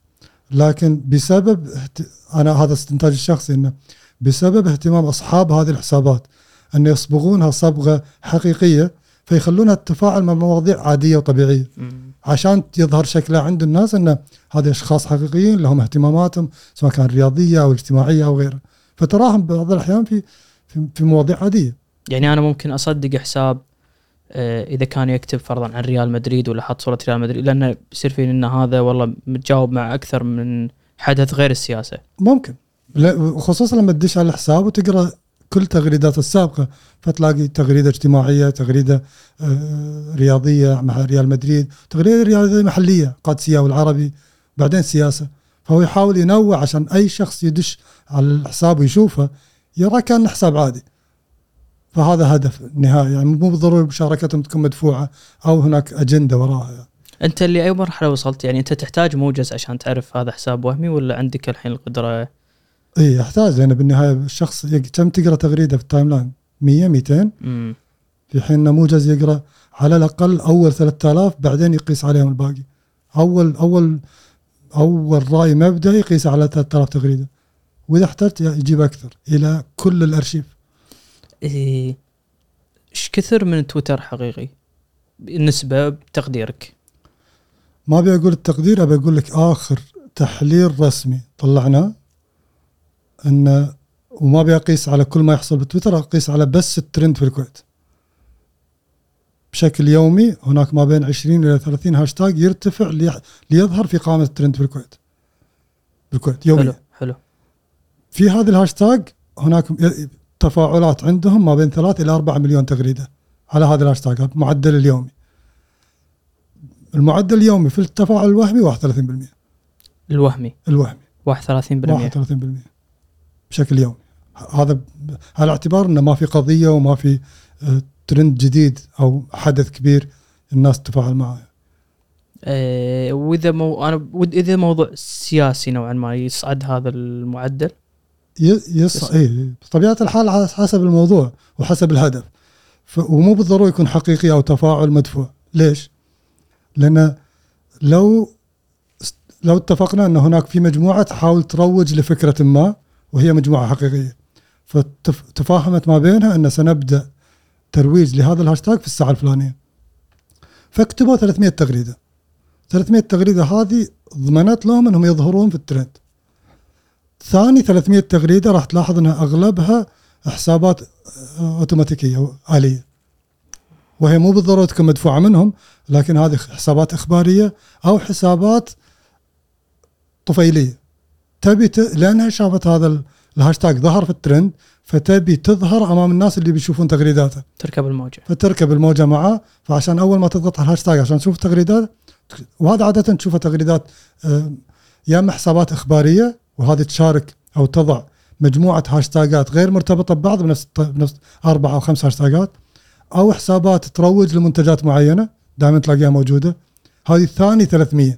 Speaker 1: لكن بسبب اهت- أنا هذا استنتاج الشخصي إنه بسبب اهتمام أصحاب هذه الحسابات أن يصبغونها صبغة حقيقية فيخلونها تتفاعل مع مواضيع عادية
Speaker 2: وطبيعية.
Speaker 1: عشان يظهر شكلها عند الناس ان هذه أشخاص حقيقيين لهم اهتماماتهم سواء كان رياضية أو اجتماعية أو غيرها فتراهم بعض الأحيان في في, في مواضيع عادية.
Speaker 2: يعني أنا ممكن أصدق حساب آه، إذا كان يكتب فرضا عن ريال مدريد ولا حط صورة ريال مدريد لأنه بيصير فيني إن هذا والله متجاوب مع أكثر من حدث غير السياسة.
Speaker 1: ممكن. وخصوصا لما تدش على الحساب وتقرأ كل تغريدات السابقة فتلاقي تغريدة اجتماعية تغريدة آه، رياضية مع ريال مدريد تغريدة رياضية محلية قادسية والعربي بعدين سياسة. فهو يحاول ينوع عشان أي شخص يدش على الحساب ويشوفه يرى كان حساب عادي. فهذا هدف النهائي يعني مو بالضروري مشاركتهم تكون مدفوعة أو هناك أجندة وراها يعني.
Speaker 2: أنت اللي أي مرحلة وصلت؟ يعني أنت تحتاج نموذج عشان تعرف هذا حساب وهمي ولا عندك الحين القدرة
Speaker 1: اي يحتاج لأن بالنهاية الشخص يق- كم تقرأ تغريدة في ال timeline؟ 100 200
Speaker 2: مم.
Speaker 1: في حين نموذج يقرأ على الأقل أول 3000 بعدين يقيس عليهم الباقي. أول أول أول رأي مبدئي يقيس على 3000 تغريدة. وإذا احتجت يجيب أكثر إلى كل الأرشيف.
Speaker 2: إيه، إيش كثر من تويتر حقيقي؟ النسبة بتقديرك.
Speaker 1: ما أبي أقول التقدير أبي أقول لك آخر تحليل رسمي طلعناه. انه وما ابي اقيس على كل ما يحصل بتويتر أقيس على بس الترند في الكويت. بشكل يومي هناك ما بين 20 إلى 30 هاشتاج يرتفع ليح- ليظهر في قائمه الترند في الكويت. بالكويت
Speaker 2: حلو
Speaker 1: يوميا
Speaker 2: حلو.
Speaker 1: في هذا الهاشتاج هناك تفاعلات عندهم ما بين 3 إلى 4 مليون تغريدة على هذا الهاشتاج معدل اليومي. المعدل اليومي في التفاعل الوهمي 31%
Speaker 2: الوهمي.
Speaker 1: الوهمي.
Speaker 2: 31%
Speaker 1: 31% بشكل يومي. هذا على اعتبار إنه ما في قضية وما في آه، ترند جديد أو حدث كبير الناس تتفاعل معه.
Speaker 2: إيه، وإذا مو أنا إذا موضوع سياسي نوعا ما يصعد هذا المعدل؟
Speaker 1: ي- يص اي بطبيعة الحال حسب الموضوع وحسب الهدف. ومو بالضرورة يكون حقيقي أو تفاعل مدفوع. ليش؟ لأن لو لو اتفقنا إن هناك في مجموعة تحاول تروج لفكرة ما وهي مجموعة حقيقية. فتفاهمت ما بينها أن سنبدأ ترويج لهذا الهاشتاج في الساعة الفلانية. فاكتبوا 300 تغريدة. 300 تغريدة هذه ضمنت لهم أنهم يظهرون في الترند. ثاني 300 تغريدة راح تلاحظ أنها أغلبها حسابات أوتوماتيكية آلية. وهي مو بالضرورة تكون مدفوعة منهم لكن هذه حسابات إخبارية أو حسابات طفيلية. تبي ت... لانها شافت هذا ال- الهاشتاج ظهر في الترند فتبي تظهر أمام الناس اللي بيشوفون تغريداته.
Speaker 2: تركب الموجة.
Speaker 1: فتركب الموجة معاه فعشان أول ما تضغط على الهاشتاج عشان تشوف تغريدات وهذا عادة تشوفها تغريدات آه، يا أما حسابات إخبارية وهذه تشارك أو تضع مجموعة هاشتاجات غير مرتبطة ببعض بنفس بنفس أربع أو خمس هاشتاجات أو حسابات تروج لمنتجات معينة دائما تلاقيها موجودة. هذه الثاني 300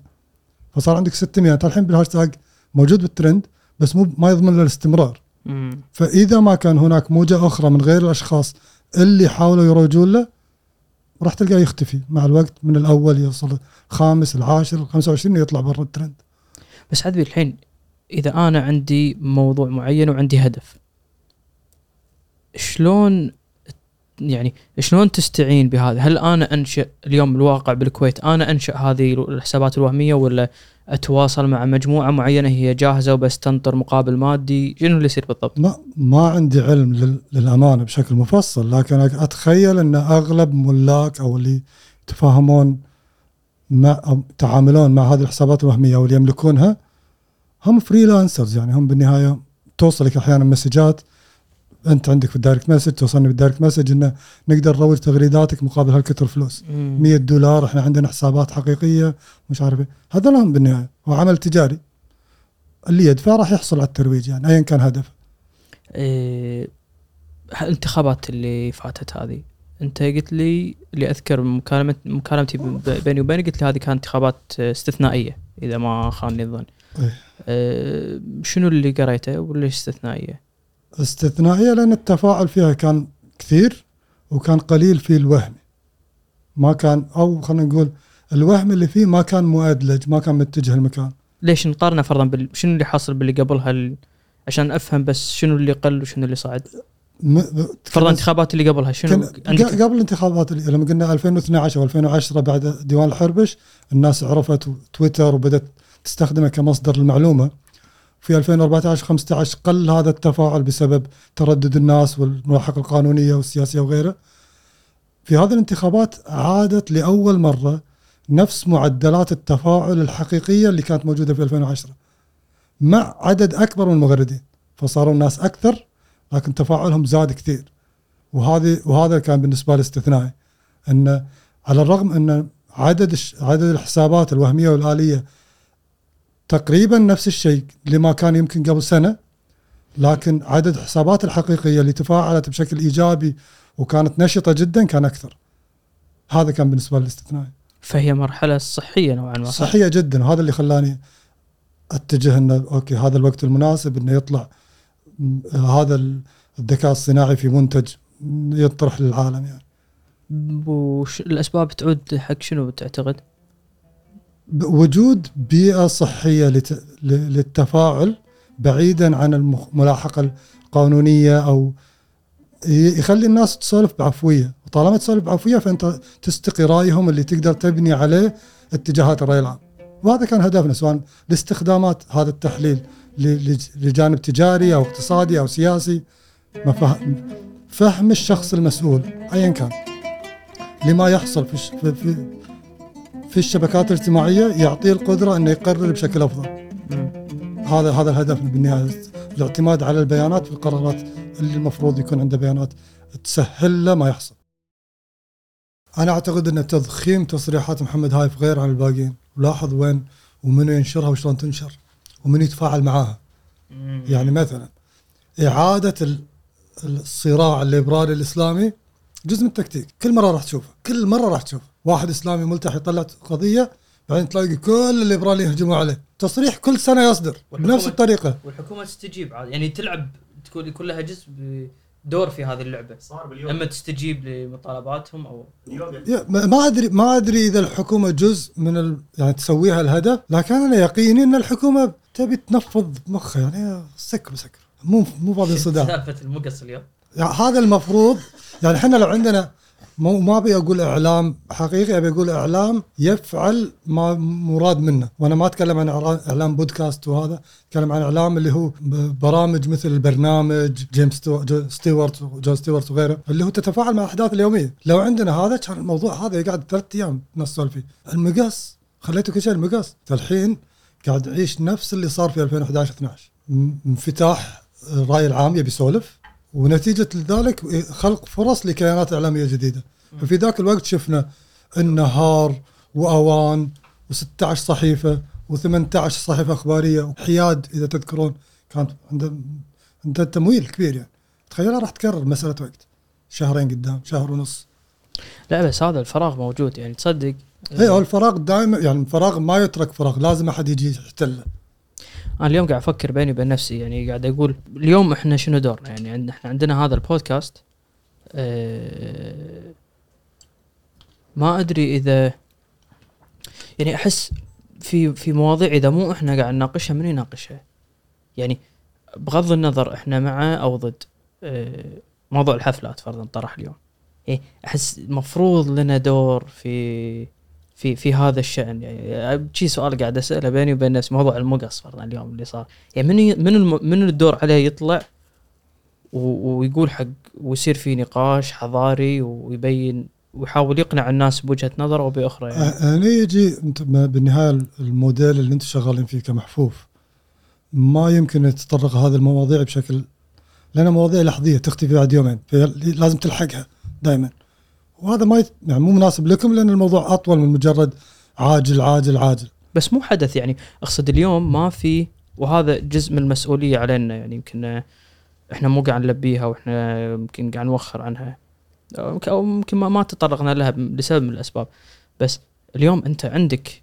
Speaker 1: فصار عندك 600 أنت الحين بالهاشتاج موجود بالترند بس مو ما يضمن له الاستمرار
Speaker 2: مم.
Speaker 1: فإذا ما كان هناك موجة أخرى من غير الأشخاص اللي حاولوا يروجون له راح تلقاه يختفي. مع الوقت من الأول يوصل خامس العاشر ال 25 يطلع برا الترند.
Speaker 2: بس عذبي الحين إذا أنا عندي موضوع معين وعندي هدف شلون يعني شلون تستعين بهذا؟ هل أنا انشئ اليوم الواقع بالكويت أنا انشئ هذه الحسابات الوهمية ولا أتواصل مع مجموعة معينة هي جاهزة وبس تنطر مقابل مادي؟ شنو اللي يصير بالضبط؟
Speaker 1: ما ما عندي علم لل- للأمانة بشكل مفصل لكن أتخيل إن أغلب ملاك أو اللي يتفاهمون مع أو يتعاملون مع هذه الحسابات الوهمية أو اللي يملكونها هم freelancers يعني هم بالنهاية توصلك أحيانا مسجات انت عندك في ال direct message توصلني بال direct message إنه نقدر نروج تغريداتك مقابل هالكثر فلوس. 100 دولار إحنا عندنا حسابات حقيقية مش عارف إيه. هذا لهم بالنهاية. هو عمل تجاري. اللي يدفع راح يحصل على الترويج يعني ايا كان هدفه
Speaker 2: إيه الانتخابات اللي فاتت هذه. أنت قلت لي اللي أذكر مكالمه مكالمتي بيني وبينك قلت لي هذه كانت انتخابات استثنائية إذا ما خانني الظن.
Speaker 1: إيه.
Speaker 2: إيه شنو اللي قريته؟ وليش استثنائية؟
Speaker 1: استثنائية لأن التفاعل فيها كان كثير وكان قليل في الوهم. ما كان أو خلينا نقول الوهم اللي فيه ما كان مؤدلج ما كان متجه المكان.
Speaker 2: ليش نقارنه فرضا بال... شنو اللي حاصل باللي قبلها ال... عشان أفهم بس شنو اللي قل وشنو اللي صعد.
Speaker 1: م-
Speaker 2: فرضا الانتخابات اللي قبلها شنو
Speaker 1: كان
Speaker 2: عندك؟
Speaker 1: قبل الانتخابات اللي لما قلنا 2012 أو 2010 بعد ديوان الحربش الناس عرفت تويتر وبدأت تستخدمه كمصدر المعلومه في 2014 15 قل هذا التفاعل بسبب تردد الناس والملاحقه القانونية والسياسية وغيره. في هذه الانتخابات عادت لأول مرة نفس معدلات التفاعل الحقيقية اللي كانت موجودة في 2010 مع عدد أكبر من المغردين فصاروا الناس أكثر لكن تفاعلهم زاد كثير. وهذه وهذا كان بالنسبة لي استثنائي إن على الرغم إن عدد عدد الحسابات الوهمية والآلية تقريبا نفس الشيء لما كان يمكن قبل سنة لكن عدد الحسابات الحقيقية اللي تفاعلت بشكل إيجابي وكانت نشطة جدا كان أكثر هذا كان بالنسبة لي الاستثنائي
Speaker 2: فهي مرحلة صحية نوعا ما صح؟
Speaker 1: صحية جدا هذا اللي خلاني أتجه إنه أوكي هذا الوقت المناسب إنه يطلع هذا ال- الذكاء الصناعي في منتج يطرح للعالم يعني
Speaker 2: وش الأسباب تعود حق شنو تعتقد؟
Speaker 1: وجود لت- ل- للتفاعل بعيدا عن القانونية أو ي- يخلي الناس تسولف بعفوية. وطالما تسولف بعفوية فأنت تستقي رأيهم اللي تقدر تبني عليه اتجاهات الرأي العام. وهذا كان هدفنا سواء لاستخدامات هذا التحليل لجانب تجاري أو اقتصادي أو سياسي. فهم الشخص المسؤول ايا كان. لما يحصل في في, في الشبكات الاجتماعية يعطيه القدرة إنه يقرر بشكل
Speaker 2: أفضل.
Speaker 1: هذا هذا الهدف بالنهاية الاعتماد على البيانات في القرارات اللي المفروض يكون عنده بيانات تسهل له ما يحصل. أنا أعتقد إن تضخيم تصريحات محمد هايف غير عن الباقيين، ولاحظ وين ومنو ينشرها وشلون تنشر ومن يتفاعل معاها. يعني مثلا إعادة ال- الصراع الليبرالي الإسلامي جزء من التكتيك، كل مرة راح تشوفه، كل مرة راح تشوفه، واحد إسلامي ملتحي يطلع قضية بعدين تلاقي كل الليبراليين يهجموا عليه، تصريح كل سنة يصدر بنفس
Speaker 2: والحكومة-
Speaker 1: الطريقة.
Speaker 2: والحكومة تستجيب. عاد يعني تلعب تكون يكون لها جزء دور في هذه اللعبة.
Speaker 3: صار باليوم.
Speaker 2: أما تستجيب لمطالباتهم
Speaker 3: أو
Speaker 1: يا- ما أدري ما أدري إذا الحكومة جزء من ال... يعني تسويها الهدف لكن أنا يقيني إن الحكومة تبي تنفض مخها. يعني سكر سكر مو مو باب صدام.
Speaker 2: سالفة المقص اليوم.
Speaker 1: يعني هذا المفروض. يعني إحنا لو عندنا مو ما أبي أقول إعلام حقيقي أبي أقول إعلام يفعل ما مراد منه. وأنا ما أتكلم عن إعلام بودكاست وهذا أتكلم عن إعلام اللي هو برامج مثل البرنامج جيمس ستيوارت وجون ستيوارت وغيره اللي هو تتفاعل مع الاحداث اليومية. لو عندنا هذا كان الموضوع هذا يقعد ثلاث أيام الناس تسولف فيه. المقص خليته كل شيء المقص. الحين قاعد يعيش نفس اللي صار في 2011 12 م- انفتاح الراي العام يبي يسولف. ونتيجة لذلك خلق فرص لكيانات إعلامية جديدة. ففي ذاك الوقت شفنا النهار وأوان و16 صحيفة و18 صحيفة أخبارية وحياد إذا تذكرون كانت عنده عنده تمويل كبير يعني. تخيلها راح تكرر مسألة وقت. شهرين قدام شهر ونص.
Speaker 2: لا بس هذا الفراغ موجود يعني تصدق؟
Speaker 1: اي هو الفراغ دائما يعني الفراغ ما يترك فراغ لازم أحد يجي يحتله.
Speaker 2: أنا اليوم قاعد أفكر بيني وبين نفسي يعني قاعد أقول اليوم إحنا شنو دورنا؟ يعني إحنا عندنا هذا البودكاست آه ما أدري إذا يعني أحس في في مواضيع إذا مو إحنا قاعد نناقشها من يناقشها؟ يعني بغض النظر إحنا مع أو ضد آه موضوع الحفلات فرضا طرح اليوم. يعني أحس المفروض لنا دور في في في هذا الشأن. يعني شي سؤال قاعد أسأله بيني وبين نفسي موضوع المقص فرضا اليوم اللي صار. يعني من من من الدور عليه يطلع ويقول حق ويصير في نقاش حضاري ويبين ويحاول يقنع الناس بوجهة نظره وبأخرى يعني.
Speaker 1: هنا يجي أنت بالنهاية الموديل اللي أنتم شغالين فيه كمحفوف ما يمكن يتطرق هذه المواضيع بشكل لأنها مواضيع لحظية تختفي بعد يومين فلازم تلحقها دائما وهذا ما يت... يعني مو مناسب لكم لأن الموضوع أطول من مجرد عاجل عاجل عاجل.
Speaker 2: بس مو حدث يعني. أقصد اليوم ما في وهذا جزء من المسؤولية علينا يعني يمكن إحنا مو قاعد نلبيها وإحنا يمكن قاعد نوخر عنها. أو ما, ما تطرقنا لها لسبب من الأسباب. بس اليوم أنت عندك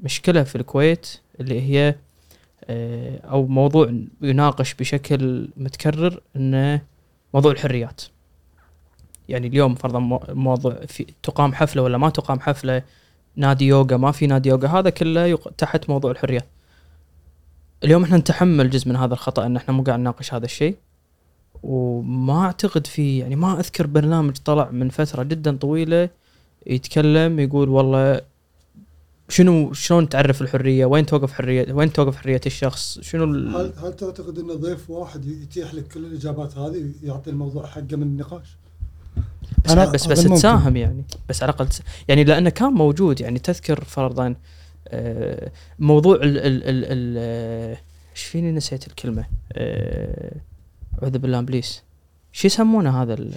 Speaker 2: مشكلة في الكويت اللي هي آه، أو موضوع يناقش بشكل متكرر إنه موضوع الحريات. يعني اليوم فرضا مو- موضوع في تقام حفلة ولا ما تقام حفلة نادي يوغا ما في نادي يوغا هذا كله يق... تحت موضوع الحريات اليوم إحنا نتحمل جزء من هذا الخطأ إن إحنا مو قاعد نناقش هذا الشيء وما أعتقد في يعني ما أذكر برنامج طلع من فترة جدا طويلة يتكلم يقول والله شنو شلون تعرف الحرية؟ وين توقف حريه؟ وين توقف حرية الشخص؟ شنو.
Speaker 1: هل هل تعتقد إن ضيف واحد يتيح لك كل الإجابات هذه ويعطي الموضوع حقه من النقاش؟
Speaker 2: بس
Speaker 1: أنا-
Speaker 2: بس بس. تساهم يعني بس على الأقل تس- يعني لأنه كان موجود يعني تذكر فرضا آه، موضوع ال ال ال ال آه، إيش فيني نسيت الكلمة؟ آه، أعوذ بالله إبليس. شو يسمونه هذا ال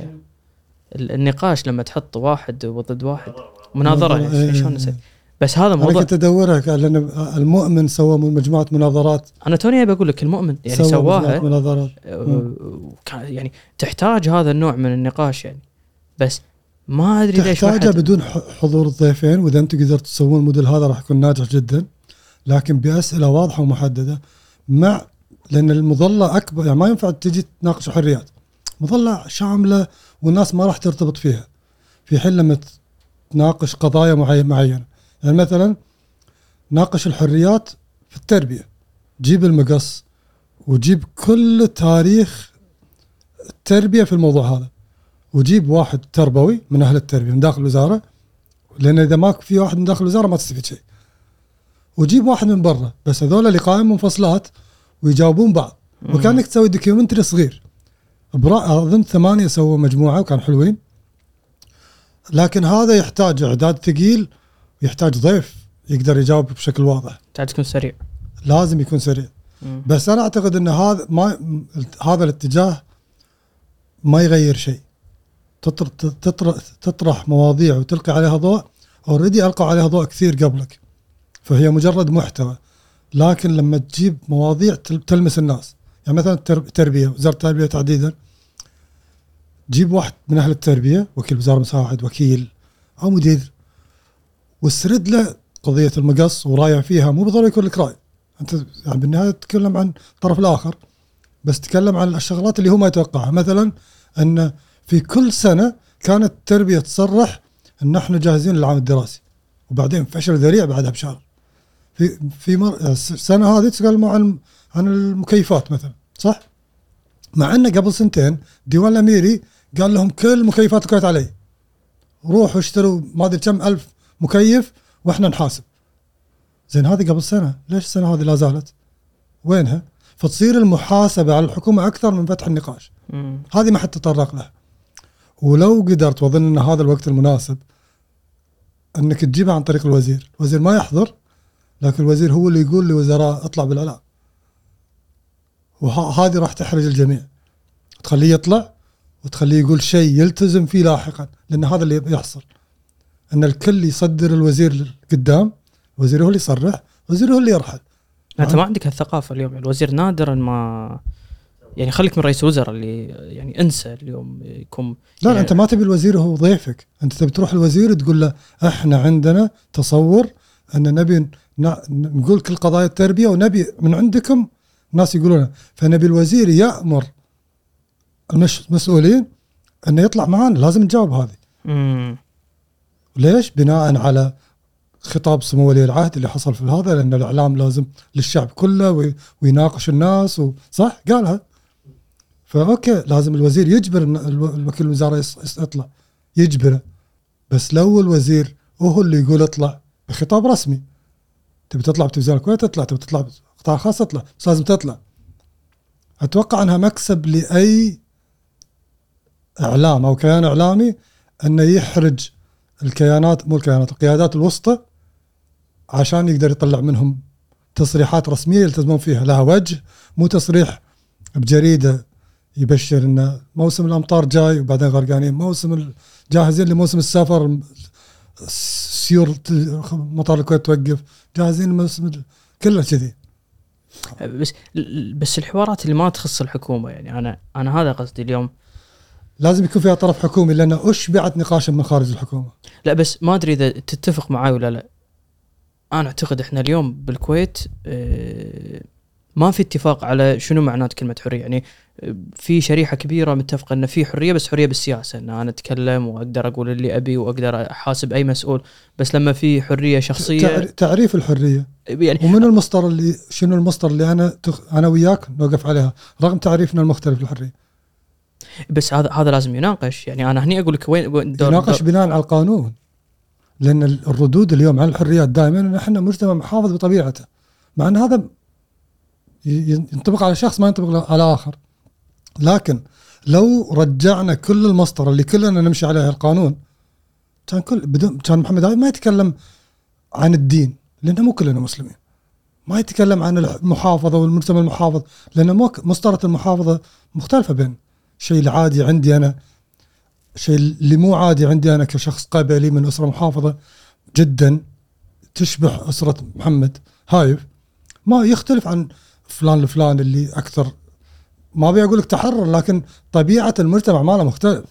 Speaker 2: ال النقاش لما تحط واحد ضد واحد؟ مناظرة
Speaker 1: إيه،
Speaker 2: يعني شلون نسيت؟ بس هذا
Speaker 1: أنا
Speaker 2: موضوع
Speaker 1: كنت ادورها قال لأن المؤمن سوى مجموعة مناظرات.
Speaker 2: أنا توني أبي أقول لك المؤمن يعني
Speaker 1: سوى
Speaker 2: سواها
Speaker 1: مناظرات.
Speaker 2: وكان- يعني تحتاج هذا النوع من النقاش يعني. بس ما أدري ليش ما
Speaker 1: تحتاجه
Speaker 2: حد-
Speaker 1: بدون حضور الضيفين وإذا أنتم قدرتوا تسوون الموديل هذا راح يكون ناجح جدا. لكن بأسئلة واضحة ومحددة. مع لأن المظلة اكبر يعني ما ينفع تجي تناقش حريات. مظلة شاملة والناس ما راح ترتبط فيها. في حين لما تناقش قضايا معي- معينة. يعني مثلا ناقش الحريات في التربية. جيب المقص وجيب كل تاريخ التربية في الموضوع هذا. وجيب واحد تربوي من أهل التربية من داخل الوزارة لأن إذا ما في واحد من داخل الوزارة ما تستفيد شيء. وجيب واحد من برا بس هذول لقاءين منفصلات ويجاوبون بعض. وكأنك تسوي دوكيومنتري صغير. أظن ثمانية سووا مجموعة وكان حلوين. لكن هذا يحتاج إعداد ثقيل ويحتاج ضيف يقدر يجاوب بشكل واضح.
Speaker 2: تحتاج تكون سريع.
Speaker 1: لازم يكون سريع.
Speaker 2: مم.
Speaker 1: بس أنا أعتقد إن هذا ما هذا الاتجاه ما يغير شيء. تطر- تطرح تطرح مواضيع وتلقي عليها ضوء اوريدي ألقوا عليها ضوء كثير قبلك. فهي مجرد محتوى. لكن لما تجيب مواضيع تل- تلمس الناس. يعني مثلا التر- التربية وزارة التربية تحديدا جيب واحد من أهل التربية وكيل وزارة مساعد وكيل أو مدير واسرد له قضية المقص ورايع فيها. مو بالضروره يكون لك رأي. أنت يعني بالنهاية تتكلم عن الطرف الآخر بس تتكلم عن الشغلات اللي هو ما يتوقعها. مثلا أن في كل سنة كانت التربية تصرح إن إحنا جاهزين للعام الدراسي وبعدين فشل ذريع بعدها بشهر في في مر... السنة هذه تكلموا عن عن المكيفات مثلا صح؟ مع انه قبل سنتين ديوان الأميري قال لهم كل مكيفات الكويت علي روحوا اشتروا ما أدري كم ألف مكيف وإحنا نحاسب زين هذه قبل سنة ليش السنة هذه لا زالت؟ وينها؟ فتصير المحاسبة على الحكومة أكثر من فتح النقاش. هذه ما حد تطرق لها ولو قدرت واظن إن هذا الوقت المناسب إنك تجيبها عن طريق الوزير، الوزير ما يحضر لكن الوزير هو اللي يقول لوزراء اطلع بالأعلام. وهذه راح تحرج الجميع. تخليه يطلع وتخليه يقول شيء يلتزم فيه لاحقا لأن هذا اللي يحصل. إن الكل يصدر الوزير قدام، الوزير هو اللي يصرح، الوزير هو اللي يرحل.
Speaker 2: أنت ما عندك هالثقافة اليوم الوزير نادرا ما يعني خليك من رئيس وزراء اللي يعني انسى اليوم يكون
Speaker 1: لا لا
Speaker 2: يعني
Speaker 1: أنت ما تبي الوزير هو ضيفك. أنت تبي تروح الوزير تقول له إحنا عندنا تصور أن نبي نقول كل قضايا التربية ونبي من عندكم ناس يقولون. فنبي الوزير يأمر المسؤولين أنه يطلع معانا لازم نجاوب هذه.
Speaker 2: مم.
Speaker 1: ليش؟ بناء على خطاب سمو ولي العهد اللي حصل في هذا لأن الإعلام لازم للشعب كله وي- ويناقش الناس صح؟ قالها. فأوكي لازم الوزير يجبر الوكيل الوزارة يطلع يجبره. بس لو الوزير هو اللي يقول اطلع بخطاب رسمي. تبي تطلع بتلفزيون الكويت؟ اطلع. تبي تطلع بقطاع خاص؟ اطلع. بس لازم تطلع. أتوقع أنها مكسب لأي إعلام أو كيان إعلامي إنه يحرج الكيانات مو الكيانات القيادات الوسطى عشان يقدر يطلع منهم تصريحات رسمية يلتزمون فيها. لها وجه مو تصريح بجريدة يبشر ان موسم الأمطار جاي وبعدين غرقانين موسم ال- جاهزين لموسم السفر. سيور مطار الكويت توقف. جاهزين لموسم كله كذي.
Speaker 2: بس بس الحوارات اللي ما تخص الحكومة يعني أنا أنا هذا قصدي اليوم.
Speaker 1: لازم يكون فيها طرف حكومي لأن اشبعت نقاشا من خارج الحكومة؟
Speaker 2: لا بس ما أدري إذا تتفق معي ولا لا. أنا أعتقد إحنا اليوم بالكويت آه، ما في اتفاق على شنو معنات كلمة حرية. يعني في شريحة كبيرة متفقة إن في حرية بس حرية بالسياسة. إن أنا أتكلم وأقدر أقول اللي أبي وأقدر أحاسب أي مسؤول. بس لما في حرية شخصية
Speaker 1: تعر- تعريف الحرية.
Speaker 2: يعني
Speaker 1: ومن المصدر اللي شنو المصدر اللي أنا تخ... أنا وياك نوقف عليها؟ رغم تعريفنا المختلف للحرية.
Speaker 2: بس هذا هذا لازم يناقش. يعني أنا هني أقول لك وين دور
Speaker 1: يناقش
Speaker 2: دور-
Speaker 1: بناء على القانون. لأن ال- الردود اليوم على الحريات دائما إحنا مجتمع محافظ بطبيعته. مع إن هذا ينطبق على شخص ما ينطبق على آخر. لكن لو رجعنا كل المسطرة اللي كلنا نمشي عليها القانون كان كل بدون كان محمد علي ما يتكلم عن الدين لأنه مو كلنا مسلمين. ما يتكلم عن المحافظة والمجتمع المحافظ لأن مسطرة المحافظة مختلفة بين الشيء العادي عندي أنا الشيء اللي مو عادي عندي أنا كشخص قبلي من أسرة محافظة جدا تشبه أسرة محمد هايف. ما يختلف عن فلان الفلان اللي أكثر ما أبي أقول لك تحرر لكن طبيعة المجتمع ماله مختلف.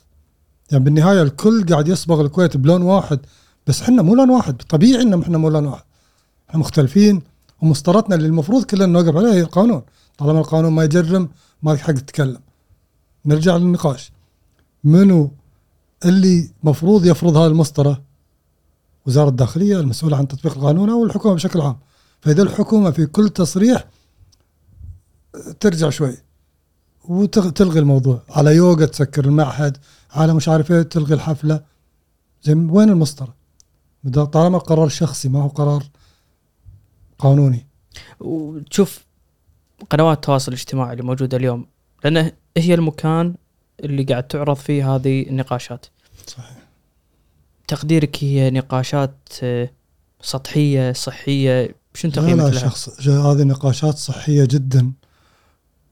Speaker 1: يعني بالنهاية الكل قاعد يصبغ الكويت بلون واحد بس إحنا مو لون واحد طبيعي ان إحنا مو لون واحد. إحنا مختلفين ومسطرتنا اللي المفروض كلنا نوقف عليها هي القانون. طالما القانون ما يجرم ما لك حق تتكلم. نرجع للنقاش. منو اللي مفروض يفرض هذه المسطرة؟ وزارة الداخلية المسؤولة عن تطبيق القانون أو الحكومة بشكل عام. فإذا الحكومة في كل تصريح ترجع شوي. وتلغي الموضوع. على يوغا تسكر المعهد على مش عارف إيه تلغي الحفلة. زي وين المسطرة؟ طالما قرار شخصي ما هو قرار قانوني.
Speaker 2: وتشوف قنوات التواصل الاجتماعي اللي موجودة اليوم لأنه هي المكان اللي قاعد تعرض فيه هذه النقاشات.
Speaker 1: صحيح.
Speaker 2: تقديرك هي نقاشات آه، سطحية صحية؟ شنو تقييمك
Speaker 1: لا
Speaker 2: لها؟
Speaker 1: شخص هذه نقاشات صحية جدا.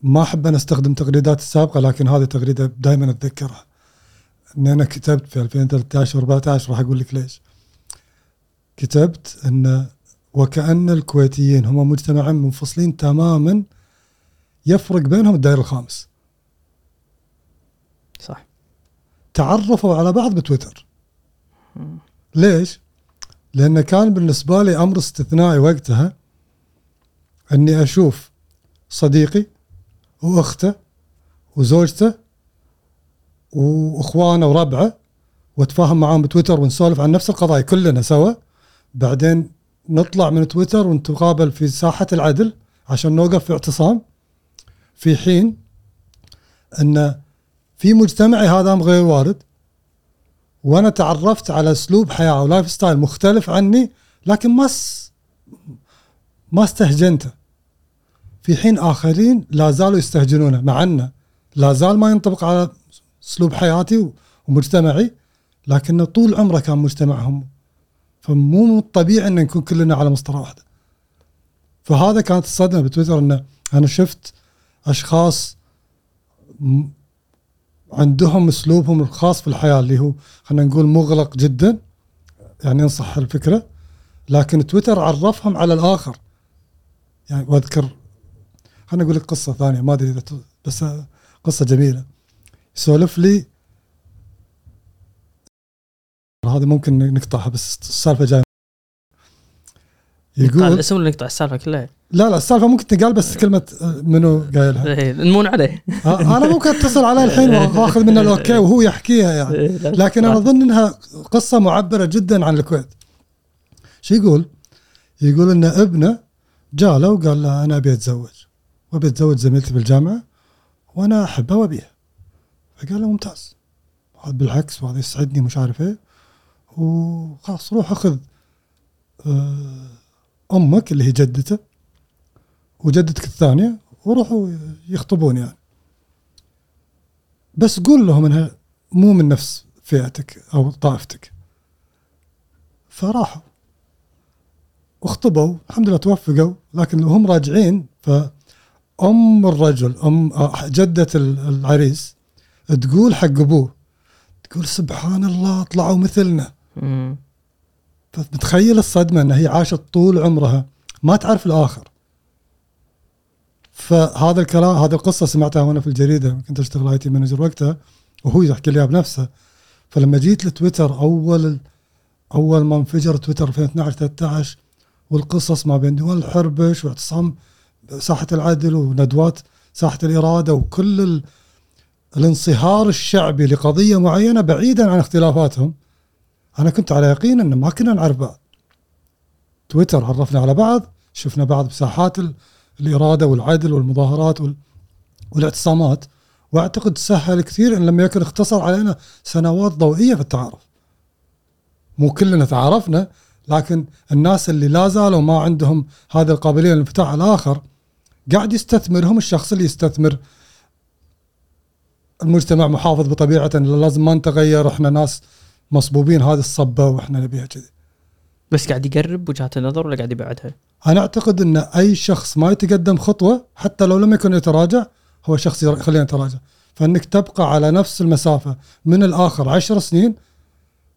Speaker 1: ما أحب أنا أستخدم تغريدات السابقه لكن هذه تغريده دائما أتذكرها. إن أنا كتبت في 2013 و14 راح أقول لك ليش. كتبت إن وكأن الكويتيين هم مجتمعين منفصلين تماما يفرق بينهم الدائر الخامس.
Speaker 2: صح.
Speaker 1: تعرفوا على بعض بتويتر. ليش؟ لأن كان بالنسبة لي أمر استثنائي وقتها أني أشوف صديقي وأخته وزوجته وإخوانه وربعه وأتفاهم معاهم بتويتر ونسولف عن نفس القضايا كلنا سوا بعدين نطلع من تويتر ونتقابل في ساحة العدل عشان نوقف في اعتصام في حين أن في مجتمعي هذا غير وارد وأنا تعرفت على أسلوب حياة أو lifestyle مختلف عني لكن ما. ما استهجنته في حين آخرين لا زالوا يستهجنونه مع انه لا زال ما ينطبق على أسلوب حياتي ومجتمعي لكنه طول عمره كان مجتمعهم. فمو من الطبيعي إن نكون كلنا على مسطرة واحدة. فهذا كانت الصدمة بتويتر انه أنا شفت أشخاص م- عندهم أسلوبهم الخاص في الحياة اللي هو خلينا نقول مغلق جدا يعني انصح الفكرة لكن تويتر عرفهم على الآخر. يعني وأذكر خليني أقول لك قصة ثانية ما أدري إذا بس قصة جميلة. يسولف لي هذه ممكن نقطعها بس السالفة
Speaker 2: جاية.
Speaker 1: يقول
Speaker 2: الاسم ولا نقطع السالفة كلها.
Speaker 1: لا لا السالفة ممكن تنقال بس كلمة آه، منو قايلها؟
Speaker 2: إيه، نمون عليه.
Speaker 1: آه، أنا ممكن اتصل عليه الحين وأخذ منه الأوكي وهو يحكيها يعني.
Speaker 2: إيه،
Speaker 1: لكن أنا أظن إنها قصة معبرة جدا عن الكويت. شو يقول؟ يقول إن ابنه جاء له وقال له أنا أبي أتزوج. وابي اتزوج زميلتي بالجامعة وأنا أحبها وأبيها. فقال له ممتاز هذا بالعكس وهذا يسعدني مش عارف إيه وخلاص روح أخذ آه، أمك اللي هي جدته وجدتك الثانية وروحوا يخطبون يعني. بس قول لهم إنها مو من نفس فئتك أو طائفتك فراحوا واخطبوا الحمد لله توفقوا لكن هم راجعين فام الرجل أم آه، جدة ال- العريس تقول حق أبوه تقول سبحان الله طلعوا مثلنا.
Speaker 2: مم.
Speaker 1: فمتخيل الصدمة إن هي عاشت طول عمرها ما تعرف الآخر. فهذا الكلام هذه القصة سمعتها وأنا في الجريدة كنت أشتغل IT manager وقتها وهو يحكي لي بنفسه. فلما جيت لتويتر أول أول ما انفجر تويتر 2012 13 والقصص ما بين دواوين الحربش واعتصام ساحة العدل وندوات ساحة الإرادة وكل ال... الانصهار الشعبي لقضية معينة بعيدا عن اختلافاتهم. أنا كنت على يقين إن ما كنا نعرف بعض. تويتر عرفنا على بعض شفنا بعض بساحات ال... الإرادة والعدل والمظاهرات وال... والاعتصامات. وأعتقد سهل كثير إن لما يكن اختصر علينا سنوات ضوئية في التعارف. مو كلنا تعارفنا لكن الناس اللي لا زالوا ما عندهم هذه القابلية للانفتاح الآخر قاعد يستثمرهم الشخص اللي يستثمر المجتمع محافظ بطبيعته لازم ما نتغير إحنا ناس مصبوبين هذه الصبة وإحنا نبيها كذي.
Speaker 2: بس قاعد يقرب وجهات النظر ولا قاعد يبعدها؟
Speaker 1: أنا أعتقد إن أي شخص ما يتقدم خطوة حتى لو لم يكن يتراجع هو شخص خلينا نتراجع. فإنك تبقى على نفس المسافة من الآخر عشر سنين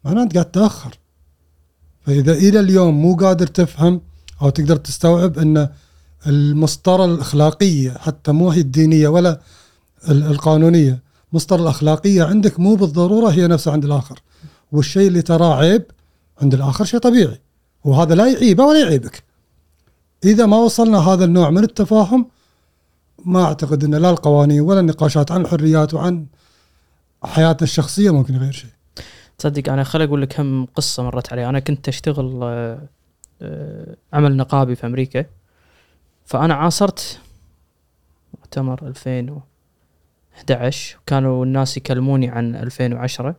Speaker 1: معناه أنت قاعد تاخر فإذا إلى اليوم مو قادر تفهم أو تقدر تستوعب إن المسطرة الأخلاقية حتى مو هي الدينية ولا القانونية. مسطرة الأخلاقية عندك مو بالضرورة هي نفسها عند الآخر. والشيء اللي تراه عيب عند الآخر شيء طبيعي. وهذا لا يعيبه ولا يعيبك. إذا ما وصلنا هذا النوع من التفاهم ما أعتقد إن لا القوانين ولا النقاشات عن الحريات وعن حياتنا الشخصية ممكن يغير شيء.
Speaker 2: تصدق أنا خل أقول لك هم قصة مرت علي. أنا كنت أشتغل آه، آه، عمل نقابي في أمريكا. فأنا عاصرت مؤتمر 2011 وكانوا الناس يكلموني عن 2010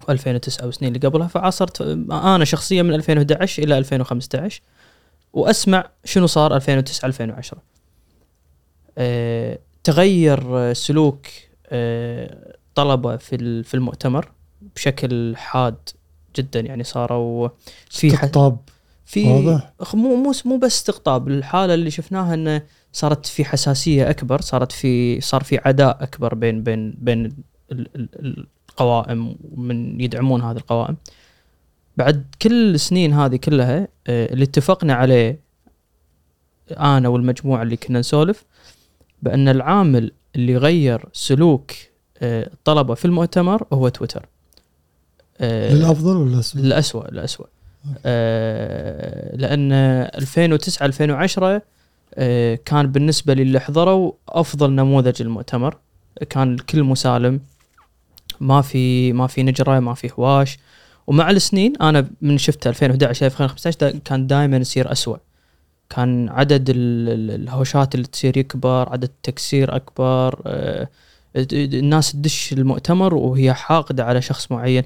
Speaker 2: و2009 والسنين اللي قبلها فعاصرت آه، أنا شخصيا من 2011 إلى 2015 وأسمع شنو صار 2009 2010 أه تغير سلوك أه طلبة في في المؤتمر بشكل حاد جدا يعني صاروا
Speaker 1: في استقطاب
Speaker 2: في. مو مو مو بس استقطاب الحالة اللي شفناها إنه صارت في حساسية أكبر صارت في صار في عداء أكبر بين بين بين القوائم ومن يدعمون هذه القوائم بعد كل السنين هذه كلها آه، اللي اتفقنا عليه أنا والمجموعة اللي كنا نسولف بأن العامل اللي غير سلوك آه، الطلبه في المؤتمر هو تويتر
Speaker 1: آه، للأفضل ولا الاسوء؟
Speaker 2: الاسوء الاسوء آه لأن 2009 2010 آه كان بالنسبة للي حضروا أفضل نموذج للمؤتمر. كان الكل مسالم. ما في ما في نجرة ما في هواش. ومع السنين أنا من شفت 2011 2015 كان دائما يصير اسوء كان عدد الهوشات اللي تصير يكبر عدد التكسير أكبر آه الناس تدش المؤتمر وهي حاقدة على شخص معين.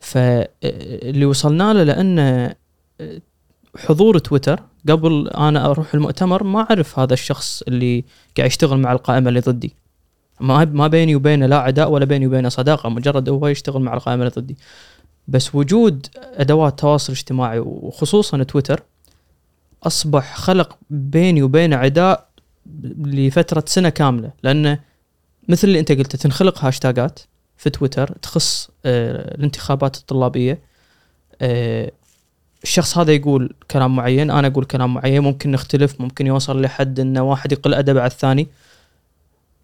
Speaker 2: فاللي وصلنا له لأن حضور تويتر قبل أنا أروح المؤتمر ما أعرف هذا الشخص اللي قاعد يشتغل مع القائمة اللي ضدي. ما ما بيني وبينه لا عداء ولا بيني وبينه صداقة مجرد هو يشتغل مع القائمة اللي ضدي. بس وجود أدوات التواصل الاجتماعي وخصوصا تويتر أصبح خلق بيني وبينه عداء لفترة سنة كاملة. لأنه مثل اللي أنت قلته تنخلق هاشتاجات في تويتر تخص آه، الانتخابات الطلابية. آه، الشخص هذا يقول كلام معين أنا أقول كلام معين ممكن نختلف ممكن يوصل لحد ان واحد يقل أدب على الثاني.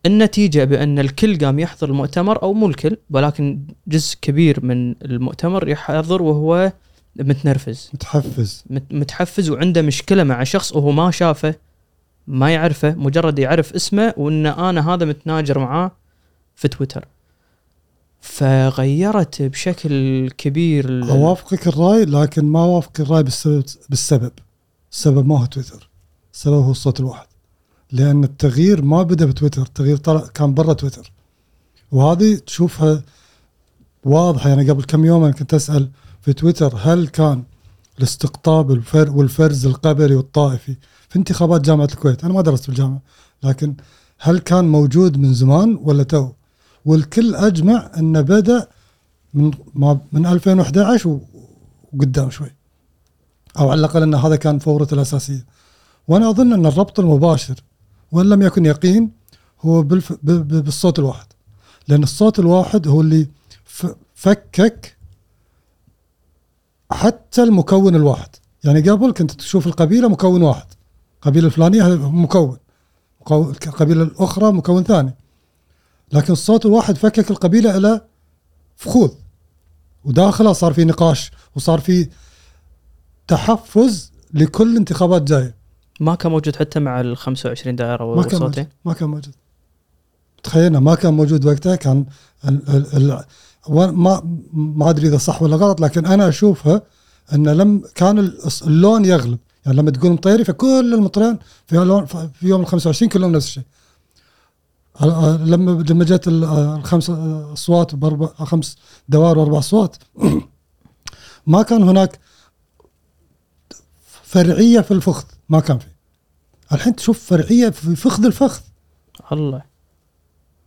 Speaker 2: النتيجة بأن الكل قام يحضر المؤتمر أو مو الكل ولكن جزء كبير من المؤتمر يحضر وهو متنرفز.
Speaker 1: متحفز.
Speaker 2: متحفز وعنده مشكلة مع شخص وهو ما شافه ما يعرفه مجرد يعرف اسمه وإن أنا هذا متناجر معاه في تويتر. فغيرت بشكل كبير
Speaker 1: اوافقك الرأي لكن ما اوافق الرأي بالسبب بالسبب. السبب ما هو تويتر. السبب هو الصوت الواحد. لأن التغيير ما بدأ بتويتر التغيير طلع كان برا تويتر. وهذه تشوفها واضحة. يعني قبل كم يوم أنا كنت أسأل في تويتر هل كان الاستقطاب والفرز القبلي والطائفي في انتخابات جامعة الكويت. أنا ما درست في الجامعة لكن هل كان موجود من زمان ولا تو؟ والكل أجمع انه بدأ من ما من 2011 وقدام شوي. أو على الأقل أن هذا كان فورته الأساسية. وأنا أظن أن الربط المباشر وإن لم يكن يقين هو بالف... بالصوت الواحد. لأن الصوت الواحد هو اللي فكك حتى المكون الواحد. يعني قبل كنت تشوف القبيلة مكون واحد. القبيله الفلانية مكون. القبيلة الأخرى مكون ثاني. لكن الصوت الواحد فكك القبيلة إلى فخوذ. وداخلها صار في نقاش وصار في تحفز لكل انتخابات جاية.
Speaker 2: ما كان موجود حتى مع ال 25 دائرة
Speaker 1: ما كان موجود ما كان موجود. تخيلنا ما كان موجود وقتها كان ال ال ال ما ما أدري إذا صح ولا غلط لكن أنا أشوفها إن لم كان ال- اللون يغلب. يعني لما تقول مطيري فكل المطرين في لون في يوم ال 25 كلهم نفس الشيء. ال- لما لما جت ال- الخمس اصوات باربع خمس دوائر واربع اصوات ما كان هناك فرعية في الفخذ ما كان في. الحين تشوف فرعية في فخذ الفخذ.
Speaker 2: الله.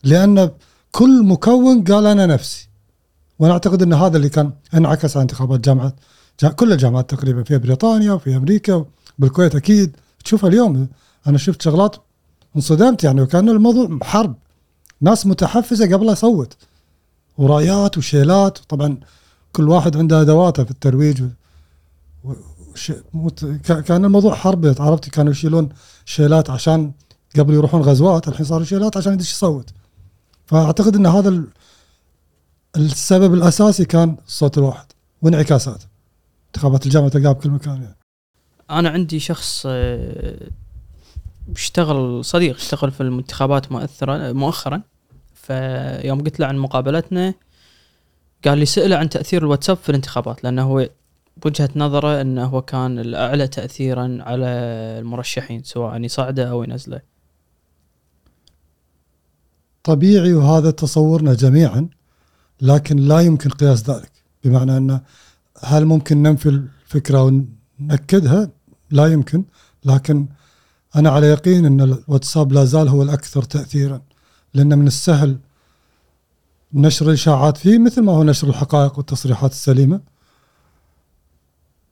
Speaker 1: لأن كل مكون قال أنا نفسي. وأنا أعتقد إن هذا اللي كان انعكس على انتخابات جامعه جا كل الجامعات تقريبا في بريطانيا وفي أمريكا بالكويت أكيد. تشوفها اليوم أنا شفت شغلات انصدمت يعني وكأن الموضوع حرب. ناس متحفزة قبل لا يصوت. ورايات وشيلات. طبعا كل واحد عنده أدواته في الترويج. و... وش... مت... كا- كأن الموضوع حرب. عرفتي كانوا يشيلون شيلات عشان قبل يروحون غزوات. الحين صاروا شيلات عشان يدش يصوت. فأعتقد إن هذا ال- السبب الأساسي كان الصوت الواحد وانعكاسات انتخابات الجامعة تلقاها بكل مكان يعني.
Speaker 2: أنا عندي شخص آه، اشتغل صديق اشتغل في الانتخابات مؤثرا مؤخرا. فيوم قلت له عن مقابلتنا قال لي سأله عن تأثير الواتساب في الانتخابات لأنه هو بوجهة نظره أنه هو كان الأعلى تأثيرا على المرشحين سواء يصعده أو ينزله.
Speaker 1: طبيعي وهذا تصورنا جميعا لكن لا يمكن قياس ذلك. بمعنى ان هل ممكن ننفي الفكرة ونأكدها؟ لا يمكن لكن أنا على يقين إن الواتساب لا زال هو الأكثر تاثيرا لأن من السهل نشر الإشاعات فيه مثل ما هو نشر الحقائق والتصريحات السليمة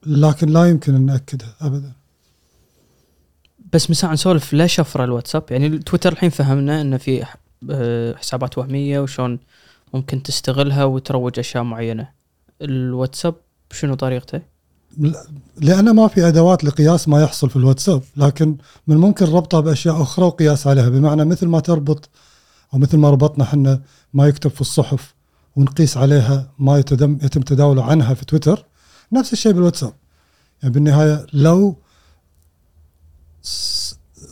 Speaker 1: لكن لا يمكن أن نأكدها ابدا.
Speaker 2: بس مساء نسولف ليش شفرة الواتساب؟ يعني تويتر الحين فهمنا إنه في آه، حسابات وهمية وشلون ممكن تستغلها وتروج أشياء معينة. الواتساب شنو طريقته؟
Speaker 1: لأن ما في أدوات لقياس ما يحصل في الواتساب لكن من الممكن ربطها بأشياء أخرى وقياس عليها بمعنى مثل ما تربط أو مثل ما ربطنا إحنا ما يكتب في الصحف ونقيس عليها ما يتدم يتم تداوله عنها في تويتر نفس الشيء بالواتساب. يعني بالنهاية لو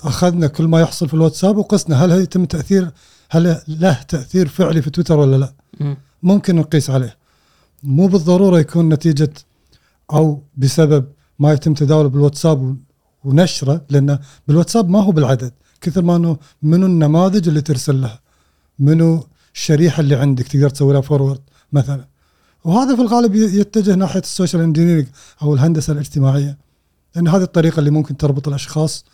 Speaker 1: أخذنا كل ما يحصل في الواتساب وقسنا هل يتم تاثير هل له تأثير فعلي في تويتر ولا لا؟
Speaker 2: مم.
Speaker 1: ممكن نقيس عليه. مو بالضرورة يكون نتيجة أو بسبب ما يتم تداوله بالواتساب ونشره لأن بالواتساب ما هو بالعدد. كثر ما إنه منو النماذج اللي ترسل لها منو الشريحة اللي عندك تقدر تسوي لها forward مثلا؟ وهذا في الغالب يتجه ناحية ال social engineering أو الهندسة الاجتماعية لأن هذه الطريقة اللي ممكن تربط الأشخاص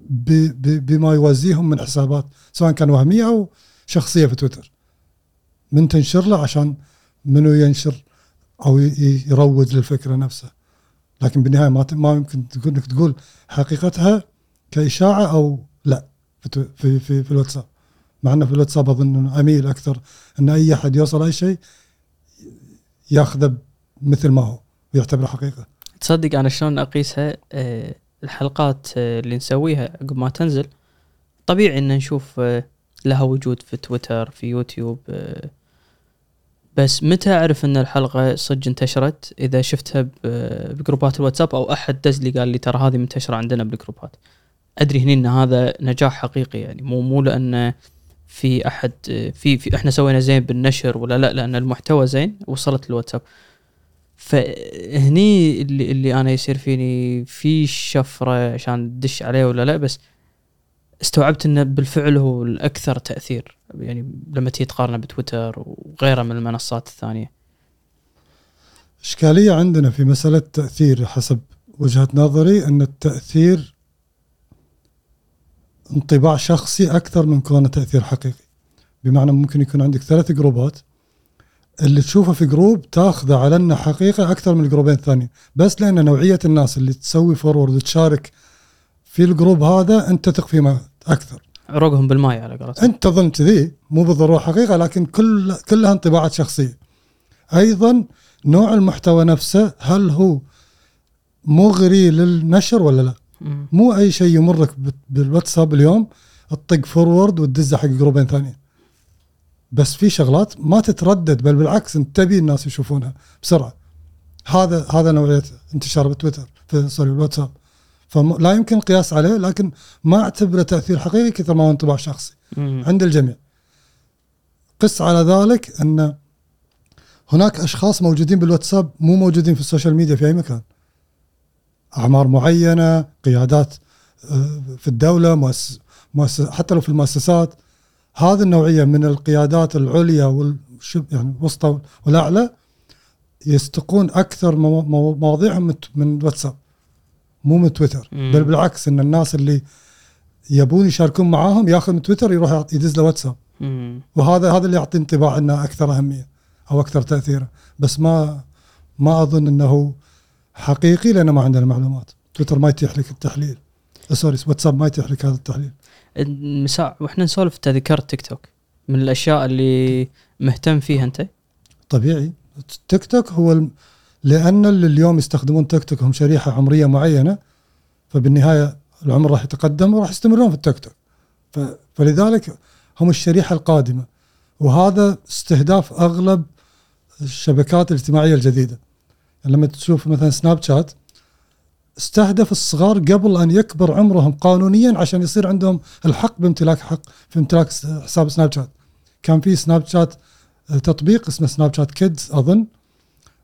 Speaker 1: بما يوازيهم من حسابات سواء كان وهمية أو شخصية في تويتر. من تنشر له عشان منو ينشر أو يروج للفكرة نفسها. لكن بالنهاية ما ما يمكن تقول إنك تقول حقيقتها كإشاعة أو لا في في في, الواتساب. مع إنه في الواتساب أظن إنه أميل أكثر إن أي أحد يوصل أي شيء يأخذه مثل ما هو ويعتبره حقيقة.
Speaker 2: تصدق أنا شلون أقيسها؟ آه، الحلقات آه، اللي نسويها عقب ما تنزل طبيعي إن نشوف آه، لها وجود في تويتر في يوتيوب بس متى أعرف إن الحلقة صدق انتشرت؟ إذا شفتها بجروبات الواتساب أو أحد دز لي قال لي ترى هذه منتشرة عندنا بالجروبات. أدري هني إن هذا نجاح حقيقي يعني مو مو لأن في أحد في في إحنا سوينا زين بالنشر ولا لا لأن المحتوى زين وصلت للواتساب. فهني اللي اللي أنا يصير فيني في شفرة عشان تدش عليه ولا لا بس استوعبت إنه بالفعل هو الأكثر تأثير يعني لما تيجي تقارنه بتويتر وغيره من المنصات الثانية.
Speaker 1: إشكالية عندنا في مسألة تأثير حسب وجهة نظري إن التأثير انطباع شخصي أكثر من كونه تأثير حقيقي. بمعنى ممكن يكون عندك ثلاث group ات اللي تشوفه في group تاخذه على إنه حقيقه أكثر من ال group ين الثانيين. بس لأن نوعية الناس اللي تسوي forward وتشارك في ال group هذا أنت تثق فيهم أكثر.
Speaker 2: عروقهم بالماي على قولتهم.
Speaker 1: أنت تظن كذي مو بالضرورة حقيقة لكن كل كلها انطباعات شخصية. أيضا نوع المحتوى نفسه هل هو مغري للنشر ولا لا. مو أي شيء يمرك بالواتساب اليوم تطق forward وتدزه حق group ين ثانيين. بس في شغلات ما تتردد بل بالعكس انت تبي الناس يشوفونها بسرعة. هذا هذا نوعية انتشار بتويتر في sorry الواتساب فلا يمكن القياس عليه لكن ما أعتبره تأثير حقيقي كثر ما هو انطباع شخصي
Speaker 2: مم.
Speaker 1: عند الجميع. قس على ذلك أن هناك أشخاص موجودين بالواتساب مو موجودين في ال social media في أي مكان. أعمار معينة قيادات آه، في الدولة مؤسس حتى لو في المؤسسات. هذه النوعية من القيادات العليا والشب يعني الوسطى والأعلى يستقون أكثر مو- مو- مواضيعهم من من واتساب. مو من تويتر.
Speaker 2: مم.
Speaker 1: بل بالعكس إن الناس اللي يبون يشاركون معاهم ياخذ من تويتر يروح يدز له واتساب. وهذا هذا اللي يعطي انطباع إنه أكثر أهمية أو أكثر تاثيرا بس ما ما أظن إنه حقيقي لأن ما عندنا معلومات. تويتر ما يتيح لك التحليل. آه، sorry واتساب ما يتيح لك هذا التحليل.
Speaker 2: مساء وإحنا نسولف أنت ذكرت تيك توك. من الأشياء اللي مهتم فيها أنت؟
Speaker 1: طبيعي. تيك توك هو. لأن اللي اليوم يستخدمون تيك توك هم شريحة عمرية معينة فبالنهاية العمر راح يتقدم وراح يستمرون في التيك توك. فلذلك هم الشريحة القادمة. وهذا استهداف أغلب الشبكات الاجتماعية الجديدة. يعني لما تشوف مثلا سناب شات استهدف الصغار قبل أن يكبر عمرهم قانونيا عشان يصير عندهم الحق بامتلاك حق في امتلاك حساب سناب شات. كان في سناب شات تطبيق اسمه Snapchat Kids أظن.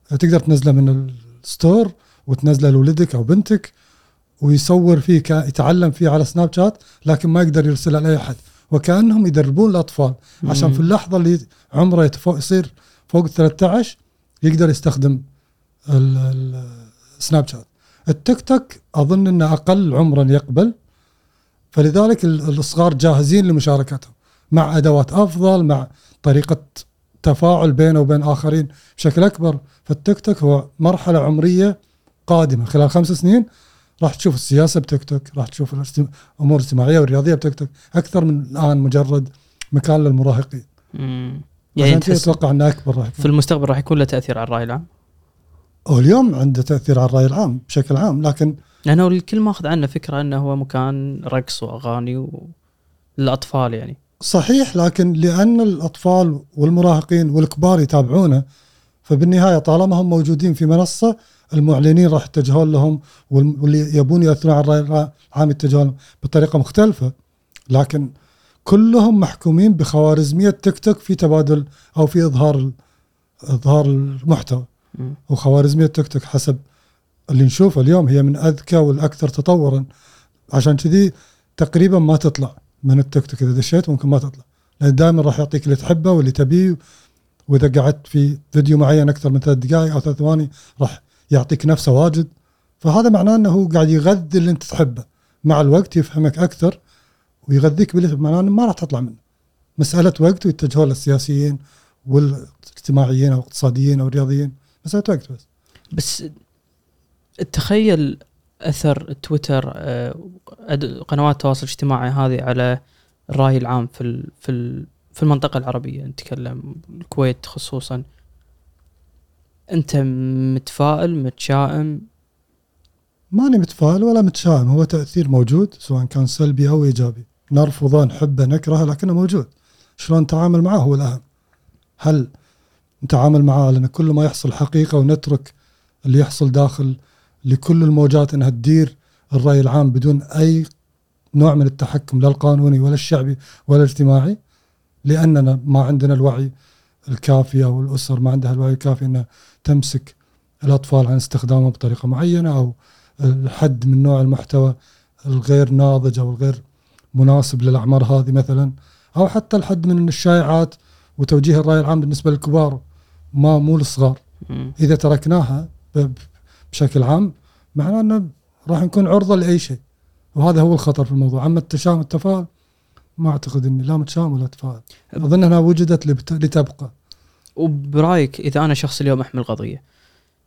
Speaker 1: تقدر تنزله من ال store وتنزله لولدك أو بنتك ويصور فيه يتعلم فيه على سناب شات لكن ما يقدر يرسلها لأي أحد. وكأنهم يدربون الأطفال. عشان. في اللحظة اللي عمره يتفوق يصير فوق ال 13 يقدر يستخدم ال- ال- سناب شات. التيك توك أظن إنه أقل عمرا يقبل. فلذلك ال- الصغار جاهزين لمشاركتهم مع أدوات أفضل مع طريقة تفاعل بينه وبين آخرين بشكل أكبر. فالتيك توك هو مرحلة عمرية قادمة. خلال خمس سنين راح تشوف السياسة بتيك توك راح تشوف الأمور الاجتماعيه والرياضيه بتيك توك أكثر من الآن مجرد مكان للمراهقين.
Speaker 2: مم.
Speaker 1: يعني أتوقع إنه أكبر راح
Speaker 2: في
Speaker 1: يكون
Speaker 2: المستقبل راح يكون له تأثير على الرأي العام؟
Speaker 1: هو اليوم عنده تأثير على الرأي العام بشكل عام لكن
Speaker 2: لأنه الكل ماخذ عنه فكرة إنه هو مكان رقص وأغاني و... للأطفال يعني.
Speaker 1: صحيح لكن لأن الأطفال والمراهقين والكبار يتابعونه فبالنهاية طالما هم موجودين في منصة المعلنين راح يتجهون لهم واللي يبون ياثرون على الراي العام يتجهون بطريقة مختلفة. لكن كلهم محكومين بخوارزمية تيك توك في تبادل أو في إظهار إظهار المحتوى. وخوارزمية تيك توك حسب اللي نشوفه اليوم هي من أذكى والأكثر تطورا. عشان كذي تقريبا ما تطلع. من التيك توك إذا دشيت ممكن ما تطلع. لأن دائما راح يعطيك اللي تحبه واللي تبيه وإذا قعدت في فيديو معين أكثر من ثلاث دقائق أو ثلاث ثواني راح يعطيك نفسه واجد. فهذا معناه إنه هو قاعد يغذي اللي أنت تحبه. مع الوقت يفهمك أكثر ويغذيك باللي معناه إنه ما راح تطلع منه. مسألة وقت ويتجهون للسياسيين والاجتماعيين أو الاقتصاديين أو الرياضيين مسألة وقت بس.
Speaker 2: بس تخيل أثر تويتر آه، قنوات التواصل الاجتماعي هذه على الرأي العام في في في المنطقة العربية نتكلم الكويت خصوصا. أنت متفائل متشائم؟
Speaker 1: ماني متفائل ولا متشائم هو تأثير موجود سواء كان سلبي أو إيجابي. نرفضه نحبه نكرهه لكنه موجود. شلون نتعامل معه هو الأهم. هل نتعامل معاه لأن كل ما يحصل حقيقة ونترك اللي يحصل داخل لكل الموجات أنها تدير الرأي العام بدون أي نوع من التحكم لا القانوني ولا الشعبي ولا الاجتماعي لأننا ما عندنا الوعي الكافي أو الأسر ما عندها الوعي الكافي أنها تمسك الأطفال عن استخدامه بطريقة معينة أو الحد من نوع المحتوى الغير ناضج أو الغير مناسب للأعمار هذه مثلا أو حتى الحد من الشائعات وتوجيه الرأي العام بالنسبة للكبار ما مو للصغار. إذا تركناها بشكل عام معناه إنه راح نكون عرضة لأي شيء. وهذا هو الخطر في الموضوع. أما التشاؤم التفاؤل ما أعتقد إني لا متشائم ولا تفاؤل أظن إنها وجدت لتبقى.
Speaker 2: وبرأيك إذا أنا شخص اليوم أحمل قضية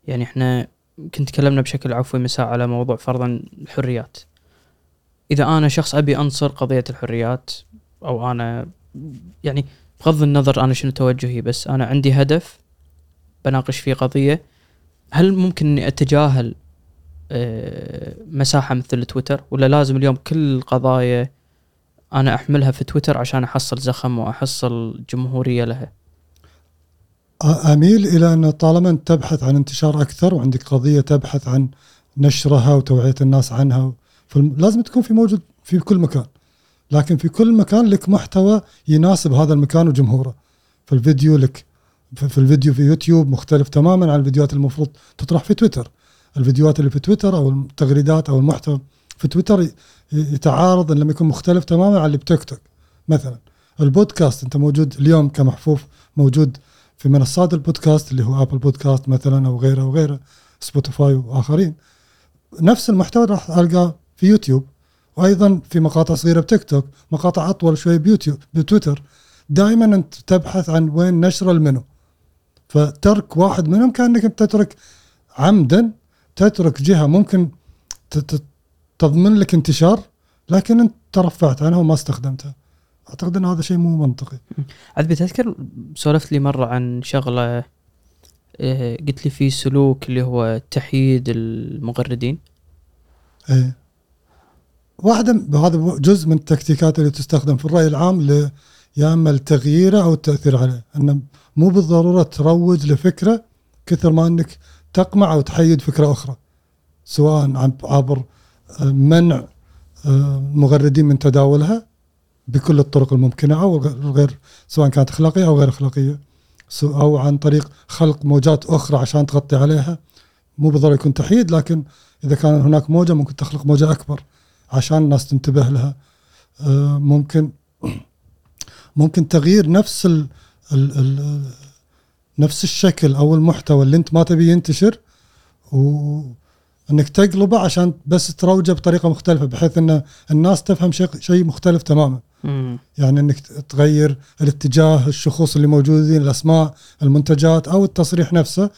Speaker 2: يعني إحنا كنت تكلمنا بشكل عفوي مساء على موضوع فرضا الحريات. إذا أنا شخص أبي أنصر قضية الحريات أو أنا يعني بغض النظر أنا شنو توجهي بس أنا عندي هدف بناقش فيه قضية هل ممكن إني أتجاهل آه، مساحة مثل تويتر؟ ولا لازم اليوم كل القضايا أنا أحملها في تويتر عشان أحصل زخم وأحصل جمهورية لها؟
Speaker 1: أميل إلى أن طالما أنت تبحث عن انتشار أكثر وعندك قضية تبحث عن نشرها وتوعية الناس عنها فلازم تكون في موجود في كل مكان. لكن في كل مكان لك محتوى يناسب هذا المكان وجمهوره. فالفيديو لك. في الفيديو في يوتيوب مختلف تماما عن الفيديوهات المفروض تطرح في تويتر. الفيديوهات اللي في تويتر أو التغريدات أو المحتوى في تويتر يتعارض إن لم يكن مختلف تماما عن اللي بتيك توك. مثلا البودكاست أنت موجود اليوم كمحفوف موجود في منصات البودكاست اللي هو Apple Podcast مثلا أو غيره وغيره سبوتيفاي وآخرين. نفس المحتوى راح ألقاه في يوتيوب وأيضا في مقاطع صغيرة بتيك توك مقاطع أطول شوي بيوتيوب بتويتر. دائما أنت تبحث عن وين نشر المنو. فترك واحد منهم كأنك تترك عمدا تترك جهة ممكن تضمن لك انتشار لكن أنت ترفعت عنها وما استخدمتها. أعتقد إن هذا شيء مو منطقي.
Speaker 2: عاد بتذكر سولفت لي مرة عن شغلة إيه قلت لي في سلوك اللي هو تحييد المغردين؟
Speaker 1: إيه. واحدة هذا جزء من التكتيكات اللي تستخدم في الرأي العام ل يا أما التغيير أو التأثير عليه انه مو بالضرورة تروج لفكرة كثر ما أنك تقمع أو تحيد فكرة أخرى سواء عبر آه، منع المغردين آه، من تداولها بكل الطرق الممكنة أو غير سواء كانت أخلاقية أو غير أخلاقية أو عن طريق خلق موجات أخرى عشان تغطي عليها. مو بالضرورة يكون تحييد لكن إذا كان هناك موجة ممكن تخلق موجة أكبر عشان الناس تنتبه لها. آه، ممكن ممكن تغيير نفس ال ال ال نفس الشكل أو المحتوى اللي أنت ما تبي ينتشر وإنك تقلبه عشان بس تروجه بطريقة مختلفة بحيث إن الناس تفهم شيء شيء مختلف تماما. مم. يعني إنك تغير الاتجاه الشخوص اللي موجودين الأسماء المنتجات أو التصريح نفسه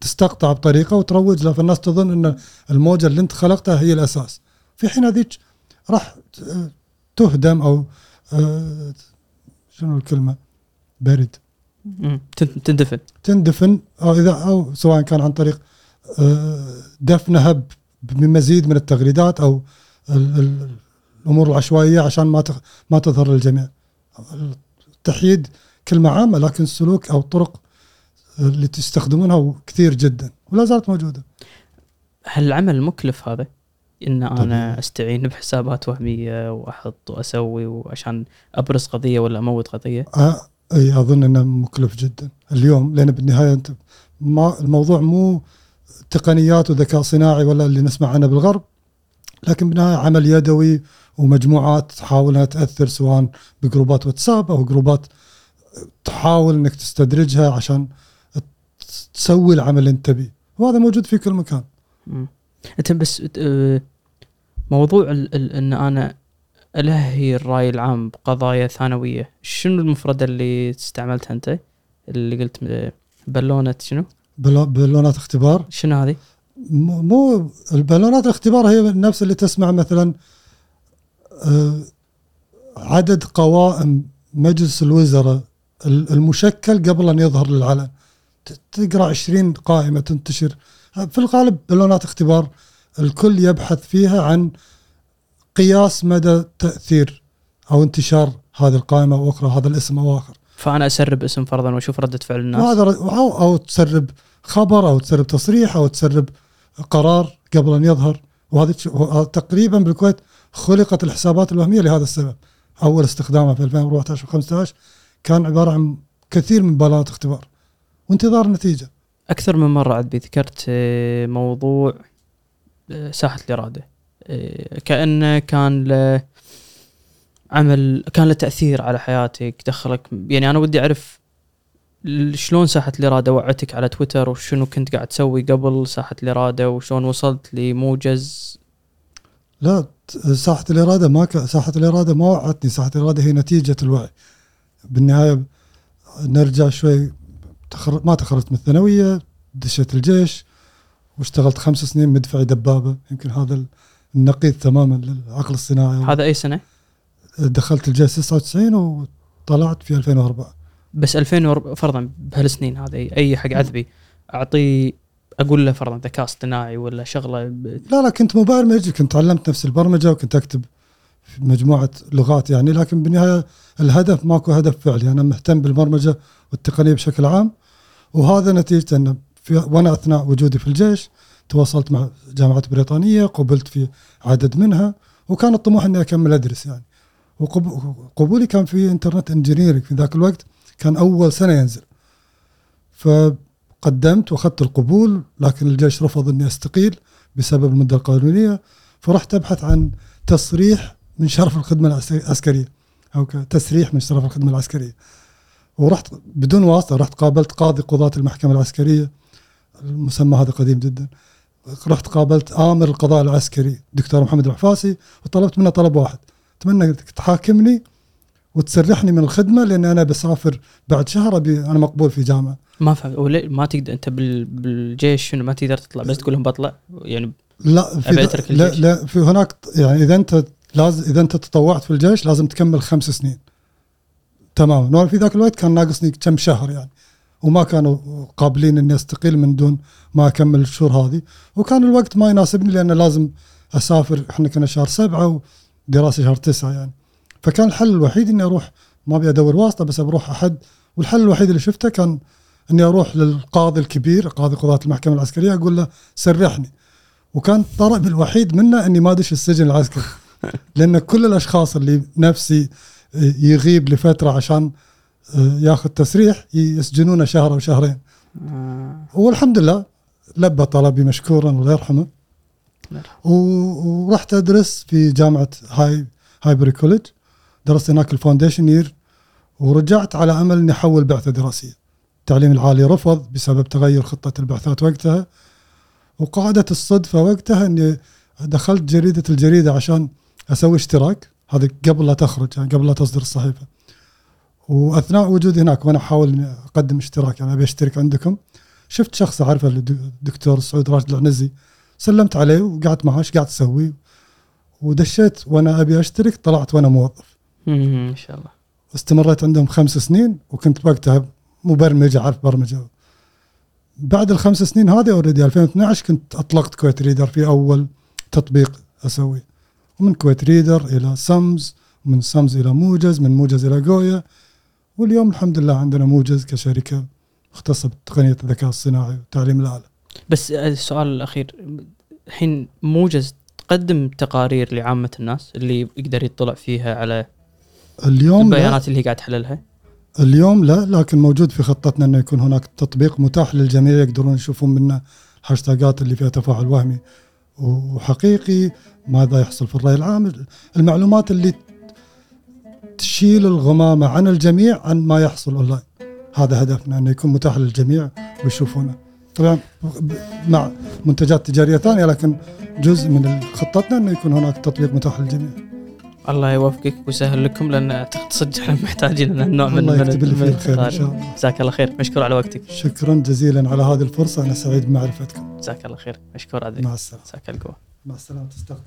Speaker 1: تستقطع بطريقة وتروج له فالناس تظن إن الموجة اللي أنت خلقتها هي الأساس. في حين هذيك راح تهدم أو آه، شنو الكلمة؟ برد
Speaker 2: تندفن
Speaker 1: تندفن أو اذا أو سواء كان عن طريق آه، دفنها بمزيد من التغريدات أو الأمور العشوائية عشان ما ما تظهر للجميع. التحييد كلمة عامة لكن السلوك أو الطرق اللي تستخدمونها كثير جدا ولا زالت موجودة.
Speaker 2: هل العمل مكلف هذا؟ إن أنا طبعا. أستعين بحسابات وهمية وأحط وأسوي وعشان أبرز قضية ولا أموت قضية؟
Speaker 1: أه أي أظن إنه مكلف جدا اليوم لأن بالنهاية أنت ما الموضوع مو تقنيات وذكاء صناعي ولا اللي نسمع عنه بالغرب لكن بالنهاية عمل يدوي ومجموعات تحاول انها تأثر سواء بجروبات واتساب أو جروبات تحاول إنك تستدرجها عشان تسوي العمل اللي أنت تبيه وهذا موجود في كل مكان.
Speaker 2: أنت بس آه، موضوع إن أنا ألهي الرأي العام بقضايا ثانوية شنو المفردة اللي استعملتها أنت؟ اللي قلت آه، بالونه شنو؟
Speaker 1: بالونات اختبار؟
Speaker 2: شنو هذه؟
Speaker 1: مو البالونات الاختبار هي نفس اللي تسمع مثلا آه، عدد قوائم مجلس الوزراء المشكل قبل أن يظهر للعلن. تقرأ 20 قائمة تنتشر في الغالب بالونات اختبار الكل يبحث فيها عن قياس مدى تأثير أو انتشار هذه القائمة أو أخرى هذا الاسم أو آخر.
Speaker 2: فأنا أسرب اسم فرضا وأشوف ردة فعل الناس.
Speaker 1: وهذا أو, أو تسرب خبر أو تسرب تصريح أو تسرب قرار قبل أن يظهر. وهذا تقريبا بالكويت خلقت الحسابات الوهمية لهذا السبب. أول استخدامها في 2014 و15 كان عبارة عن كثير من بالونات اختبار. وانتظار النتيجة.
Speaker 2: أكثر من مرة عاد ذكرت آه، موضوع آه، ساحة الإرادة. آه، كأنه كان له عمل كان له تأثير على حياتك دخلك يعني أنا ودي أعرف شلون ساحة الإرادة وعتك على تويتر وشنو كنت قاعد تسوي قبل ساحة الإرادة وشلون وصلت لموجز؟
Speaker 1: لا ساحة الإرادة ما ك... ساحة الإرادة ما وعتني ساحة الإرادة هي نتيجة الوعي. بالنهاية نرجع شوي تخر... ما تخرجت من الثانوية دشيت الجيش واشتغلت خمس سنين مدفعي دبابة. يمكن هذا النقيض تماما للعقل الصناعي.
Speaker 2: هذا أي سنة؟
Speaker 1: دخلت الجيش 99 وطلعت في 2004
Speaker 2: بس 2004 فرضا بهالسنين هذه أي حق عذبي اعطيه أقول له فرضا ذكاء اصطناعي ولا شغلة ب...
Speaker 1: لا لا كنت مبرمج كنت تعلمت نفس البرمجة وكنت أكتب مجموعة لغات يعني لكن بالنهاية الهدف ماكو هدف فعلي. أنا مهتم بالبرمجة والتقنية بشكل عام وهذا نتيجة انه في وأنا أثناء وجودي في الجيش تواصلت مع جامعات بريطانية قبلت في عدد منها وكان الطموح إني أكمل أدرس يعني. وقبولي كان في إنترنت انجينيرنج في ذاك الوقت كان أول سنة ينزل. فقدمت وأخذت القبول لكن الجيش رفض إني أستقيل بسبب المدة القانونية فرحت أبحث عن تصريح من شرف الخدمة العسكرية أو تسريح من شرف الخدمة العسكرية. ورحت بدون واسطة رحت قابلت قاضي قضاة المحكمة العسكرية المسمى هذا قديم جدا. رحت قابلت آمر القضاء العسكري دكتور محمد العفاسي وطلبت منه طلب واحد. أتمنى تحاكمني وتسرحني من الخدمة لأن أنا بسافر بعد شهر أبي أنا مقبول في جامعة.
Speaker 2: ما فهم ما تقدر أنت بالجيش شنو ما تقدر تطلع بس تقول لهم بطلع يعني
Speaker 1: لا في لا, لا في هناك يعني إذا أنت لازم إذا أنت تطوعت في الجيش لازم تكمل خمس سنين. تماما في ذاك الوقت كان ناقصني كم شهر يعني. وما كانوا قابلين إني أستقيل من دون ما أكمل الشهور هذه. وكان الوقت ما يناسبني لأن لازم أسافر. إحنا كنا شهر سبعة ودراسة شهر تسعة يعني. فكان الحل الوحيد إني أروح ما أبي أدور واسطة بس بروح أحد. والحل الوحيد اللي شفته كان إني أروح للقاضي الكبير قاضي قضاة المحكمة العسكرية أقول له سرحني. وكان الطلب الوحيد منه إني ما أدش السجن العسكري. لأن كل الأشخاص اللي نفسي يغيب لفترة عشان آه، ياخذ تسريح يسجنونه شهر أو شهرين. آه. والحمد لله لبى طلبي مشكورا الله يرحمه. ورحت أدرس في جامعة هاي Highbury College درست هناك ال foundation year ورجعت على أمل إني أحول بعثة دراسية. التعليم العالي رفض بسبب تغير خطة البعثات وقتها. وقعدة الصدفة وقتها إني دخلت جريدة الجريدة عشان أسوي اشتراك. هذا قبل لا تخرج يعني قبل لا تصدر الصحيفة. وأثناء وجودي هناك وأنا أحاول إني أقدم اشتراك يعني أبي أشترك عندكم. شفت شخص أعرفه الدكتور سعود راشد العنزي. سلمت عليه وقعدت معاه إيش قاعد تسوي ودشيت وأنا أبي أشترك طلعت وأنا موظف.
Speaker 2: ان شاء الله.
Speaker 1: استمريت عندهم خمس سنين وكنت وقتها مبرمج أعرف برمجة. بعد الخمس سنين هذه already 2012 كنت أطلقت Kuwait Reader في أول تطبيق أسويه. ومن Kuwait Reader إلى سمز من سمز إلى موجز من موجز إلى جويا واليوم الحمد لله عندنا موجز كشركة مختصه بتقنيه الذكاء الصناعي وتعليم الاله
Speaker 2: بس السؤال الأخير الحين موجز تقدم تقارير لعامة الناس اللي يقدر يطلع فيها على
Speaker 1: اليوم
Speaker 2: البيانات اللي هي قاعد تحللها؟
Speaker 1: اليوم لا لكن موجود في خطتنا إنه يكون هناك تطبيق متاح للجميع يقدرون يشوفون منه الهاشتاجات اللي فيها تفاعل وهمي. وحقيقي ماذا يحصل في الرأي العام؟ المعلومات اللي تشيل الغمامة عن الجميع عن ما يحصل أونلاين. هذا هدفنا أنه يكون متاح للجميع ويشوفونه. طبعا مع منتجات تجارية ثانية لكن جزء من خطتنا أنه يكون هناك تطبيق متاح للجميع.
Speaker 2: الله يوفقك ويسهل لكم لأن اعتقد صدق إحنا محتاجين النوع من
Speaker 1: الله يكتب فيه الخير إن شاء الله.
Speaker 2: جزاك الله خير. مشكور على وقتك.
Speaker 1: شكرا جزيلا على هذه الفرصة. أنا سعيد بمعرفتكم.
Speaker 2: جزاك الله خير. مشكور
Speaker 1: عزيز مع السلامة.
Speaker 2: جزاك القوة.
Speaker 1: مع السلامة. تستقبل